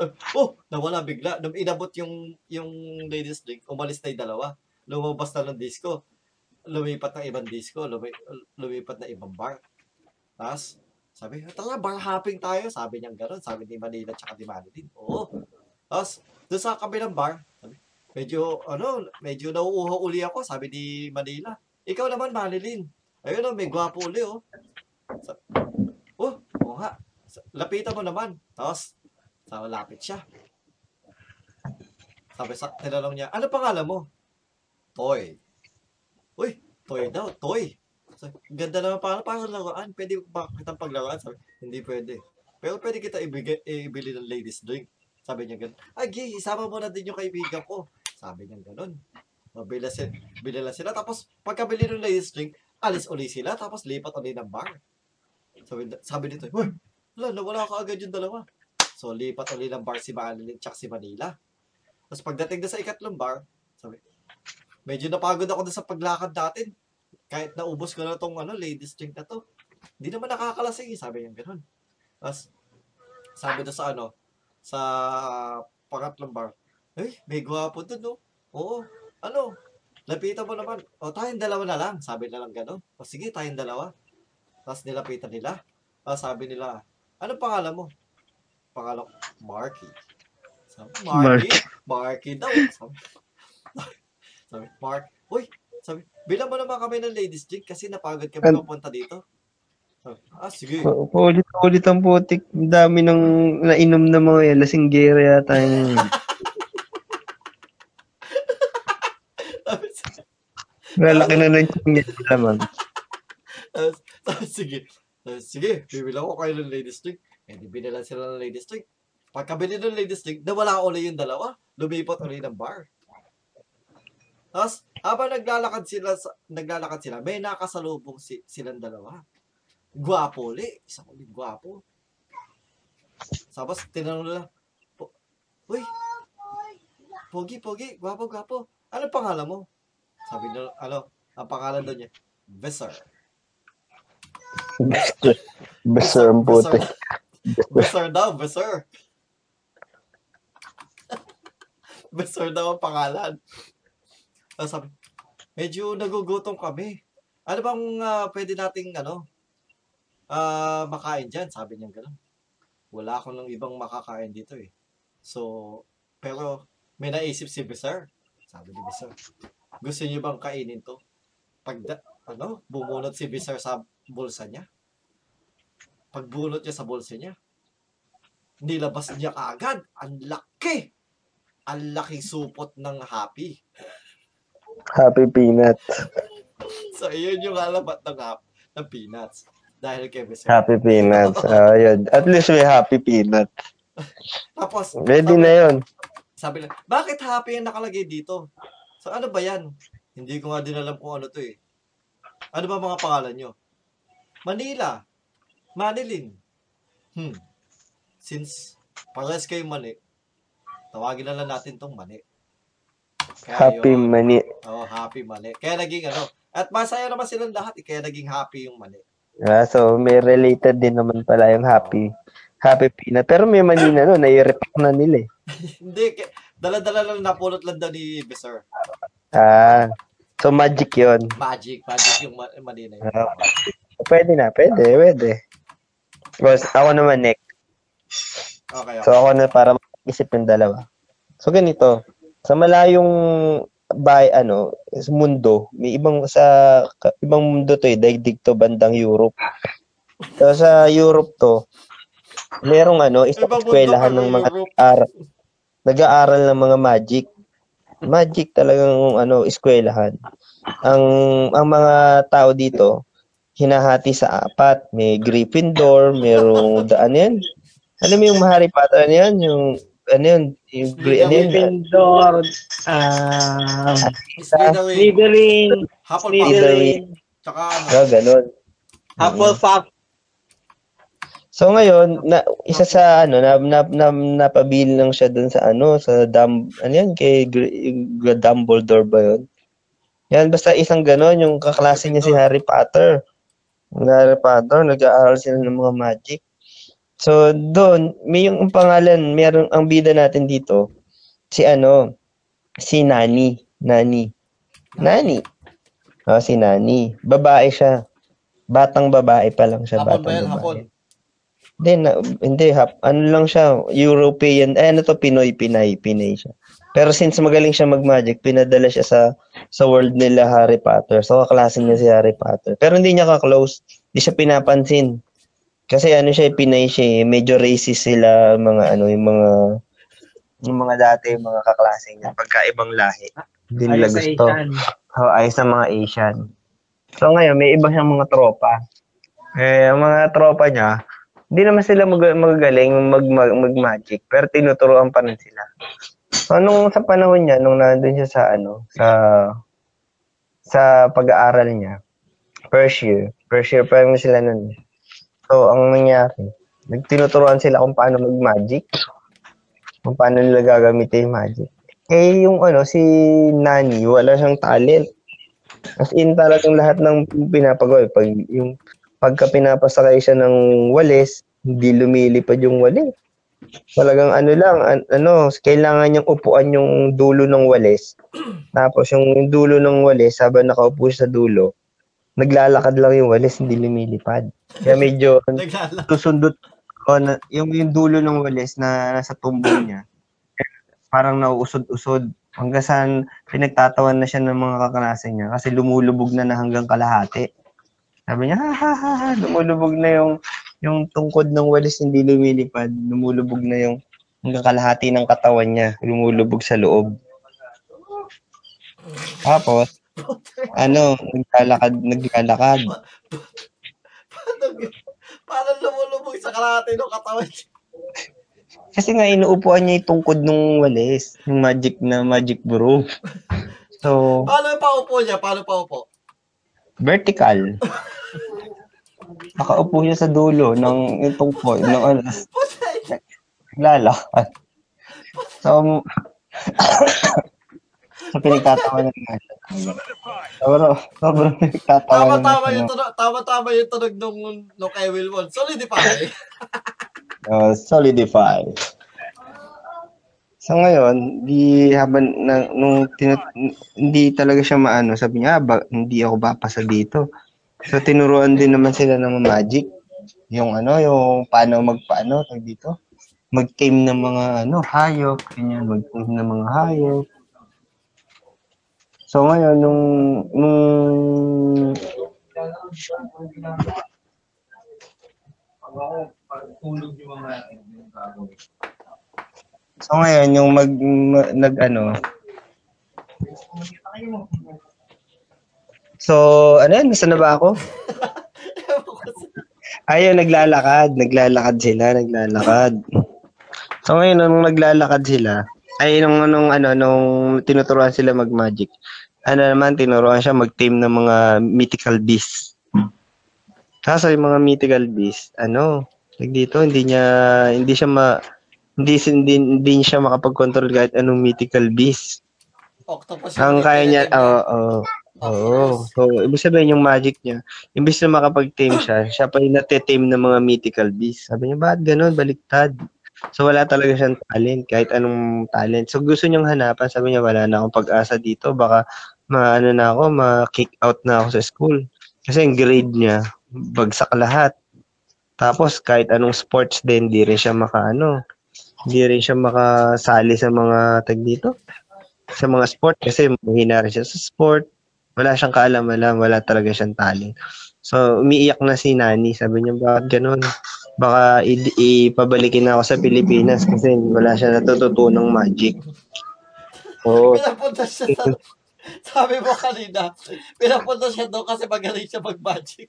oh, nawala bigla. Nung inabot yung, yung ladies drink, umalis na yung dalawa. Lumabas na ng disco. Lumipat ng ibang disco. Lumi, lumipat na ibang bar. Tapos, sabi, tara, bar hopping tayo. Sabi niya gano'n. Sabi ni Manila tsaka ni Manilin. Oo. Tapos, doon sa kabilang bar, medyo, ano, medyo nauuho uli ako. Sabi ni Manila. Ikaw naman, Manilin. Ayun o, may gwapo uli, oh. Sa, oh, oo nga. Lapitan mo naman. Tapos, sa lapit siya. Sabi sa, tinanong niya, ano pangalan mo? Toy. Uy, toy daw, toy. Sabi, ganda naman para para laruan. Pwede ba kitang paglaruan? Sabi, hindi pwede. Pero pwede kita ibigay, ibili ng ladies drink. Sabi niya ganun. Ah, Gi, isama mo na din yung kaibigan ko. Sabi niya ganun. Mabila sila, bila sila. Tapos, pagkabili ng ladies drink, alis uli sila. Tapos, lipat uli ng bar. Sabi, sabi nito, Uy, wala, nawala ka agad yung dalawa. So, lipat uli ng bar si Manila tsaka si Manila. Tapos pagdating doon sa ikatlong bar, sabi, medyo napagod ako doon sa paglakad natin. Kahit naubos ko na tong ano, ladies drink na to. Hindi naman nakakalasing, sabi niya gano'n. Tapos, sabi doon sa ano, sa pangatlong bar, eh, may gwapo doon, no? Oo, ano, lapitan mo naman. O, tayong dalawa na lang. Sabi na lang gano'n. O, sige, tayong dalawa. Tapos nilapitan nila. Tapos sabi nila, ano pangalan mo? Pangalan ko, Marky. Sabi, Marky? Marky daw. Sabi, sabi, Mark, uy, sabi, bilang mo naman kami ng ladies drink kasi napagod kami An- papunta dito. Ah, sige. Ulit-ulit ang putik. Ang dami ng nainom na mga yan. Lasinggera yata. Sabi, Lalaki na ng niya naman. Tapos, sabi, sige. Sabi, sige, bibilang ko kayo ng ladies drink. Eh, di binilan sila ng ladies drink. Pagkabili ng ladies drink, nawala uli yung dalawa. Lumipat uli ng bar. Tapos, habang naglalakad sila, naglalakad sila, may nakasalubong si, silang dalawa. Gwapo uli. Isang ulit gwapo. Tapos, tinanong nila, po, Uy, Pogi, Pogi, gwapo, gwapo. Ano pangalan mo? Sabi nila, ano, ang pangalan doon niya, Visser. Basta ang putik. Besar daw, Besar. Besar daw ang pangalan. Tapos sabi, medyo nagugutom kami. Ano bang ah, pwede nating ano, ah makain dyan? Sabi niya gano'n. Wala akong ng ibang makakain dito eh. So, pero may naisip si Besar. Sabi ni Besar, gusto niyo bang kainin to? Pag, ano, bumunot si Besar sa bulsa niya. Pagbunot niya sa bulsa niya, nilabas niya kaagad. Ang laki! Ang laking supot ng happy. Happy peanut. So, yun yung alamat ng, ng peanuts. Dahil kay Besar. Happy peanuts. Ah, yun. At least may happy peanut. Tapos, Ready sabi, na yun. sabi lang, bakit happy ang nakalagay dito? So, ano ba yan? Hindi ko nga din alam kung ano to eh. Ano ba mga pangalan nyo? Manila. Manilin. Hmm. Since pares kayo mani, tawagin na lang natin tong mani. Kaya Happy yun. mani. Oh, happy mani. Kaya naging ano. At masaya naman silang lahat eh, kaya naging happy yung mani. Ah, so, may related din naman pala yung happy. Happy peanut. Pero may mani na no, nai-repack na nila eh. Hindi, dala-dala lang napulot lang daw ni Besar. Ah, so magic yon. Magic, magic yung ma- mani na yun. Ah, pwede na, pwede, pwede. Boss, ako naman next. Okay, okay. So ako na para isip yung dalawa. So ganito, sa malayong bay ano, sa mundo, may ibang sa ka- ibang mundo to eh, daigdig to bandang Europe. So sa Europe to, merong ano, isang eskwelahan ng mga aral, nag-aaral ng mga magic. Magic talagang ano, eskwelahan. Ang ang mga tao dito, hinahati sa apat. May Gryffindor, merong ano yan? Alam mo yung Harry Potter ano yan? Yung ano yun? Yung gri- ano yun? Gryffindor, ah, Slytherin, Slytherin, tsaka ano, Ah, ganun. Hufflepuff, So ngayon, na, isa sa ano, na, na, na, napabil lang siya dun sa ano, sa Dum, ano yan, kay Gr- Gr- Dumbledore ba yun? Yan, basta isang ganon, yung kaklase niya si Harry Potter. Harry Potter, nag-aaral sila ng mga magic. So, doon, may yung ang pangalan, meron, ang bida natin dito, si ano, si Nani. Nani. Nani. Oh, si Nani. Babae siya. Batang babae pa lang siya. hapon batang ba yan? babae. Hapon. Hindi, na, hindi, hap, ano lang siya, European, eh, ano to, Pinoy, Pinay, Pinay siya. Pero since magaling siya mag-magic, pinadala siya sa sa world nila Harry Potter. So, kaklase niya si Harry Potter. Pero hindi niya ka-close. Hindi siya pinapansin. Kasi ano siya, Pinay siya, eh, medyo racist sila, mga ano, yung mga, yung mga dati, yung mga kaklase niya, pagkaibang lahi. Hindi nila ayos sa gusto. Asian. Oh, ayos sa mga Asian. So ngayon, may iba siyang mga tropa. Eh, ang mga tropa niya, hindi naman sila mag- magagaling mag, mag, mag-magic, pero tinuturuan pa rin sila. So, nung sa panahon niya, nung nandun siya sa, ano, sa, sa pag-aaral niya, first year, first year pa lang sila nun. So, ang nangyari, nagtinuturuan sila kung paano mag-magic, kung paano nila gagamitin yung magic. Eh, yung ano, si Nani, wala siyang talent. As in, talagang lahat ng pinapagawa. Pag, yung, pagka pinapasakay siya ng walis, hindi lumilipad yung walis. Talagang ano lang, an- ano, kailangan niyang upuan yung dulo ng walis. Tapos yung dulo ng walis, habang nakaupo sa dulo, naglalakad lang yung walis, hindi lumilipad. Kaya medyo susundot ko na yung, yung dulo ng walis na nasa tumbong niya. Parang nauusod-usod. Hanggang saan pinagtatawan na siya ng mga kakanasan niya kasi lumulubog na na hanggang kalahati. Sabi niya, ha ha ha, ha. lumulubog na yung yung tungkod ng walis hindi lumilipad, lumulubog na yung hanggang kalahati ng katawan niya, lumulubog sa loob. Tapos, ano, naglalakad, naglalakad. Paano, paano lumulubog sa kalahati ng katawan? Kasi nga inuupuan niya yung tungkod ng walis, yung magic na magic broom. So, Paano yung paupo niya? Paano paupo? vertical. Nakaupo siya sa dulo ng yung tungkod ng ano, naglalakad. So, so pinagtatawanan nga siya. Sobrang, sobrang pinagtatawanan Tama-tama siya. yung tunog, tama-tama yung tunog nung, nung kay Wilwon. Solidify. uh, solidify. So ngayon, di habang na, nung tinut, hindi talaga siya maano, sabi niya, ah, ba, hindi ako papasa dito. So tinuruan din naman sila ng magic. Yung ano, yung paano magpaano tag dito. Mag-tame ng mga ano, hayop, ganyan, mag-tame ng mga hayop. So ngayon, nung, nung So ngayon yung mag, ma- nag ano So ano yan, nasa na ba ako? Ayun, naglalakad, naglalakad sila, naglalakad. So ngayon nung naglalakad sila, ay nung nung ano nung tinuturuan sila mag-magic. Ano naman tinuruan siya mag-tame ng mga mythical beasts. Kaso yung mga mythical beasts, ano, like dito hindi niya hindi siya ma hindi hindi, hindi siya makapag-control kahit anong mythical beast. Octopus Ang kaya niya, oo, oo. Oo. So, ibig sabihin yung magic niya, imbis na makapag-tame siya, siya pa yung natitame ng mga mythical beasts. Sabi niya, bakit ganun? Baliktad. So, wala talaga siyang talent, kahit anong talent. So, gusto niyang hanapan. Sabi niya, wala na akong pag-asa dito. Baka, maano na ako, ma-kick out na ako sa school. Kasi yung grade niya, bagsak lahat. Tapos, kahit anong sports din, di rin siya makaano. Di rin siya makasali sa mga tag dito. Sa mga sport. Kasi mahina rin siya sa sport. Wala siyang kaalam-alam. Wala talaga siyang talent. So, umiiyak na si Nani. Sabi niya, bakit ganun? Baka i- ipabalikin na ako sa Pilipinas kasi wala siya natututunang magic. Oo. Pinapunta siya sa... Sabi mo kanina, pinapunta siya doon kasi magaling siya mag-magic.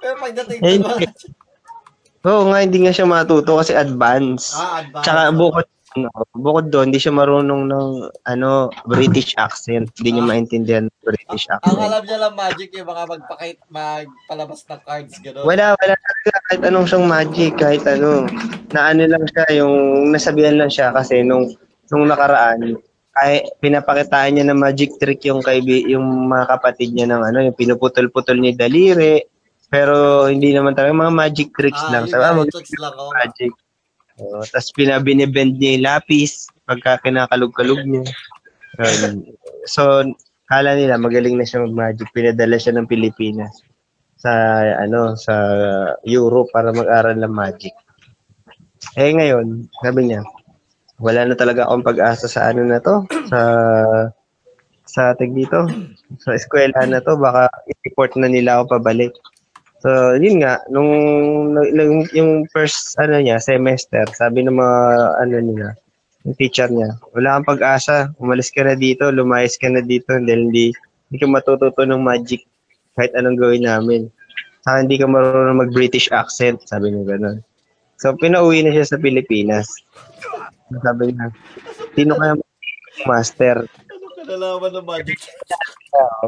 Pero pagdating Eh, doon, wala siya. Oo nga, hindi nga siya matuto kasi advance. Ah, advance. Tsaka bukod, ano, bukod doon, hindi siya marunong ng ano British accent. Hindi niya maintindihan ng British Ang accent. alam niya lang magic yung mga magpakit, magpalabas ng cards, gano'n. Wala, wala talaga. Kahit anong siyang magic, kahit ano. Na ano lang siya, yung nasabihan lang siya kasi nung, nung nakaraan, kaya pinapakitaan niya ng magic trick yung kaibi, yung mga kapatid niya ng ano, yung pinuputol-putol yung daliri. Pero hindi naman talaga mga magic tricks Ah, lang. Sabi, ah, mag- gadgets lang, oh. magic. Oh, tapos pinabinibend niya yung lapis pagka kinakalog-kalog niya. Ganun. so, kala nila magaling na siya mag-magic. Pinadala siya ng Pilipinas sa ano sa Europe para mag-aral ng magic. Eh ngayon, sabi niya, wala na talaga akong pag-asa sa ano na to, sa sa tag dito, sa eskwelahan na to, baka i-report na nila ako pabalik. So, yun nga, nung, nung yung first ano niya, semester, sabi ng mga ano niya, yung teacher niya, wala kang pag-asa, umalis ka na dito, lumayas ka na dito, dahil hindi, hindi ka matututo ng magic kahit anong gawin namin. Saka hindi ka marunong mag-British accent, sabi niya gano'n. So, pinauwi na siya sa Pilipinas. Sabi niya, sino kaya master? Ano ka nalaman ng magic?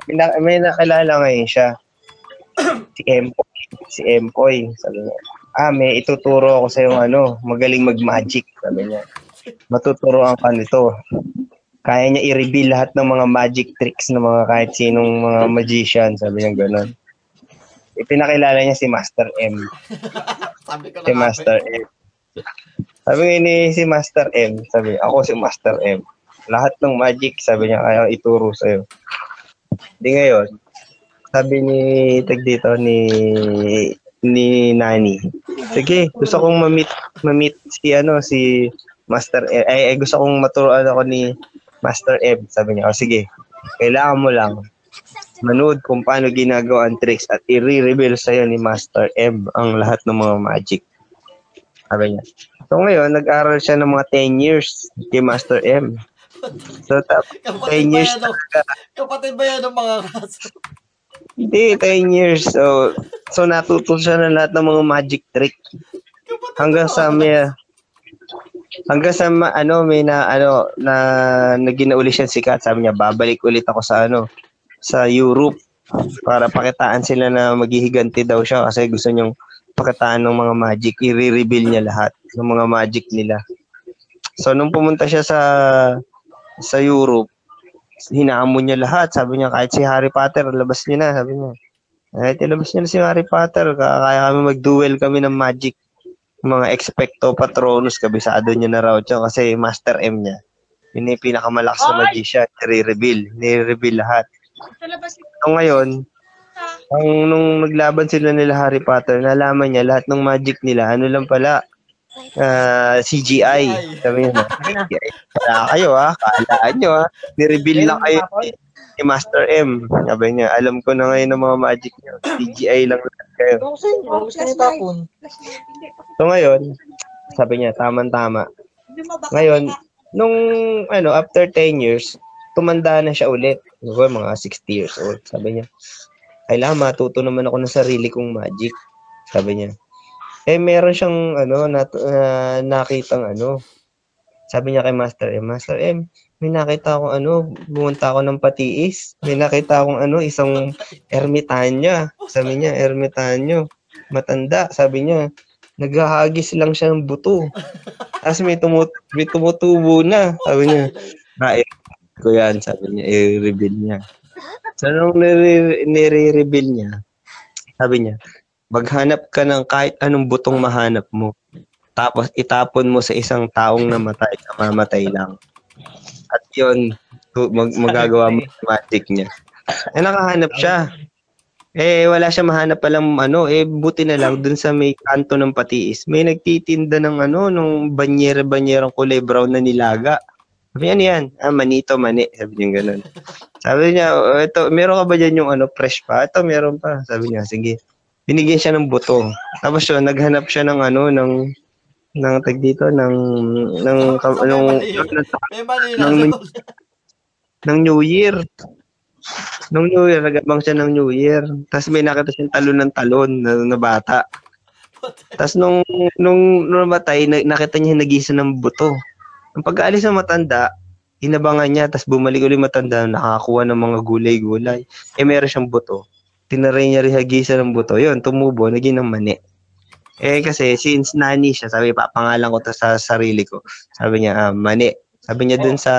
Pina- may nakilala ngayon siya. Si Empoy. Si Empoy. Sabi niya, ah, may ituturo ako sa yung ano, magaling mag-magic. Sabi niya, matuturoan ka nito. kaya niya i-reveal lahat ng mga magic tricks ng mga kahit sinong mga magician, sabi niya gano'n. Ipinakilala niya si Master M. Sabi ko na Si Master M. Sabi nga ni si Master M, sabi, ako si Master M. Lahat ng magic, sabi niya, kaya ituro sa'yo. Di ngayon, sabi ni, tag dito, ni, ni Nani, sige, gusto kong ma-meet, ma-meet si, ano, si Master M. Ay, ay, gusto kong maturuan ako ni Master M. Sabi niya, o sige, kailangan mo lang manood kung paano ginagawa ang tricks at i-reveal sa'yo ni Master M ang lahat ng mga magic. Sabi niya. So ngayon, nag-aral siya ng mga 10 years kay Master M. So, tap, kapatid 10 ba years yan ng, kapatid ba yan ng mga kaso? Hindi, 10 years. So, so natuto siya ng lahat ng mga magic trick. Hanggang ng sa may, hanggang sa ma- ano, may na, ano, na, naging na uli siya sikat. Sabi niya, babalik ulit ako sa, ano, sa Europe para pakitaan sila na maghihiganti daw siya kasi gusto niyang pakitaan ng mga magic. I-reveal niya lahat ng mga magic nila. So, nung pumunta siya sa sa Europe, hinamon niya lahat. Sabi niya, kahit si Harry Potter, labas niya na. Sabi niya, kahit ilabas niya na si Harry Potter, ka- kaya kami mag-duel kami ng magic. Mga expecto patronus, kabisado niya na raw siya kasi Master M niya. Yun yung pinakamalakas na magician, nire-reveal. Nire-reveal lahat. So ngayon, ang nung naglaban sila nila Harry Potter, nalaman niya lahat ng magic nila, ano lang pala, ah, CGI. Sabi niya, CGI. Wala kayo ha, kalaan nyo ha. Ni-reveal lang kayo ni, ni Master M. Sabi niya, alam ko na ngayon ng mga magic niyo. CGI lang lahat kayo. Gusto niyo tapon. So ngayon, sabi niya, tama-tama. Ngayon, nung ano, after 10 years, tumanda na siya ulit. Siguro mga 60 years old. Sabi niya, kailangan matuto naman ako ng sarili kong magic. Sabi niya. Eh, meron siyang, ano, nat, uh, nakitang, ano, sabi niya kay Master M, Master M, may nakita akong, ano, bumunta ako ng patiis. May nakita akong, ano, isang ermitanya. Sabi niya, ermitanyo. Matanda. Sabi niya, naghahagis lang siya ng buto. Tapos may, tumut may tumutubo na. Sabi niya, Right. Ko yan, sabi niya, i-reveal niya. So, nung nire- nire-reveal niya, sabi niya, maghanap ka ng kahit anong butong mahanap mo. Tapos itapon mo sa isang taong namatay na mamatay lang. At yun, mag- magagawa mo magic niya. Eh, nakahanap siya. Eh, wala siya mahanap palang ano, eh, buti na lang dun sa may kanto ng patiis. May nagtitinda ng ano, nung banyere-banyerang kulay brown na nilaga. Sabi niya, ano yan? Ah, manito, mani. Sabi niya ganun. Sabi niya, "Oh, ito, meron ka ba dyan yung ano, fresh pa? Ito, meron pa. Sabi niya, sige. Binigyan siya ng buto. Tapos yun, naghanap siya ng ano, ng ng tag dito, ng, ng, sa ng, ng, ng New Year. Nung New Year, nagabang siya ng New Year. Tapos may nakita siyang talon ng talon na, na bata. Tapos nung, nung, nung namatay, na, nakita niya nagisa ng buto. Ang pag-aalis ng matanda, inabangan niya, tapos bumalik ulit matanda, nakakuha ng mga gulay-gulay. Eh, meron siyang buto. Tinaray niya rin hagisa ng buto. Yun, tumubo, naging ng mani. Eh, kasi since nani siya, sabi, papangalan ko to sa sarili ko. Sabi niya, ah, mani. Sabi niya dun sa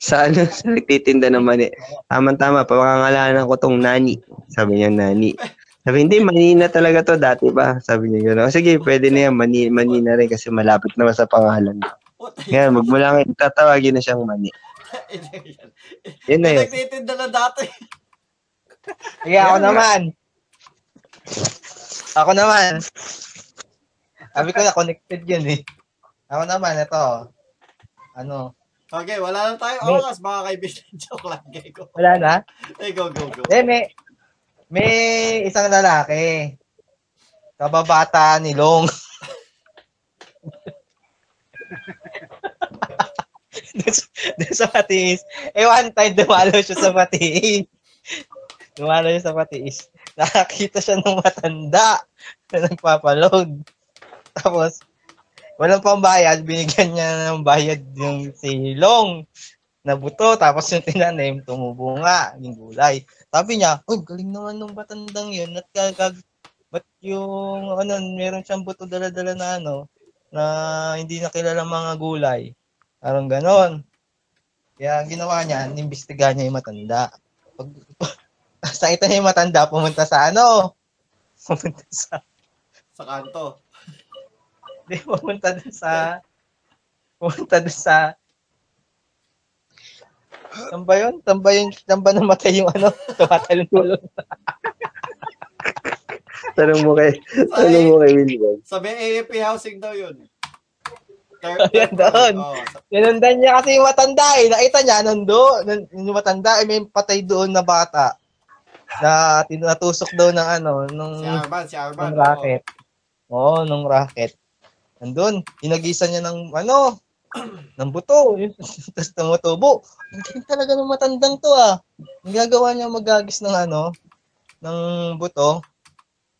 sa ano, sa nagtitinda ng mani. Tama-tama, pangangalanan ko tong nani. Sabi niya, nani. Sabi, hindi, mani na talaga to dati pa. Sabi niya gano'n. "O, Sige, pwede na yan, mani, mani na rin kasi malapit naman sa pangalan. Ngayon, magmula ngayon, tatawagin na siyang mani. Yun na yun. Nagtitinda na dati. Sige, ako naman. Ako naman. Sabi ko na, connected yun eh. Ako naman, ito. Ano? Okay, wala na May- oras, mga kaibigan. Joke lang. Okay, go. Wala na? Eh, go, go, go. Eh, may, may isang lalaki. Kababata ni Long. Doon sa patiis. Eh, one time, dumalo siya sa patiis. Dumalo siya sa patiis. Nakakita siya ng matanda na nagpapaload. Tapos, walang pambayad, binigyan niya ng bayad yung si Long na buto. Tapos yung tinanim, tumubo nga, yung gulay. Sabi niya, oh, galing naman nung batandang yun. At kagag, ba't yung, ano, meron siyang buto dala-dala na ano, na hindi na kilala mga gulay. Parang ganon. Kaya ang ginawa niya, inimbestigahan niya yung matanda. Pag, nakita niya yung matanda, pumunta sa ano? Pumunta sa, Sa kanto. di, pumunta dun sa, pumunta dun sa, Saan ba yun? Saan ba yun? Saan ba namatay yung ano? Tumatalon-tulon. Tanong mo kay, tanong mo kay Wilbon. sa may AFP housing daw yun. Third, Ayan, doon. Oh, sa- Sinundan niya kasi yung matanda eh. Nakita niya, nundo, nun- yung matanda, eh, may patay doon na bata. Na tinatusok daw ng ano, nung, si Arman, si Arman. nung racket. Oo, nung racket. Nandun, inagisa niya ng ano, ng buto. Tapos tumutubo. Ang talaga ng matandang to ah. Ang gagawa niya magagis ng ano, ng buto.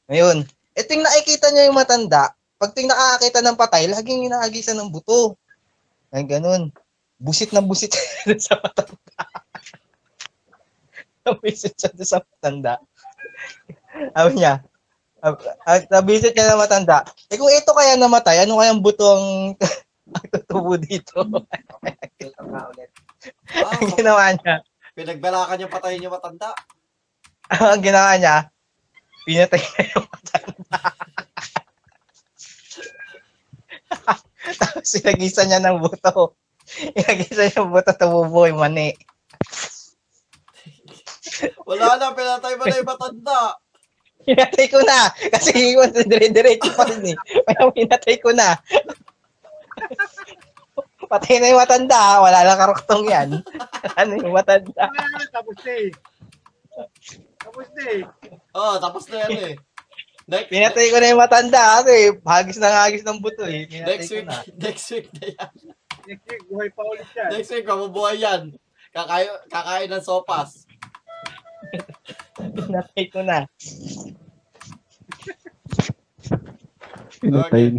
Ngayon, ito yung nakikita niya yung matanda. Pag yung nakakakita ng patay, laging inaagisa ng buto. Ay, ganun. Busit na busit sa matanda. Nabisit siya doon sa matanda. Sabi niya, at nabisit niya na matanda. Eh kung ito kaya namatay, ano kayang buto ang ang tutubo dito? Ah, ang ginawa niya, pinagbalakan yung patayin yung matanda. ang ginawa niya, pinatay niya yung matanda. Tapos sinagisa niya ng buto. Inagisa niya ng buto, tumubo yung mani. Wala na, pinatay mo na yung matanda. Pinatay ko na. Kasi iwan dire-diretso pa rin eh. Kaya pinatay ko na. Patay na yung matanda. Wala lang karoktong yan. ano yung matanda? Tapos na eh. Tapos na eh. Oh, tapos na yan eh. Next, Pinatay ko na yung matanda kasi hagis na hagis ng buto eh. Pinatay next week, na. next week na yan. Next week, buhay pa ulit yan. Next week, mabubuhay yan. Kakain, kakain ng sopas. Pinatay ko na. Okay.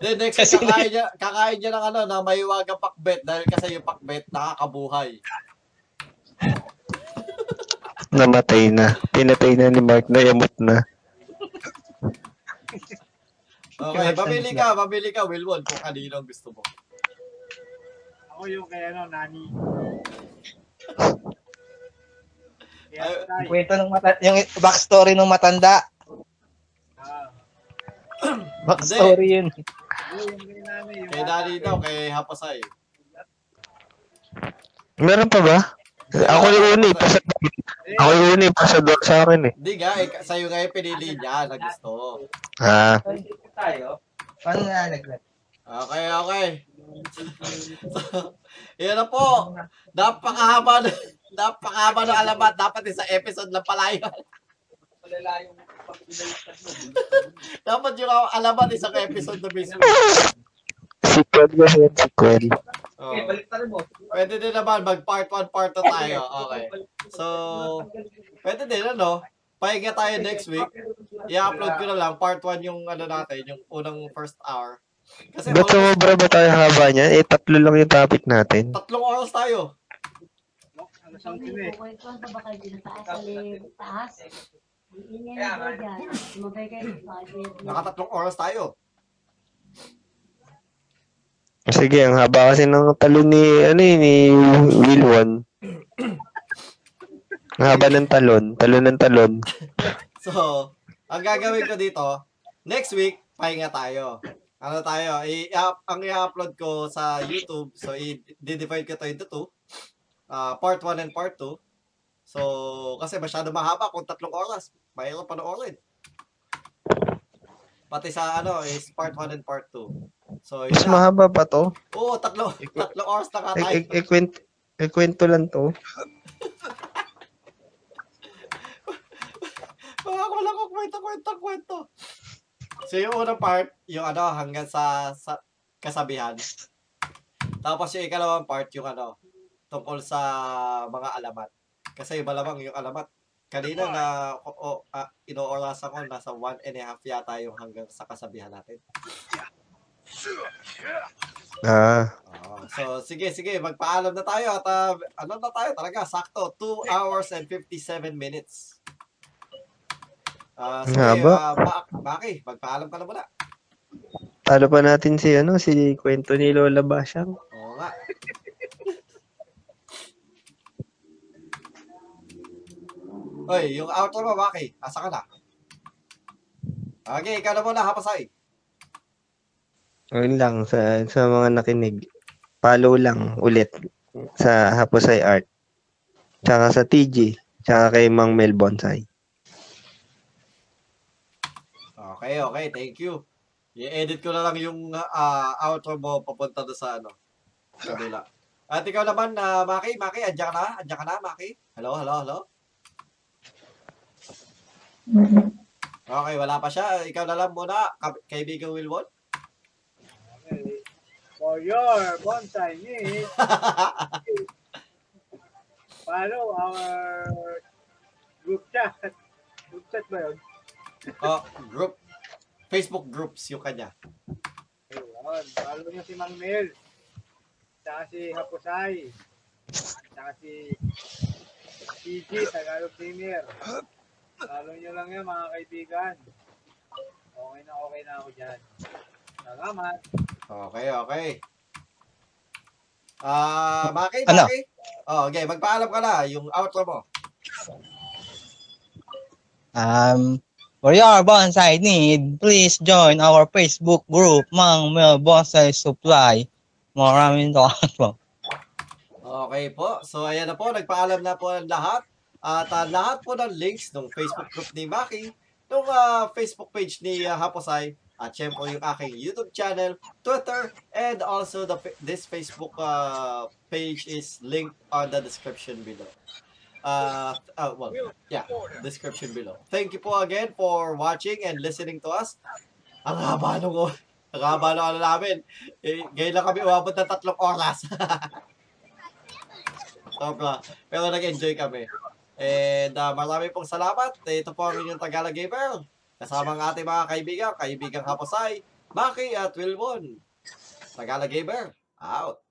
Then next Kasi- kakain niya, kakain niya ng ano, ng mahiwagang pakbet dahil kasi yung pakbet nakakabuhay. Namatay na. Pinatay na ni Mark na yamot na. Okay, pamili ka, pamili ka, Wilwon, kung kanino ang gusto mo. Ako yung kay ano, nani. Kaya Ay, kwento ng mata yung backstory ng matanda. Ah, Backstory yun. kay Dani daw, kay Hapasay. Meron pa ba? Ako yung eh. Pasad, ako yung eh. Pasador sa akin eh. Hindi nga, eh, sa'yo nga yung pinili niya na gusto. Ah. Paano na naglat? Okay, okay. So, yan na po. Napakahaba na, napakahaba na alamat. Dapat isang episode lang pala yun. Dapat yung alamat isang episode na mismo. Sequel ba yan? Sequel. Oh. Pwede din naman, mag part 1, part 2 tayo. Okay. So, pwede din, ano, pahinga tayo next week. I-upload ko na lang, part 1 yung, ano natin, yung unang first hour. Kasi Ba't sumobra ba tayo haba niyan? Eh, tatlo lang yung topic natin. tatlong oras tayo. Ano. Nakatatlong oras tayo. Sige, ang haba kasi ng talon ni, ano eh, ni Wilwon. Ang haba ng talon. Talon ng talon. So, ang gagawin ko dito, next week, pahinga tayo. Ano tayo, i ang i-upload ko sa YouTube, so i-divide ko to into two. Ah, part 1 and part 2. So, kasi masyado mahaba kung tatlong oras. Mahirap panoorin. Pati sa ano, is part 1 and part 2. So, Mas na. mahaba pa to. Oo, tatlo, tatlong oras na nga Eh, tayo. eh, eh, kwent, eh, kwento lang to. Wala ko kwento, kwento, kwento. So yung unang part, yung ano, hanggang sa, sa kasabihan. Tapos yung ikalawang part, yung ano, tungkol sa mga alamat. Kasi malamang yung alamat, kanina na o, o, ah, inoorasan ko, nasa one and a half yata yung hanggang sa kasabihan natin. Ah. So sige, sige, magpaalam na tayo at ah, ano na tayo talaga, sakto, 2 hours and 57 minutes. Ah, uh, sige, Haba. uh, bak Baki, magpaalam ka na muna. Talo pa natin si ano, si kwento ni Lola Basyang. Oo nga. Oy, yung outro mo, Baki. Asa ka na? Okay, ikaw na muna, hapasay. Ayun lang, sa, sa mga nakinig. Follow lang ulit sa Hapasay Art. Tsaka sa TG. Tsaka kay Mang Mel Bonsai. Okay, okay. Thank you. I-edit ko na lang yung ah, outro mo papunta doon sa ano. Kabila. At ikaw naman, na Maki, Maki, andyan ka na? Andyan ka na, Maki? Hello, hello, hello? Okay, wala pa siya. Ikaw na lang muna, kaibigan Wilwon. For your bonsai needs, follow our group chat. Group chat ba yun? oh, group. Facebook groups yung kanya. Ayun. Follow nyo si Mang Mel. Tsaka si Hapusay. Tsaka si PG, Tagalog Premier. Follow nyo lang yan mga kaibigan. Okay na okay na ako dyan. Salamat. Okay, okay. Ah, Maki, Ano? Maki. Oh, okay, magpaalam ka na yung outro mo. Um, for your bonsai need, please join our Facebook group, Mang Mel Bonsai Supply. Maraming salamat po. Okay po. So, ayan na po. Nagpaalam na po ang lahat. At ah, lahat po ng links ng Facebook group ni Maki, ng ah, Facebook page ni ah, Haposay, at syempre yung aking YouTube channel, Twitter, and also the this Facebook ah, page is linked on the description below. Uh, uh, well, yeah, description below. Thank you po again for watching and listening to us. Ang haba nung, ang haba nung ano namin. Eh, ngayon lang kami umabot ng tatlong oras. Sobra. Pero nag-enjoy kami. And uh, marami pong salamat. Ito po ang inyong Tagalog Gamer. Kasama ang ating mga kaibigan, kaibigang Haposay, Maki at Wilwon. Tagalog Gamer, out.